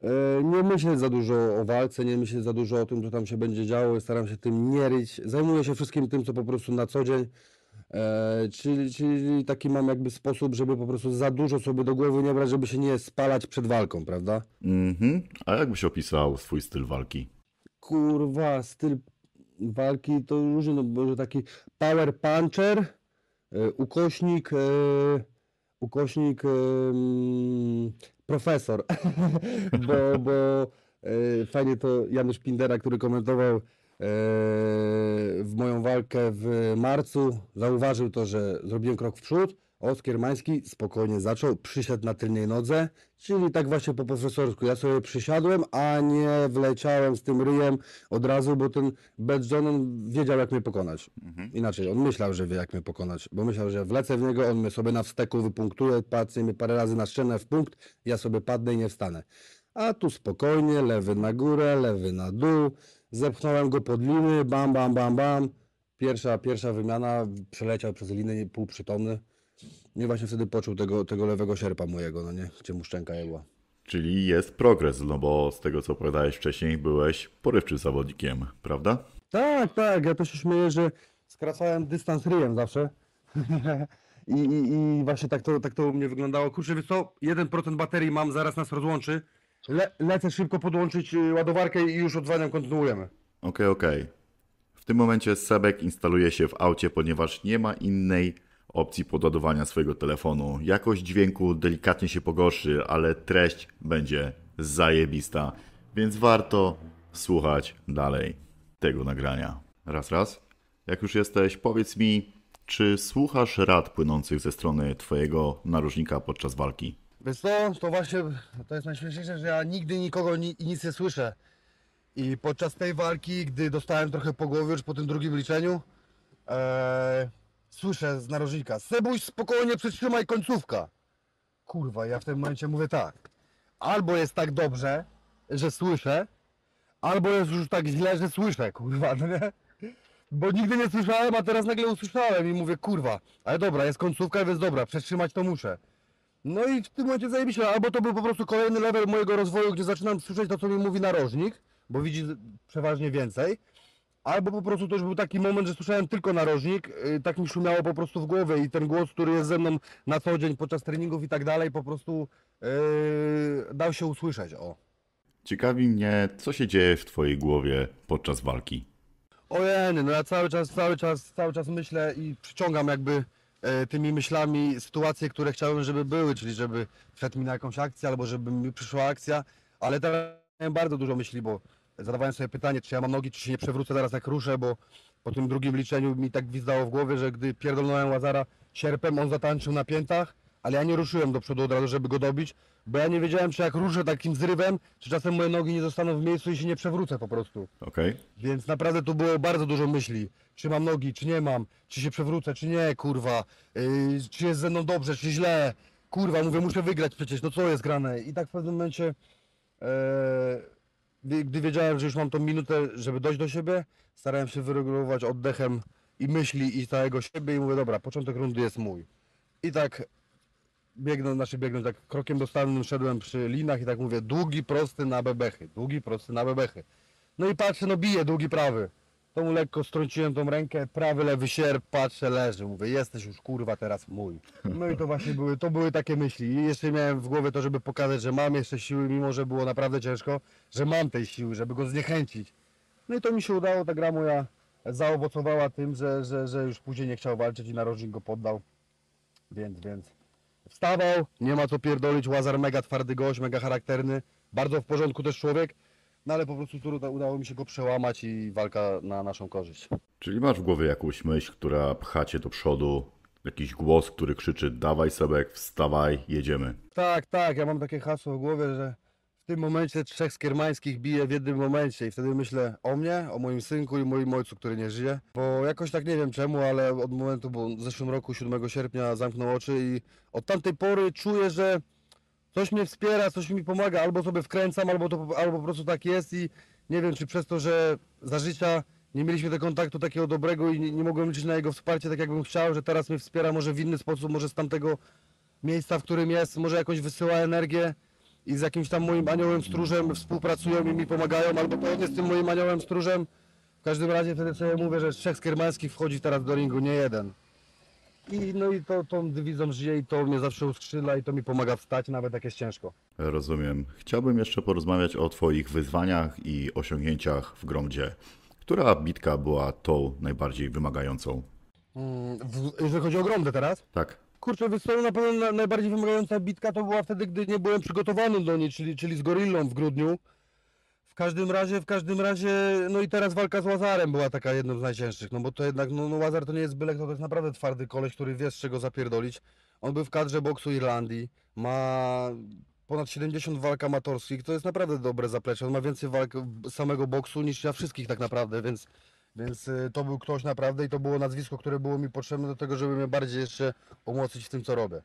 e, nie myśleć za dużo o walce, nie myśleć za dużo o tym, co tam się będzie działo, staram się tym nie ryć. Zajmuję się wszystkim tym, co po prostu na co dzień. E, czyli, czyli taki mam jakby sposób, żeby po prostu za dużo sobie do głowy nie brać, żeby się nie spalać przed walką, prawda? Mhm. A jak byś opisał swój styl walki? Kurwa, styl walki to różny, no bo że taki power puncher, e, ukośnik, e, ukośnik, e, mm, profesor, (laughs) bo, bo fajnie to Janusz Pindera, który komentował w moją walkę w marcu, zauważył to, że zrobiłem krok w przód, Oskar Mański spokojnie zaczął, przysiadł na tylnej nodze, czyli tak właśnie po profesorsku. Ja sobie przysiadłem, a nie wleciałem z tym ryjem od razu, bo ten Bad John wiedział jak mnie pokonać. Inaczej, on myślał, że wie jak mnie pokonać, bo myślał, że wlecę w niego, on mnie sobie na wsteku wypunktuje, patrzy mnie parę razy na szczenę w punkt, ja sobie padnę i nie wstanę. A tu spokojnie, lewy na górę, lewy na dół, zepchnąłem go pod liny, bam, bam, bam, bam. Pierwsza, pierwsza wymiana, przeleciał przez liny półprzytomny. I właśnie wtedy poczuł tego, tego lewego sierpa mojego, no nie, gdzie mu szczęka jegła. Czyli jest progres, no bo z tego co opowiadałeś wcześniej, byłeś porywczym zawodnikiem, prawda? Tak, tak, ja to się śmieję, że skracałem dystans ryjem zawsze. (laughs) I, i, I właśnie tak to, tak to u mnie wyglądało. Kurczę, wiesz co, 1% baterii mam, zaraz nas rozłączy. Le, lecę szybko podłączyć y, ładowarkę i już odzwaniam, kontynuujemy. Okej, okej. W tym momencie Sebek instaluje się w aucie, ponieważ nie ma innej opcji podładowania swojego telefonu. Jakość dźwięku delikatnie się pogorszy, ale treść będzie zajebista, więc warto słuchać dalej tego nagrania. Raz, raz. Jak już jesteś, powiedz mi, czy słuchasz rad płynących ze strony twojego narożnika podczas walki? Wiesz co, to właśnie, to jest najśmieszniejsze, że ja nigdy nikogo ni, nic nie słyszę. I podczas tej walki, gdy dostałem trochę po głowie już po tym drugim liczeniu, e, słyszę z narożnika, Sebuś spokojnie przytrzymaj końcówka. Kurwa, ja w tym momencie mówię tak, albo jest tak dobrze, że słyszę, albo jest już tak źle, że słyszę, kurwa, no nie? Bo nigdy nie słyszałem, a teraz nagle usłyszałem i mówię, kurwa, ale dobra, jest końcówka, więc dobra, przetrzymać to muszę. No i w tym momencie zajebiście, albo to był po prostu kolejny level mojego rozwoju, gdzie zaczynam słyszeć to, co mi mówi narożnik, bo widzi przeważnie więcej, albo po prostu to już był taki moment, że słyszałem tylko narożnik, yy, tak mi szumiało po prostu w głowie i ten głos, który jest ze mną na co dzień podczas treningów i tak dalej, po prostu yy, dał się usłyszeć, o. Ciekawi mnie, co się dzieje w twojej głowie podczas walki. Ojej, no ja cały czas, cały czas, cały czas myślę i przyciągam jakby e, tymi myślami sytuacje, które chciałem, żeby były, czyli żeby wszedł mi na jakąś akcję, albo żeby mi przyszła akcja, ale teraz miałem bardzo dużo myśli, bo zadawałem sobie pytanie, czy ja mam nogi, czy się nie przewrócę zaraz jak ruszę, bo po tym drugim liczeniu mi tak gwizdało w głowie, że gdy pierdolnąłem Łazara sierpem, on zatańczył na piętach, ale ja nie ruszyłem do przodu od razu, żeby go dobić, bo ja nie wiedziałem, czy jak ruszę takim zrywem, czy czasem moje nogi nie zostaną w miejscu i się nie przewrócę po prostu. Okej? Więc naprawdę tu było bardzo dużo myśli. Czy mam nogi, czy nie mam, czy się przewrócę, czy nie, kurwa. Yy, czy jest ze mną dobrze, czy źle. Kurwa, mówię, muszę wygrać przecież, no co jest grane? I tak w pewnym momencie, e, gdy- wiedziałem, że już mam tą minutę, żeby dojść do siebie, starałem się wyregulować oddechem i myśli i całego siebie i mówię, dobra, początek rundy jest mój. I tak biegnąc, znaczy biegnąc, tak krokiem dostannym szedłem przy linach i tak mówię, długi, prosty na bebechy, długi, prosty na bebechy. No i patrzę, no bije, długi prawy. To mu lekko strąciłem tą rękę, prawy, lewy sierp, patrzę, leży. Mówię, jesteś już kurwa teraz mój. No i to właśnie były, to były takie myśli. I jeszcze miałem w głowie to, żeby pokazać, że mam jeszcze siły, mimo że było naprawdę ciężko, że mam tej siły, żeby go zniechęcić. No i to mi się udało, ta gra moja zaowocowała tym, że, że, że już później nie chciał walczyć i narożnik go poddał. Więc, więc wstawał, nie ma co pierdolić, Łazar mega twardy gość, mega charakterny, bardzo w porządku też człowiek, no ale po prostu tu uda- udało mi się go przełamać i walka na naszą korzyść. Czyli masz w głowie jakąś myśl, która pcha cię do przodu, jakiś głos, który krzyczy dawaj Sebek, wstawaj, jedziemy. Tak, tak, ja mam takie hasło w głowie, że w tym momencie trzech skiermańskich bije w jednym momencie i wtedy myślę o mnie, o moim synku i moim ojcu, który nie żyje, bo jakoś tak nie wiem czemu, ale od momentu, bo w zeszłym roku 7 sierpnia zamknął oczy i od tamtej pory czuję, że coś mnie wspiera, coś mi pomaga, albo sobie wkręcam, albo, to, albo po prostu tak jest i nie wiem czy przez to, że za życia nie mieliśmy tego kontaktu takiego dobrego i nie, nie mogłem liczyć na jego wsparcie tak jakbym chciał, że teraz mnie wspiera może w inny sposób, może z tamtego miejsca, w którym jest, może jakoś wysyła energię i z jakimś tam moim aniołem stróżem współpracują i mi pomagają, albo on jest tym moim aniołem stróżem. W każdym razie wtedy sobie mówię, że trzech skiermańskich wchodzi teraz do ringu, nie jeden. I no i to tą dywizją żyje i to mnie zawsze uskrzydla i to mi pomaga wstać, nawet jak jest ciężko. Rozumiem. Chciałbym jeszcze porozmawiać o Twoich wyzwaniach i osiągnięciach w Gromdzie. Która bitka była tą najbardziej wymagającą? Mm, w, jeżeli chodzi o Grondę teraz, Tak? Kurczę, wiesz co, na pewno na, najbardziej wymagająca bitka to była wtedy, gdy nie byłem przygotowany do niej, czyli, czyli z Gorillą w grudniu. W każdym razie, w każdym razie, no i teraz walka z Łazarem była taka jedną z najcięższych, no bo to jednak, no, no Łazar to nie jest byle kto, to jest naprawdę twardy koleś, który wie z czego zapierdolić. On był w kadrze boksu Irlandii, ma ponad 70 walk amatorskich, to jest naprawdę dobre zaplecze, on ma więcej walk samego boksu niż ja wszystkich tak naprawdę, więc, więc y, to był ktoś naprawdę i to było nazwisko, które było mi potrzebne do tego, żeby mnie bardziej jeszcze umocnić w tym, co robię.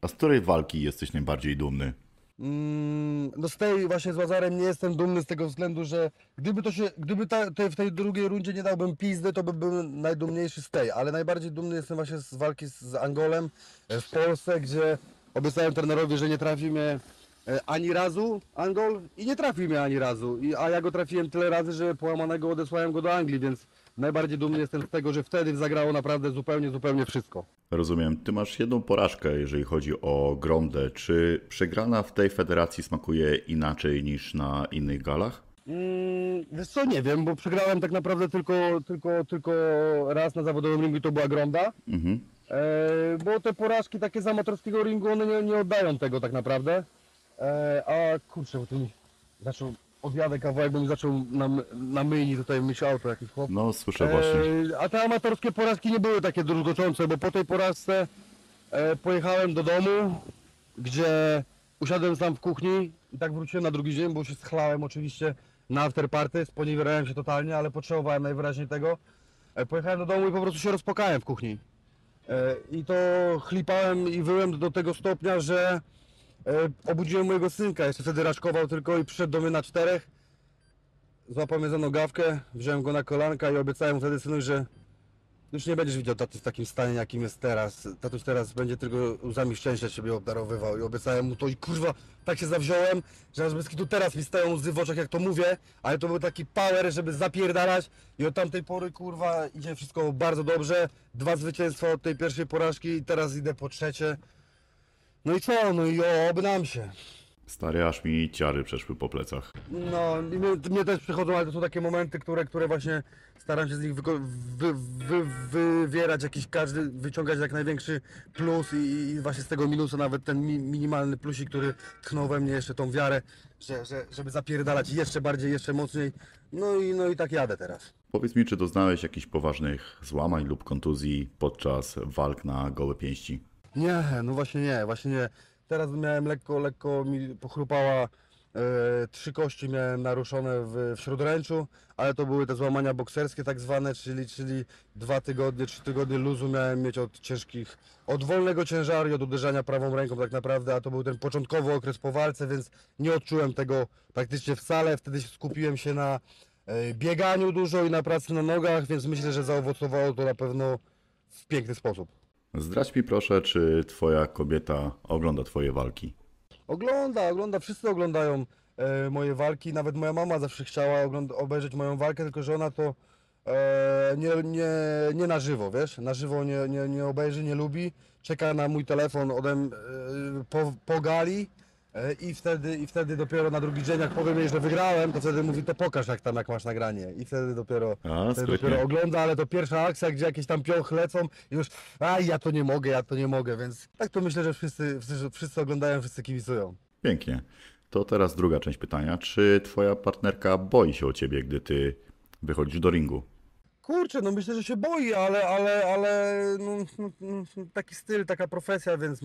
A z której walki jesteś najbardziej dumny? Mm, no z tej właśnie z Łazarem nie jestem dumny z tego względu, że gdyby to się, gdyby ta, te, w tej drugiej rundzie nie dałbym pizdy, to bym był najdumniejszy z tej, ale najbardziej dumny jestem właśnie z walki z, z Angolem e, w Polsce, gdzie obiecałem trenerowi, że nie trafi mnie e, ani razu. Angol i nie trafił mnie ani razu, I, a ja go trafiłem tyle razy, że połamanego odesłałem go do Anglii, więc najbardziej dumny jestem z tego, że wtedy zagrało naprawdę zupełnie, zupełnie wszystko. Rozumiem, ty masz jedną porażkę, jeżeli chodzi o Grondę. Czy przegrana w tej federacji smakuje inaczej niż na innych galach? Mm, wiesz co, nie wiem, bo przegrałem tak naprawdę tylko, tylko, tylko raz na zawodowym ringu i to była Gronda. Mhm. E, bo te porażki takie z amatorskiego ringu, one nie, nie oddają tego tak naprawdę. E, a kurczę, bo tu mi zaczął, odjadę kawałek, bo mi zaczął na, na myjni tutaj myć auto jakiś chłop. No, słyszę właśnie. E, a te amatorskie porażki nie były takie druzgoczące, bo po tej porażce e, pojechałem do domu, gdzie usiadłem tam w kuchni i tak wróciłem na drugi dzień, bo się schlałem oczywiście na afterparty, sponiewierałem się totalnie, ale potrzebowałem najwyraźniej tego. E, pojechałem do domu i po prostu się rozpłakałem w kuchni. E, I to chlipałem i wyłem do tego stopnia, że obudziłem mojego synka, jeszcze wtedy raczkował tylko i przyszedł do mnie na czterech. Złapał mnie za nogawkę, wziąłem go na kolanka i obiecałem mu wtedy synu, że już nie będziesz widział taty w takim stanie, jakim jest teraz. Tatuś teraz będzie tylko łzami szczęścia ciebie obdarowywał i obiecałem mu to i kurwa, tak się zawziąłem, że aż tu teraz mi stają łzy w oczach, jak to mówię, ale to był taki power, żeby zapierdalać i od tamtej pory kurwa idzie wszystko bardzo dobrze. Dwa zwycięstwa od tej pierwszej porażki i teraz idę po trzecie. No i co? No i o, oby nam się. Stary, aż mi ciary przeszły po plecach. No, i mnie, mnie też przychodzą, ale to są takie momenty, które, które właśnie staram się z nich wyko- wy, wy, wywierać jakiś każdy, wyciągać jak największy plus i, i właśnie z tego minusu nawet ten mi, minimalny plusik, który tchnął we mnie jeszcze tą wiarę, że, że, żeby zapierdalać jeszcze bardziej, jeszcze mocniej. No i, no i tak jadę teraz. Powiedz mi, czy doznałeś jakichś poważnych złamań lub kontuzji podczas walk na gołe pięści? Nie, no właśnie nie, właśnie nie. Teraz miałem lekko, lekko mi pochrupała e, trzy kości miałem naruszone w, w śródręczu, ale to były te złamania bokserskie tak zwane, czyli, czyli dwa tygodnie, trzy tygodnie luzu miałem mieć od ciężkich, od wolnego ciężaru i od uderzania prawą ręką tak naprawdę, a to był ten początkowy okres po walce, więc nie odczułem tego praktycznie wcale. Wtedy skupiłem się na e, bieganiu dużo i na pracy na nogach, więc myślę, że zaowocowało to na pewno w piękny sposób. Zdradź mi proszę, czy twoja kobieta ogląda twoje walki? Ogląda, ogląda, wszyscy oglądają e, moje walki, nawet moja mama zawsze chciała ogląd- obejrzeć moją walkę, tylko że ona to e, nie, nie, nie na żywo, wiesz, na żywo nie, nie, nie obejrzy, nie lubi, czeka na mój telefon ode m- e, po, po gali i wtedy, i wtedy dopiero na drugi dzień, jak powiem jej, że wygrałem, to wtedy mówi, to pokaż jak tam, jak masz nagranie i wtedy dopiero, A, wtedy dopiero ogląda, ale to pierwsza akcja, gdzie jakieś tam piąch lecą i już, a ja to nie mogę, ja to nie mogę, więc tak to myślę, że wszyscy, wszyscy, wszyscy oglądają, wszyscy kibicują. Pięknie. To teraz druga część pytania. Czy twoja partnerka boi się o ciebie, gdy ty wychodzisz do ringu? Kurczę, no myślę, że się boi, ale, ale, ale no, no, no, taki styl, taka profesja, więc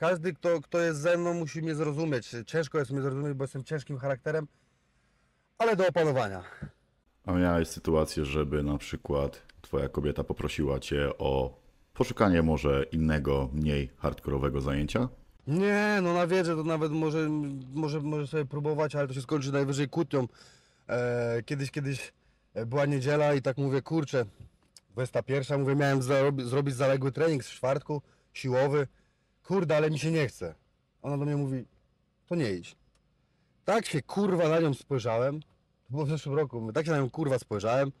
każdy, kto, kto jest ze mną, musi mnie zrozumieć. Ciężko jest mnie zrozumieć, bo jestem ciężkim charakterem, ale do opanowania. A miałeś sytuację, żeby na przykład twoja kobieta poprosiła cię o poszukanie może innego, mniej hardkorowego zajęcia? Nie, no na wiedzy to nawet może, może, może sobie próbować, ale to się skończy najwyżej kłótnią. E, kiedyś, kiedyś e, była niedziela i tak mówię, kurczę, 21, mówię, miałem zrobić zaległy trening z czwartku, siłowy. Kurde, ale mi się nie chce. Ona do mnie mówi, to nie idź. Tak się kurwa na nią spojrzałem, to było w zeszłym roku, tak się na nią kurwa spojrzałem,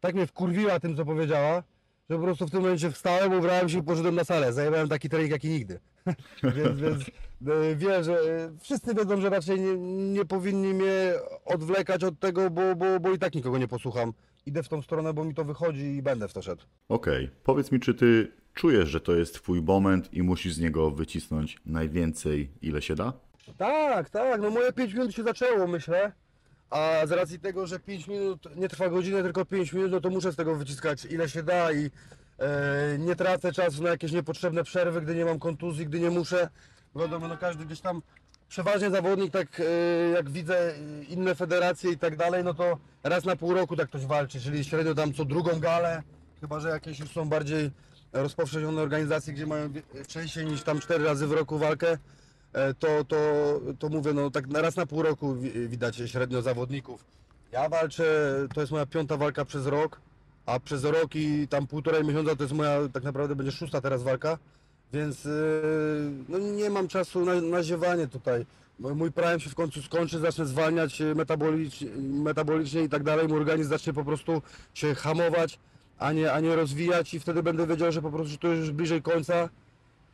tak mnie wkurwiła tym, co powiedziała, że po prostu w tym momencie wstałem, ubrałem się i poszedłem na salę. Zajebałem taki trening jak i nigdy. (laughs) więc więc e, wiem, że e, wszyscy wiedzą, że raczej nie, nie powinni mnie odwlekać od tego, bo, bo, bo i tak nikogo nie posłucham. Idę w tą stronę, bo mi to wychodzi i będę w to szedł. Okej, powiedz mi, czy ty czujesz, że to jest twój moment i musisz z niego wycisnąć najwięcej, ile się da? Tak, tak, no moje 5 minut się zaczęło, myślę. A z racji tego, że 5 minut nie trwa godzinę, tylko 5 minut, no to muszę z tego wyciskać ile się da i e, nie tracę czasu na jakieś niepotrzebne przerwy, gdy nie mam kontuzji, gdy nie muszę. Wiadomo, no każdy gdzieś tam, przeważnie zawodnik, tak e, jak widzę e, inne federacje i tak dalej, no to raz na pół roku tak ktoś walczy, czyli średnio tam co drugą galę, chyba że jakieś już są bardziej rozpowszechnione organizacje, gdzie mają częściej niż tam 4 razy w roku walkę e, to, to, to mówię, no tak raz na pół roku wi- widać średnio zawodników. Ja walczę, to jest moja piąta walka przez rok, a przez rok i tam półtorej miesiąca to jest moja, tak naprawdę będzie szósta teraz walka, więc yy, no nie mam czasu na, na ziewanie tutaj. Mój prime się w końcu skończy, zacznę zwalniać e, metabolicznie, metabolicznie i tak dalej, mój organizm zacznie po prostu się hamować, a nie, a nie rozwijać i wtedy będę wiedział, że po prostu że to już bliżej końca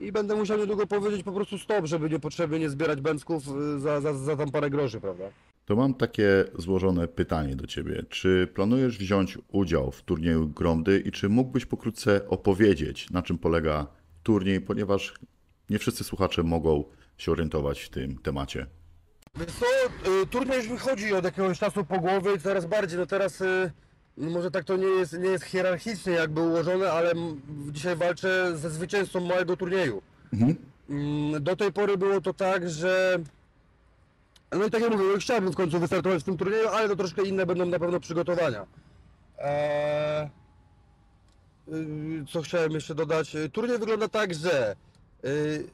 i będę musiał niedługo powiedzieć po prostu stop, żeby niepotrzebnie nie zbierać bęcków y, za, za, za tam parę groszy, prawda? To mam takie złożone pytanie do ciebie. Czy planujesz wziąć udział w turnieju Gromdy i czy mógłbyś pokrótce opowiedzieć, na czym polega turniej, ponieważ nie wszyscy słuchacze mogą się orientować w tym temacie. Co, y, turniej już mi chodzi od jakiegoś czasu po głowie i coraz bardziej, no teraz y, no może tak to nie jest, nie jest hierarchicznie jakby ułożone, ale dzisiaj walczę ze zwycięzcą małego turnieju. Mhm. Mm, Do tej pory było to tak, że no i tak jak mówię, ja chciałbym w końcu wystartować w tym turnieju, ale to troszkę inne będą na pewno przygotowania. Eee, co chciałem jeszcze dodać? Y, Turniej wygląda tak, że y,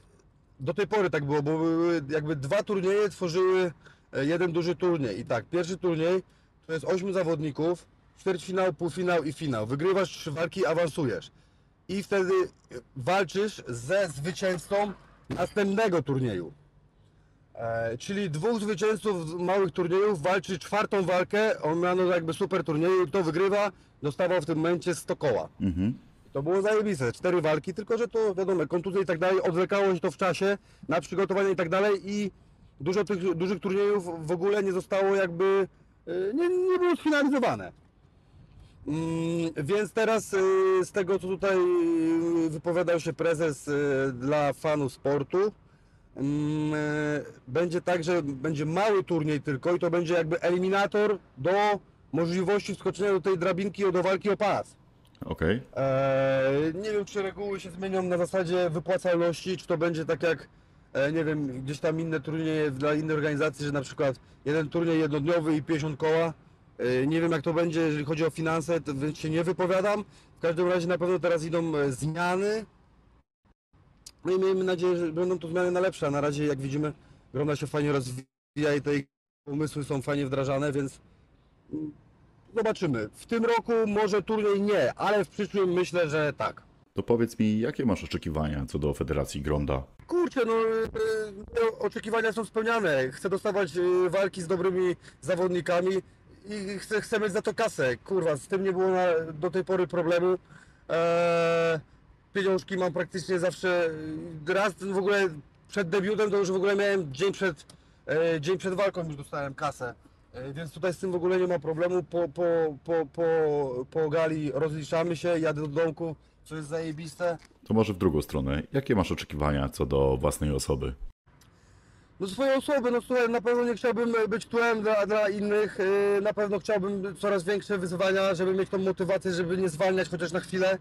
do tej pory tak było, bo były jakby dwa turnieje tworzyły jeden duży turniej. I tak, pierwszy turniej to jest ośmiu zawodników, ćwierćfinał, półfinał i finał. Wygrywasz trzy walki, awansujesz. I wtedy walczysz ze zwycięzcą następnego turnieju. Czyli dwóch zwycięzców małych turniejów walczy czwartą walkę, on miano jakby super turnieju, kto wygrywa, dostawał w tym momencie 100 koła. Mhm. To było zajebiste, cztery walki, tylko że to wiadomo, kontuzje i tak dalej, odwlekało się to w czasie na przygotowanie i tak dalej i dużo tych dużych turniejów w ogóle nie zostało jakby, y, nie, nie było sfinalizowane. Mm, więc teraz y, z tego co tutaj y, wypowiadał się prezes dla fanów sportu, mm, będzie tak, że będzie mały turniej tylko i to będzie jakby eliminator do możliwości wskoczenia do tej drabinki do walki o pas. Okej. Eee, nie wiem, czy reguły się zmienią na zasadzie wypłacalności, czy to będzie tak jak, e, nie wiem, gdzieś tam inne turnieje dla innych organizacji, że na przykład jeden turniej jednodniowy i 50 koła. E, nie wiem, jak to będzie, jeżeli chodzi o finanse, to więc się nie wypowiadam. W każdym razie na pewno teraz idą e, zmiany. No i miejmy nadzieję, że będą to zmiany na lepsze, a na razie, jak widzimy, grona się fajnie rozwija i te pomysły są fajnie wdrażane, więc Zobaczymy. W tym roku może turniej nie, ale w przyszłym myślę, że tak. To powiedz mi, jakie masz oczekiwania co do Federacji Gronda? Kurczę, no y, y, oczekiwania są spełniane. Chcę dostawać y, walki z dobrymi zawodnikami i chcę, chcę mieć za to kasę. Kurwa, z tym nie było na, do tej pory problemu. Eee, pieniążki mam praktycznie zawsze. Raz w ogóle przed debiutem to już w ogóle miałem dzień przed, e, dzień przed walką już dostałem kasę. E, Więc tutaj z tym w ogóle nie ma problemu. Po, po, po, po, po gali rozliczamy się, jadę do domku, co jest zajebiste. To może w drugą stronę. Jakie masz oczekiwania co do własnej osoby? No swoje osoby, no słuchaj, na pewno nie chciałbym być tłem dla, dla innych, yy, na pewno chciałbym coraz większe wyzwania, żeby mieć tą motywację, żeby nie zwalniać chociaż na chwilę.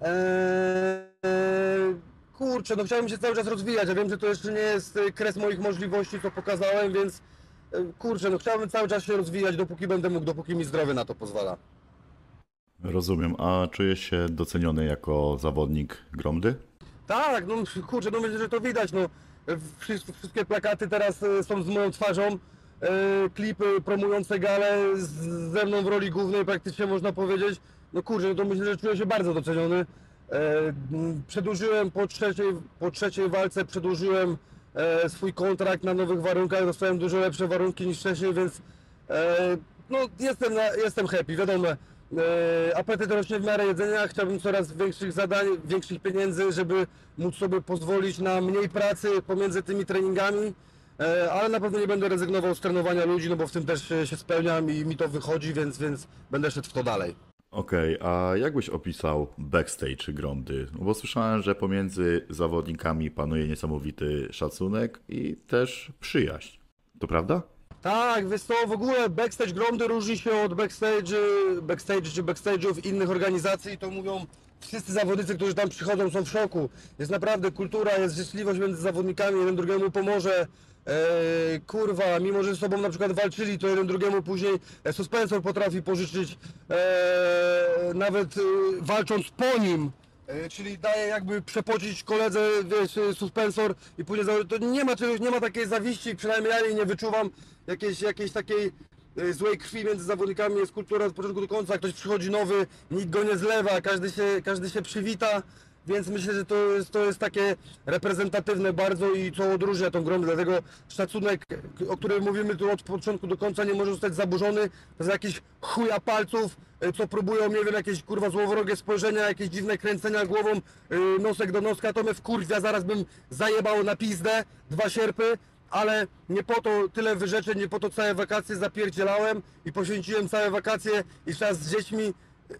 Eee, kurczę, no chciałbym się cały czas rozwijać, ja wiem, że to jeszcze nie jest kres moich możliwości, co pokazałem, więc kurczę, no chciałbym cały czas się rozwijać, dopóki będę mógł, dopóki mi zdrowie na to pozwala. Rozumiem. A czujesz się doceniony jako zawodnik Gromdy? Tak, no kurczę, no myślę, że to widać, no wszy- wszystkie plakaty teraz e, są z moją twarzą, e, klipy promujące galę ze mną w roli głównej praktycznie można powiedzieć. No kurczę, no to myślę, że czuję się bardzo doceniony. E, przedłużyłem po trzeciej, po trzeciej walce, przedłużyłem e, swój kontrakt na nowych warunkach, dostałem dużo lepsze warunki niż wcześniej, więc e, no jestem, jestem happy, wiadomo. E, apetyt rośnie w miarę jedzenia, chciałbym coraz większych zadań, większych pieniędzy, żeby móc sobie pozwolić na mniej pracy pomiędzy tymi treningami, ale na pewno nie będę rezygnował z trenowania ludzi, no bo w tym też się, się spełniam i mi to wychodzi, więc, więc będę szedł w to dalej. Okej, a jak byś opisał backstage Grondy? No bo słyszałem, że pomiędzy zawodnikami panuje niesamowity szacunek i też przyjaźń. To prawda? Tak, wiesz co, w ogóle backstage Gromdy różni się od backstage, backstage czy backstage'ów innych organizacji, to mówią wszyscy zawodnicy, którzy tam przychodzą są w szoku. Jest naprawdę kultura, jest życzliwość między zawodnikami, jeden drugiemu pomoże. E, kurwa, mimo że ze sobą na przykład walczyli, to jeden drugiemu później suspensor potrafi pożyczyć, e, nawet e, walcząc po nim. Czyli daje jakby przepocić koledze, wiesz, suspensor i później za... to nie ma czegoś, nie ma takiej zawiści, przynajmniej ja jej nie wyczuwam, jakiejś, jakiejś takiej złej krwi między zawodnikami, jest kultura od początku do końca, ktoś przychodzi nowy, nikt go nie zlewa, każdy się, każdy się przywita, więc myślę, że to jest, to jest takie reprezentatywne bardzo i co odróżnia tą grę, dlatego szacunek, o którym mówimy tu od początku do końca nie może zostać zaburzony za jakiś chuja palców, e, co próbują, nie wiem, jakieś kurwa złowrogie spojrzenia, jakieś dziwne kręcenia głową, e, nosek do noska, to mnie wkurwia, zaraz bym zajebał na pizdę, dwa sierpy, ale nie po to tyle wyrzeczeń, nie po to całe wakacje zapierdzielałem i poświęciłem całe wakacje i czas z dziećmi,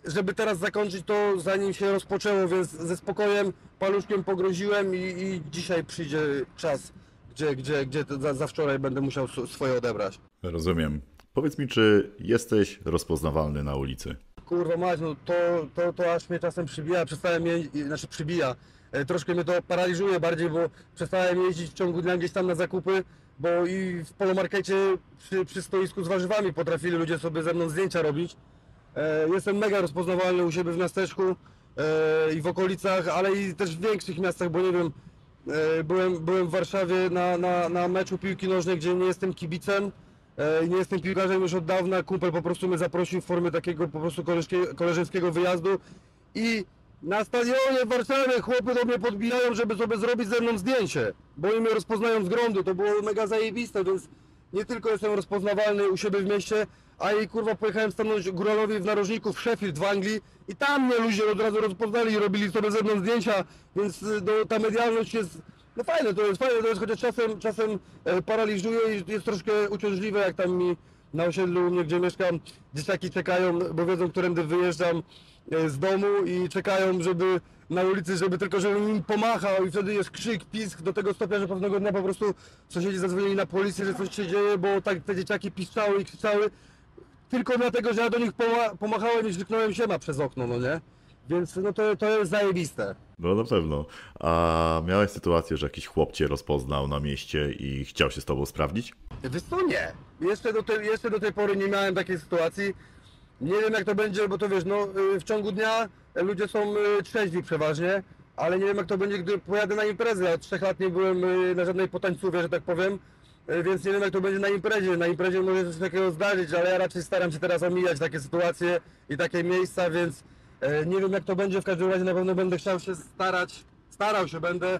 żeby teraz zakończyć to zanim się rozpoczęło, więc ze spokojem, paluszkiem pogroziłem i, i dzisiaj przyjdzie czas, gdzie, gdzie, gdzie za, za wczoraj będę musiał swoje odebrać. Rozumiem. Powiedz mi, czy jesteś rozpoznawalny na ulicy? Kurwa mać, no to, to, to aż mnie czasem przybija, przestałem je, znaczy przybija. E, Troszkę mnie to paraliżuje bardziej, bo przestałem jeździć w ciągu dnia gdzieś tam na zakupy, bo i w polomarkecie przy, przy stoisku z warzywami potrafili ludzie sobie ze mną zdjęcia robić. E, Jestem mega rozpoznawalny u siebie w miasteczku e, i w okolicach, ale i też w większych miastach, bo nie wiem, e, byłem, byłem w Warszawie na, na, na meczu piłki nożnej, gdzie nie jestem kibicem, nie jestem piłkarzem już od dawna, kumpel po prostu mnie zaprosił w formie takiego po prostu koleżeńskiego wyjazdu. I na stadionie w Warszawie chłopy do mnie podbijają, żeby sobie zrobić ze mną zdjęcie, bo oni mnie rozpoznają z grądu, to było mega zajebiste, więc nie tylko jestem rozpoznawalny u siebie w mieście, a i kurwa pojechałem stanąć góralowi w narożniku w Sheffield w Anglii i tam mnie ludzie od razu rozpoznali i robili sobie ze mną zdjęcia, więc y, no, ta medialność jest no fajne, to jest fajne, to jest chociaż czasem, czasem e, paraliżuje i jest troszkę uciążliwe, jak tam mi na osiedlu u mnie, gdzie mieszkam, dzieciaki czekają, bo wiedzą, którędy wyjeżdżam e, z domu i czekają, żeby na ulicy, żeby tylko żebym im pomachał i wtedy jest krzyk, pisk do tego stopnia, że pewnego dnia po prostu sąsiedzi zadzwonili na policję, że coś się dzieje, bo tak te dzieciaki piszczały i krzyczały tylko dlatego, że ja do nich poma- pomachałem i krzyknąłem siema przez okno, no nie? Więc no to, to jest zajebiste. No na pewno. A miałeś sytuację, że jakiś chłop cię rozpoznał na mieście i chciał się z tobą sprawdzić? Wiesz co, nie. Jeszcze do, tej, jeszcze do tej pory nie miałem takiej sytuacji. Nie wiem jak to będzie, bo to wiesz, no y, w ciągu dnia ludzie są y, trzeźwi przeważnie, ale nie wiem jak to będzie, gdy pojadę na imprezę. Ja od trzech lat nie byłem y, na żadnej potańcówie, że tak powiem, więc nie wiem jak to będzie na imprezie. Na imprezie może coś takiego zdarzyć, ale ja raczej staram się teraz omijać takie sytuacje i takie miejsca, więc y, nie wiem jak to będzie. W każdym razie na pewno będę chciał się starać, starał się będę y,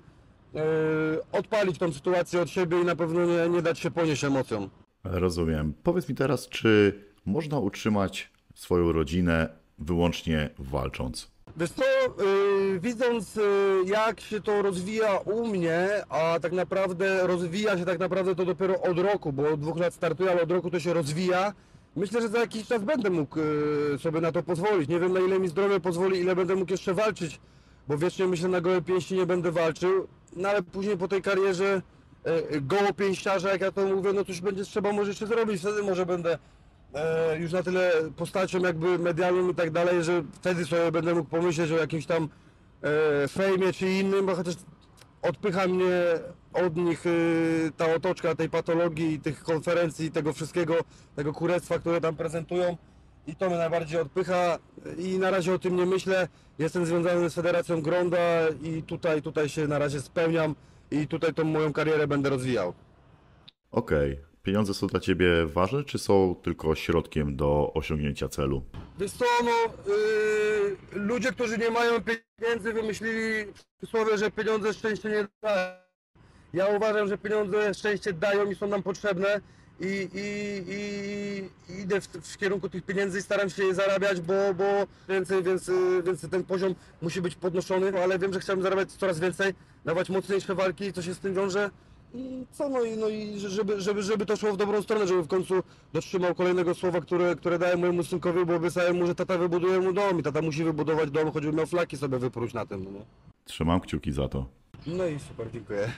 odpalić tą sytuację od siebie i na pewno nie, nie dać się ponieść emocjom. Rozumiem. Powiedz mi teraz, czy można utrzymać swoją rodzinę wyłącznie walcząc? Wiesz co, yy, widząc yy, jak się to rozwija u mnie, a tak naprawdę rozwija się tak naprawdę to dopiero od roku, bo od dwóch lat startuję, ale od roku to się rozwija. Myślę, że za jakiś czas będę mógł yy, sobie na to pozwolić. Nie wiem na ile mi zdrowie pozwoli, ile będę mógł jeszcze walczyć, bo wiecznie myślę na gołe pięści nie będę walczył, no ale później po tej karierze yy, gołopięściarza, jak ja to mówię, no to już będzie trzeba może jeszcze zrobić, wtedy może będę e, już na tyle postacią jakby medialną i tak dalej, że wtedy sobie będę mógł pomyśleć o jakimś tam e, fejmie czy innym, bo chociaż odpycha mnie od nich e, ta otoczka tej patologii, tych konferencji, tego wszystkiego, tego kurestwa, które tam prezentują i to mnie najbardziej odpycha i na razie o tym nie myślę. Jestem związany z Federacją Gronda i tutaj, tutaj się na razie spełniam i tutaj tą moją karierę będę rozwijał. Okej. Pieniądze są dla ciebie ważne, czy są tylko środkiem do osiągnięcia celu? Wiesz no, yy, ludzie, którzy nie mają pieniędzy wymyślili przysłowie, że pieniądze szczęście nie dają. Ja uważam, że pieniądze szczęście dają i są nam potrzebne i, i, i, i idę w, w kierunku tych pieniędzy i staram się je zarabiać, bo, bo więcej, więc, yy, więc ten poziom musi być podnoszony, ale wiem, że chciałbym zarabiać coraz więcej, dawać mocniejsze walki, co się z tym wiąże. I co, no i, no i żeby, żeby, żeby to szło w dobrą stronę, żeby w końcu dotrzymał kolejnego słowa, które, które dałem mojemu synkowi, bo obiecałem mu, że tata wybuduje mu dom i tata musi wybudować dom, choćby miał flaki sobie wypróć na tym, no? Trzymam kciuki za to. No i super, dziękuję.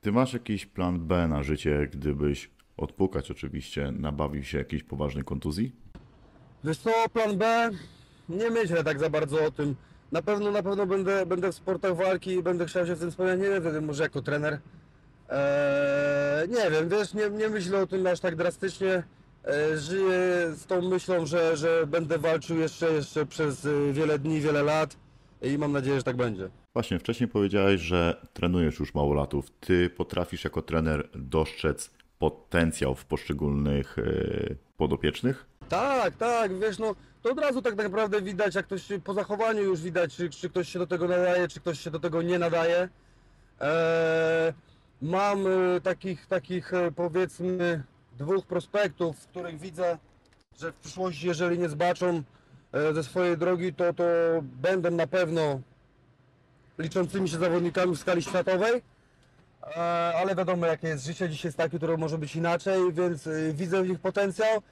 Ty masz jakiś plan B na życie, gdybyś odpukać oczywiście, nabawił się jakiejś poważnej kontuzji? Wiesz co, plan B? Nie myślę tak za bardzo o tym. Na pewno, na pewno będę, będę w sportach walki i będę chciał się w tym spełniać, nie wiem, może jako trener. Eee, nie wiem, wiesz, nie, nie myślę o tym aż tak drastycznie. Eee, żyję z tą myślą, że, że będę walczył jeszcze, jeszcze przez y, wiele dni, wiele lat i mam nadzieję, że tak będzie. Właśnie, wcześniej powiedziałeś, że trenujesz już mało latów. Ty potrafisz jako trener dostrzec potencjał w poszczególnych e, podopiecznych? Tak, tak, wiesz, no to od razu tak naprawdę widać, jak ktoś po zachowaniu już widać, czy, czy ktoś się do tego nadaje, czy ktoś się do tego nie nadaje. Eee, mam e, takich, takich e, powiedzmy dwóch prospektów, w których widzę, że w przyszłości, jeżeli nie zbaczą e, ze swojej drogi, to, to będą na pewno liczącymi się zawodnikami w skali światowej. Ale wiadomo jakie jest życie, dzisiaj jest takie, które może być inaczej, więc widzę w nich potencjał.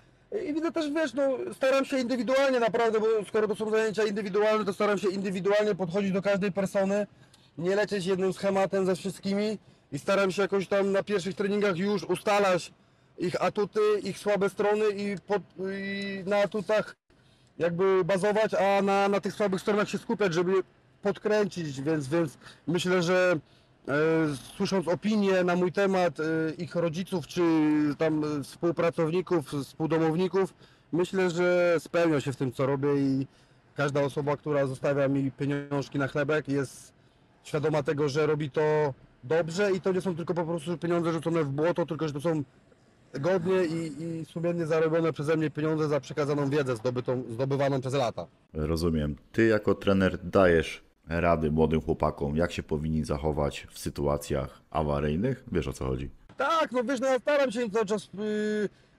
I widzę też, wiesz, no, staram się indywidualnie naprawdę, bo skoro to są zajęcia indywidualne, to staram się indywidualnie podchodzić do każdej persony, nie lecieć jednym schematem ze wszystkimi i staram się jakoś tam na pierwszych treningach już ustalać ich atuty, ich słabe strony i, pod, i na atutach jakby bazować, a na, na tych słabych stronach się skupiać, żeby podkręcić, więc, więc myślę, że e, słysząc opinie na mój temat e, ich rodziców czy tam współpracowników, współdomowników, myślę, że spełnią się w tym co robię i każda osoba, która zostawia mi pieniążki na chlebek jest świadoma tego, że robi to dobrze i to nie są tylko po prostu pieniądze rzucone w błoto, tylko że to są godnie i, i sumiennie zarobione przeze mnie pieniądze za przekazaną wiedzę zdobytą, zdobywaną przez lata. Rozumiem. Ty jako trener dajesz rady młodym chłopakom, jak się powinni zachować w sytuacjach awaryjnych? Wiesz o co chodzi? Tak, no wiesz, no ja staram się im cały czas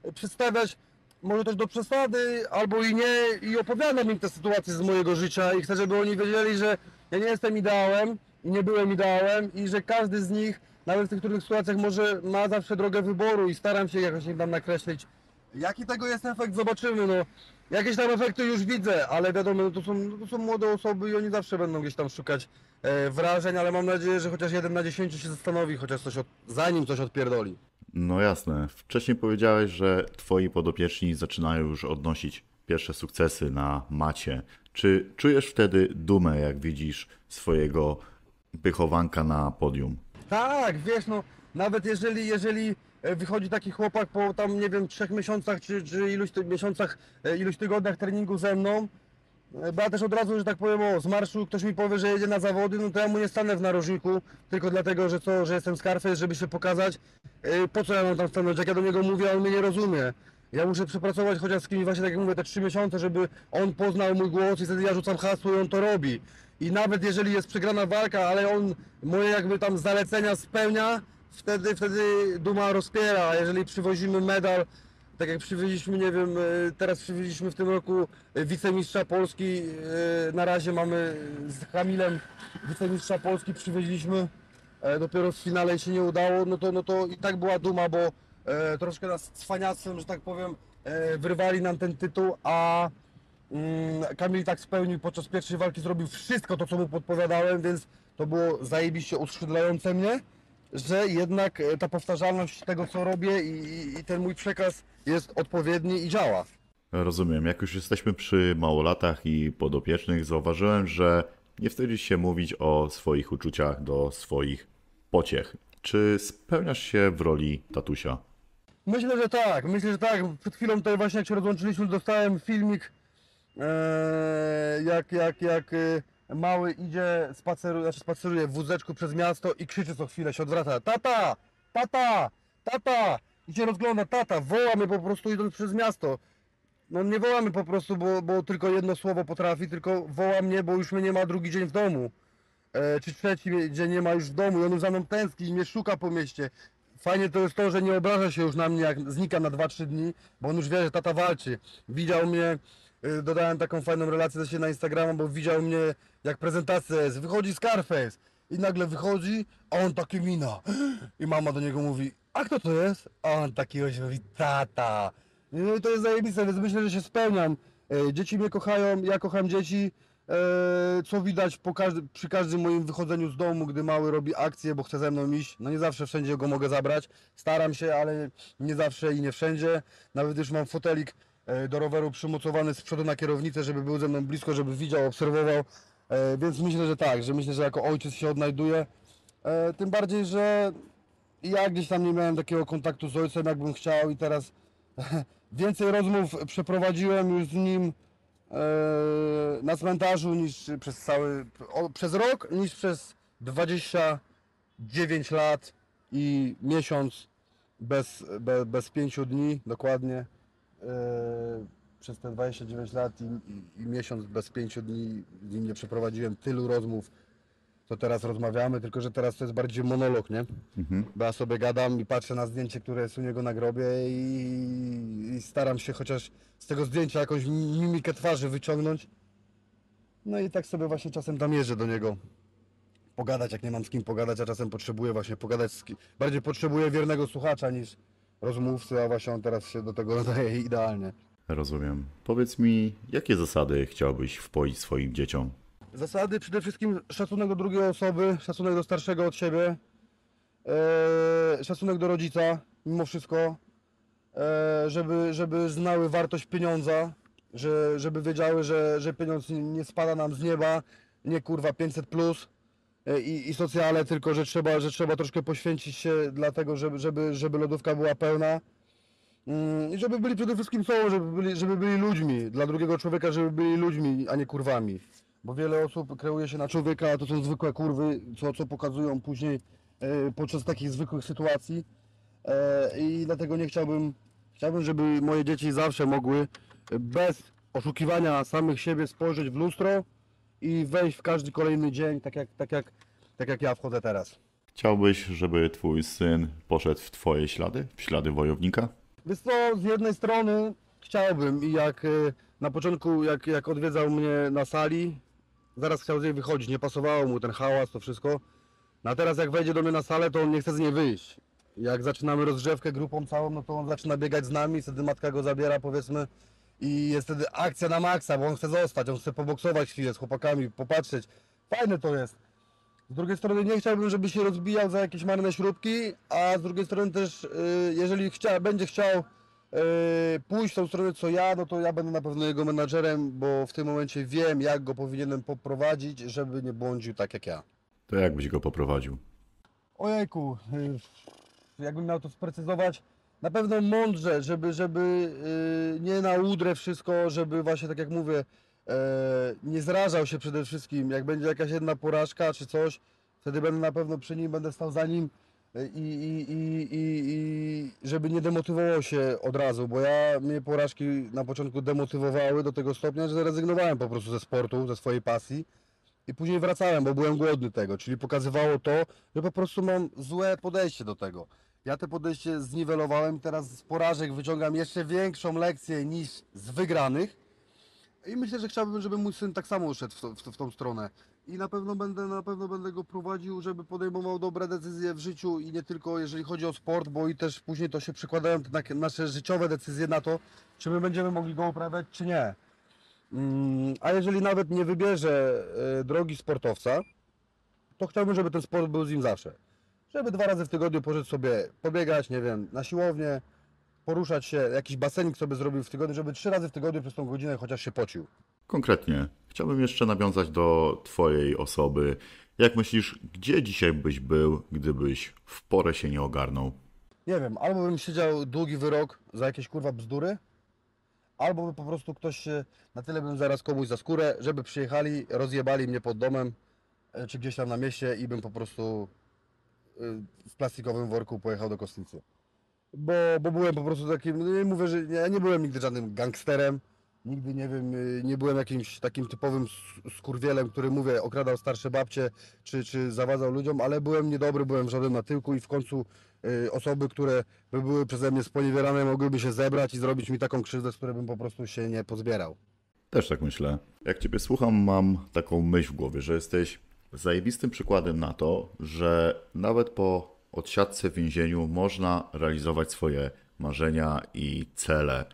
yy, przedstawiać, może też do przesady, albo i nie, i opowiadam im te sytuacje z mojego życia i chcę, żeby oni wiedzieli, że ja nie jestem ideałem nie byłem ideałem i że każdy z nich, nawet w tych trudnych sytuacjach, może ma zawsze drogę wyboru i staram się jakoś tam nakreślić. Jaki tego jest efekt, zobaczymy, no. Jakieś tam efekty już widzę, ale wiadomo, no to są, no to są młode osoby i oni zawsze będą gdzieś tam szukać e, wrażeń, ale mam nadzieję, że chociaż jeden na dziesięciu się zastanowi, chociaż coś od, zanim coś odpierdoli. No jasne. Wcześniej powiedziałeś, że twoi podopieczni zaczynają już odnosić pierwsze sukcesy na macie. Czy czujesz wtedy dumę, jak widzisz swojego wychowanka na podium? Tak, wiesz, no nawet jeżeli, jeżeli e, wychodzi taki chłopak po tam, nie wiem, trzech miesiącach czy, czy iluś ty, miesiącach, e, iluś tygodniach treningu ze mną, e, bo ja też od razu, że tak powiem, o, z marszu ktoś mi powie, że jedzie na zawody, no to ja mu nie stanę w narożniku, tylko dlatego, że co, że jestem Scarface, żeby się pokazać. Po co ja mam tam stanąć, jak ja do niego mówię, on mnie nie rozumie. Ja muszę przepracować chociaż z kimś właśnie, tak jak mówię, te trzy miesiące, żeby on poznał mój głos i wtedy ja rzucam hasło i on to robi. I nawet jeżeli jest przegrana walka, ale on moje jakby tam zalecenia spełnia, wtedy, wtedy duma rozpiera. A jeżeli przywozimy medal, tak jak przywieźliśmy, nie wiem, e, teraz przywieźliśmy w tym roku wicemistrza Polski, e, na razie mamy z Kamilem wicemistrza Polski przywieźliśmy, e, dopiero w finale się nie udało, no to, no to i tak była duma, bo e, troszkę nas cwaniactwem, że tak powiem, e, wyrwali nam ten tytuł, a Kamil tak spełnił podczas pierwszej walki, zrobił wszystko to, co mu podpowiadałem, więc to było zajebiście uskrzydlające mnie, że jednak e, ta powtarzalność tego, co robię i, i, ten mój przekaz jest odpowiedni i działa. Rozumiem. Jak już jesteśmy przy małolatach i podopiecznych, zauważyłem, że nie wstydzisz się mówić o swoich uczuciach do swoich pociech. Czy spełniasz się w roli tatusia? Myślę, że tak, myślę, że tak. Przed chwilą tutaj właśnie jak się rozłączyliśmy, dostałem filmik, jak, jak, jak e, mały idzie, spaceruje, znaczy spaceruje w wózeczku przez miasto i krzyczy co chwilę, się odwraca, tata, tata, tata. I się rozgląda, tata, woła mnie po prostu idąc przez miasto. No nie wołamy po prostu, bo, bo tylko jedno słowo potrafi, tylko woła mnie, bo już mnie nie ma drugi dzień w domu. E, czy trzeci dzień nie ma już w domu i on już za mną tęskni i mnie szuka po mieście. Fajnie to jest to, że nie obraża się już na mnie, jak znika na 2-3 dni, bo on już wie, że tata walczy. Widział mnie, y, dodałem taką fajną relację do siebie na Instagrama, bo widział mnie, jak prezentacja jest, wychodzi Scarface i nagle wychodzi, a on takie mina. I mama do niego mówi, a kto to jest? A on taki oś mówi, tata. No i to jest zajebiste, więc myślę, że się spełniam. E, Dzieci mnie kochają, ja kocham dzieci. E, Co widać każdy, przy każdym moim wychodzeniu z domu, gdy mały robi akcję, bo chce ze mną iść. No nie zawsze wszędzie go mogę zabrać. Staram się, ale nie zawsze i nie wszędzie. Nawet już mam fotelik do roweru przymocowany z przodu na kierownicę, żeby był ze mną blisko, żeby widział, obserwował. E, Więc myślę, że tak, że myślę, że jako ojciec się odnajduję. E, Tym bardziej, że ja gdzieś tam nie miałem takiego kontaktu z ojcem, jakbym chciał i teraz (laughs) więcej rozmów przeprowadziłem już z nim e, na cmentarzu niż przez cały, przez rok, niż przez 29 lat i miesiąc bez, bez, bez 5 dni dokładnie. E, przez te 29 lat i, i, i miesiąc bez 5 dni z nim nie przeprowadziłem tylu rozmów, co teraz rozmawiamy, tylko że teraz to jest bardziej monolog, nie? Mhm. Bo ja sobie gadam i patrzę na zdjęcie, które jest u niego na grobie i, i staram się chociaż z tego zdjęcia jakąś mimikę twarzy wyciągnąć. No i tak sobie właśnie czasem tam jeżdżę do niego pogadać, jak nie mam z kim pogadać, a czasem potrzebuję właśnie pogadać z kim. Bardziej potrzebuję wiernego słuchacza niż rozmówcy, a właśnie on teraz się do tego nadaje idealnie. Rozumiem. Powiedz mi, jakie zasady chciałbyś wpoić swoim dzieciom? Zasady przede wszystkim szacunek do drugiej osoby, szacunek do starszego od siebie, e, szacunek do rodzica mimo wszystko, e, żeby, żeby znały wartość pieniądza, że, żeby wiedziały, że, że pieniądz nie- spada nam z nieba, nie kurwa 500 plus i, i socjale, tylko że trzeba, że trzeba troszkę poświęcić się dlatego, żeby, żeby, żeby lodówka była pełna. Mm, I żeby byli przede wszystkim sobą, żeby byli, żeby byli ludźmi, dla drugiego człowieka, żeby byli ludźmi, a nie kurwami. Bo wiele osób kreuje się na człowieka, a to są zwykłe kurwy, co, co pokazują później e, podczas takich zwykłych sytuacji. E, I dlatego nie chciałbym, chciałbym, żeby moje dzieci zawsze mogły e, bez oszukiwania samych siebie spojrzeć w lustro i wejść w każdy kolejny dzień, tak jak, tak jak, tak jak ja wchodzę teraz. Chciałbyś, żeby twój syn poszedł w twoje ślady, w ślady wojownika? Wiesz co, z jednej strony chciałbym i jak e, na początku, jak, jak odwiedzał mnie na sali, zaraz chciał z niej wychodzić, nie pasowało mu ten hałas, to wszystko. No a teraz jak wejdzie do mnie na salę, to on nie chce z niej wyjść. Jak zaczynamy rozgrzewkę grupą całą, no to on zaczyna biegać z nami, wtedy matka go zabiera powiedzmy i jest wtedy akcja na maksa, bo on chce zostać, on chce poboksować chwilę z chłopakami, popatrzeć. Fajne to jest. Z drugiej strony nie chciałbym, żeby się rozbijał za jakieś marne śrubki, a z drugiej strony też, y, jeżeli chcia, będzie chciał y, pójść w tą stronę co ja, no to ja będę na pewno jego menadżerem, bo w tym momencie wiem, jak go powinienem poprowadzić, żeby nie błądził tak jak ja. To jak byś go poprowadził? Ojejku, y, jakbym miał to sprecyzować, na pewno mądrze, żeby, żeby y, nie na łudrę wszystko, żeby właśnie tak jak mówię, e, nie zrażał się przede wszystkim, jak będzie jakaś jedna porażka czy coś, wtedy będę na pewno przy nim, będę stał za nim y, i, i, i, i, żeby nie demotywował się od razu, bo ja mnie porażki na początku demotywowały do tego stopnia, że zrezygnowałem po prostu ze sportu, ze swojej pasji. I później wracałem, bo byłem głodny tego, czyli pokazywało to, że po prostu mam złe podejście do tego. Ja te podejście zniwelowałem, teraz z porażek wyciągam jeszcze większą lekcję niż z wygranych. I myślę, że chciałbym, żeby mój syn tak samo szedł w, to, w, to, w tą stronę. I na pewno będę, na pewno będę go prowadził, żeby podejmował dobre decyzje w życiu i nie tylko jeżeli chodzi o sport, bo i też później to się przekładają na- nasze życiowe decyzje na to, czy my będziemy mogli go uprawiać, czy nie. Mm, A jeżeli nawet nie wybierze e, drogi sportowca, to chciałbym, żeby ten sport był z nim zawsze. Żeby dwa razy w tygodniu poszedł sobie pobiegać, nie wiem, na siłownię, poruszać się, jakiś basenik sobie zrobił w tygodniu, żeby trzy razy w tygodniu przez tą godzinę chociaż się pocił. Konkretnie, chciałbym jeszcze nawiązać do twojej osoby. Jak myślisz, gdzie dzisiaj byś był, gdybyś w porę się nie ogarnął? Nie wiem, albo bym siedział długi wyrok za jakieś kurwa bzdury, albo by po prostu ktoś się, na tyle bym zaraz komuś za skórę, żeby przyjechali, rozjebali mnie pod domem, e, czy gdzieś tam na mieście i bym po prostu w plastikowym worku pojechał do kostnicy. bo, bo byłem po prostu takim, no nie mówię, że ja nie byłem nigdy żadnym gangsterem, nigdy nie wiem, y, nie byłem jakimś takim typowym skurwielem, który mówię, okradał starsze babcie, czy, czy zawadzał ludziom, ale byłem niedobry, byłem żaden na tyłku i w końcu y, osoby, które by były przeze mnie sponiewierane, mogłyby się zebrać i zrobić mi taką krzywdę, z której bym po prostu się nie pozbierał. Też tak myślę. Jak Ciebie słucham, mam taką myśl w głowie, że jesteś zajebistym przykładem na to, że nawet po odsiadce w więzieniu można realizować swoje marzenia i cele.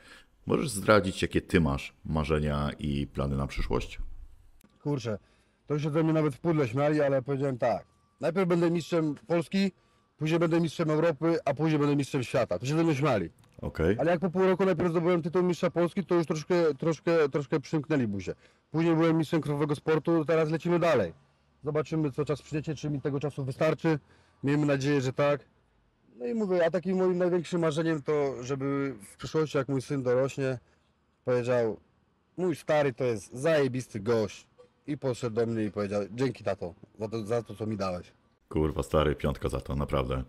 Możesz zdradzić, jakie Ty masz marzenia i plany na przyszłość? Kurczę, to się ze mnie nawet w pudle śmiali, ale powiedziałem tak. Najpierw będę mistrzem Polski, później będę mistrzem Europy, a później będę mistrzem świata. To się ze mnie śmiali. Okej. Ale jak po pół roku najpierw zdobyłem tytuł mistrza Polski, to już troszkę, troszkę, troszkę przymknęli buzię. Później byłem mistrzem krowego sportu, teraz lecimy dalej. Zobaczymy, co czas przyniecie, czy mi tego czasu wystarczy. Miejmy nadzieję, że tak. No i mówię, a takim moim największym marzeniem to, żeby w przyszłości, jak mój syn dorośnie, powiedział, mój stary to jest zajebisty gość. I podszedł do mnie i powiedział, dzięki tato, za to, za to co mi dałeś. Kurwa, stary, piątka za to, naprawdę.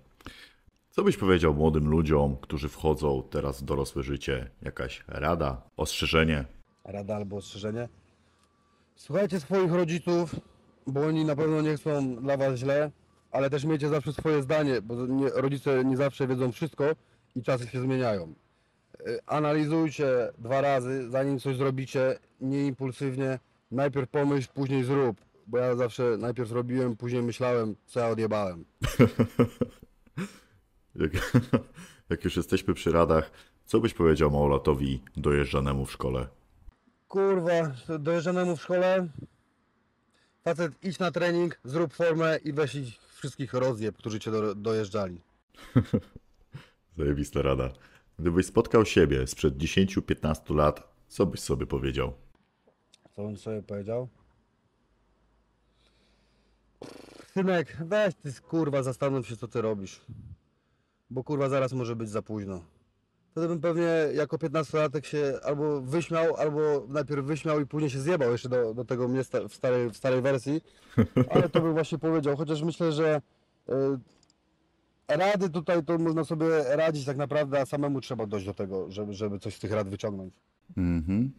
Co byś powiedział młodym ludziom, którzy wchodzą teraz w dorosłe życie? Jakaś rada, ostrzeżenie? rada albo ostrzeżenie. Słuchajcie swoich rodziców, bo oni na pewno nie chcą dla was źle, ale też miejcie zawsze swoje zdanie, bo nie, rodzice nie zawsze wiedzą wszystko i czasy się zmieniają. Y, Analizujcie dwa razy, zanim coś zrobicie, nie impulsywnie. Najpierw pomyśl, później zrób, bo ja zawsze najpierw robiłem, później myślałem, co ja odjebałem. (laughs) Jak, (laughs) jak już jesteśmy przy radach, co byś powiedział małolatowi dojeżdżanemu w szkole? Kurwa, dojeżdżanemu w szkole, facet idź na trening, zrób formę i weź ich wszystkich rozjeb, którzy cię do, dojeżdżali. (laughs) Zajebista rada. Gdybyś spotkał siebie sprzed 10-15 lat, co byś sobie powiedział? Co on sobie powiedział? Synek, weź ty kurwa, zastanów się co ty robisz. Bo kurwa zaraz może być za późno. Wtedy bym pewnie jako 15-latek się albo wyśmiał, albo najpierw wyśmiał i później się zjebał jeszcze do, do tego mnie sta- w, starej, w starej wersji. (laughs) Ale to bym właśnie powiedział, chociaż myślę, że y, rady tutaj to można sobie radzić tak naprawdę, a samemu trzeba dojść do tego, żeby, żeby coś z tych rad wyciągnąć. Mhm.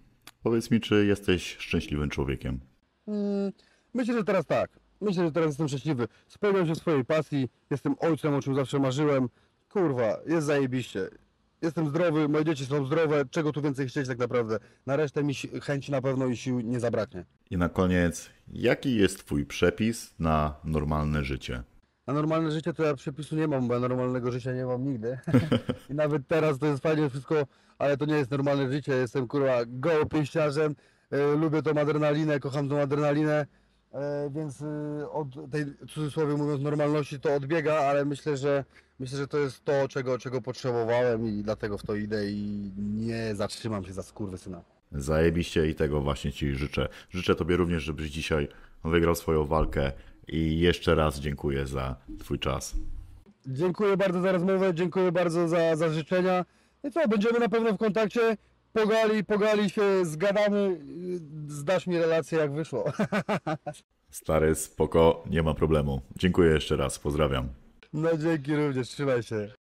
Powiedz mi, czy jesteś szczęśliwym człowiekiem? Mm, Myślę, że teraz tak. Myślę, że teraz jestem szczęśliwy. Spełniam się swojej pasji. Jestem ojcem, o czym zawsze marzyłem. Kurwa, jest zajebiście. Jestem zdrowy, moje dzieci są zdrowe. Czego tu więcej chcieć tak naprawdę? Na resztę mi chęci na pewno i sił nie zabraknie. I na koniec, jaki jest Twój przepis na normalne życie? Na normalne życie to ja przepisu nie mam, bo ja normalnego życia nie mam nigdy. (laughs) I nawet teraz to jest fajnie wszystko, ale to nie jest normalne życie. Jestem kurwa gołopięściarzem, e, lubię tą adrenalinę, kocham tą adrenalinę, więc e, od tej w cudzysłowie mówiąc normalności to odbiega, ale myślę, że myślę, że to jest to, czego, czego potrzebowałem i dlatego w to idę i nie zatrzymam się za skurwysyna. Zajebiście i tego właśnie Ci życzę. Życzę Tobie również, żebyś dzisiaj wygrał swoją walkę i jeszcze raz dziękuję za Twój czas. Dziękuję bardzo za rozmowę, dziękuję bardzo za, za życzenia. I co, będziemy na pewno w kontakcie. Pogali, pogali się, zgadamy. Zdasz mi relację jak wyszło. (laughs) Stary, spoko, nie ma problemu. Dziękuję jeszcze raz, pozdrawiam. No dzięki również, trzymaj się.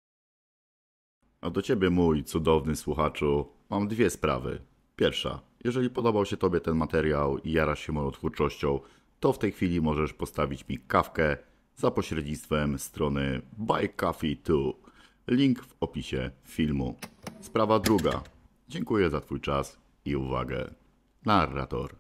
A do Ciebie, mój cudowny słuchaczu, mam dwie sprawy. Pierwsza, jeżeli podobał się Tobie ten materiał i jarasz się moją twórczością, to w tej chwili możesz postawić mi kawkę za pośrednictwem strony Buy Coffee 2. Link w opisie filmu. Sprawa druga. Dziękuję za Twój czas i uwagę. Narrator.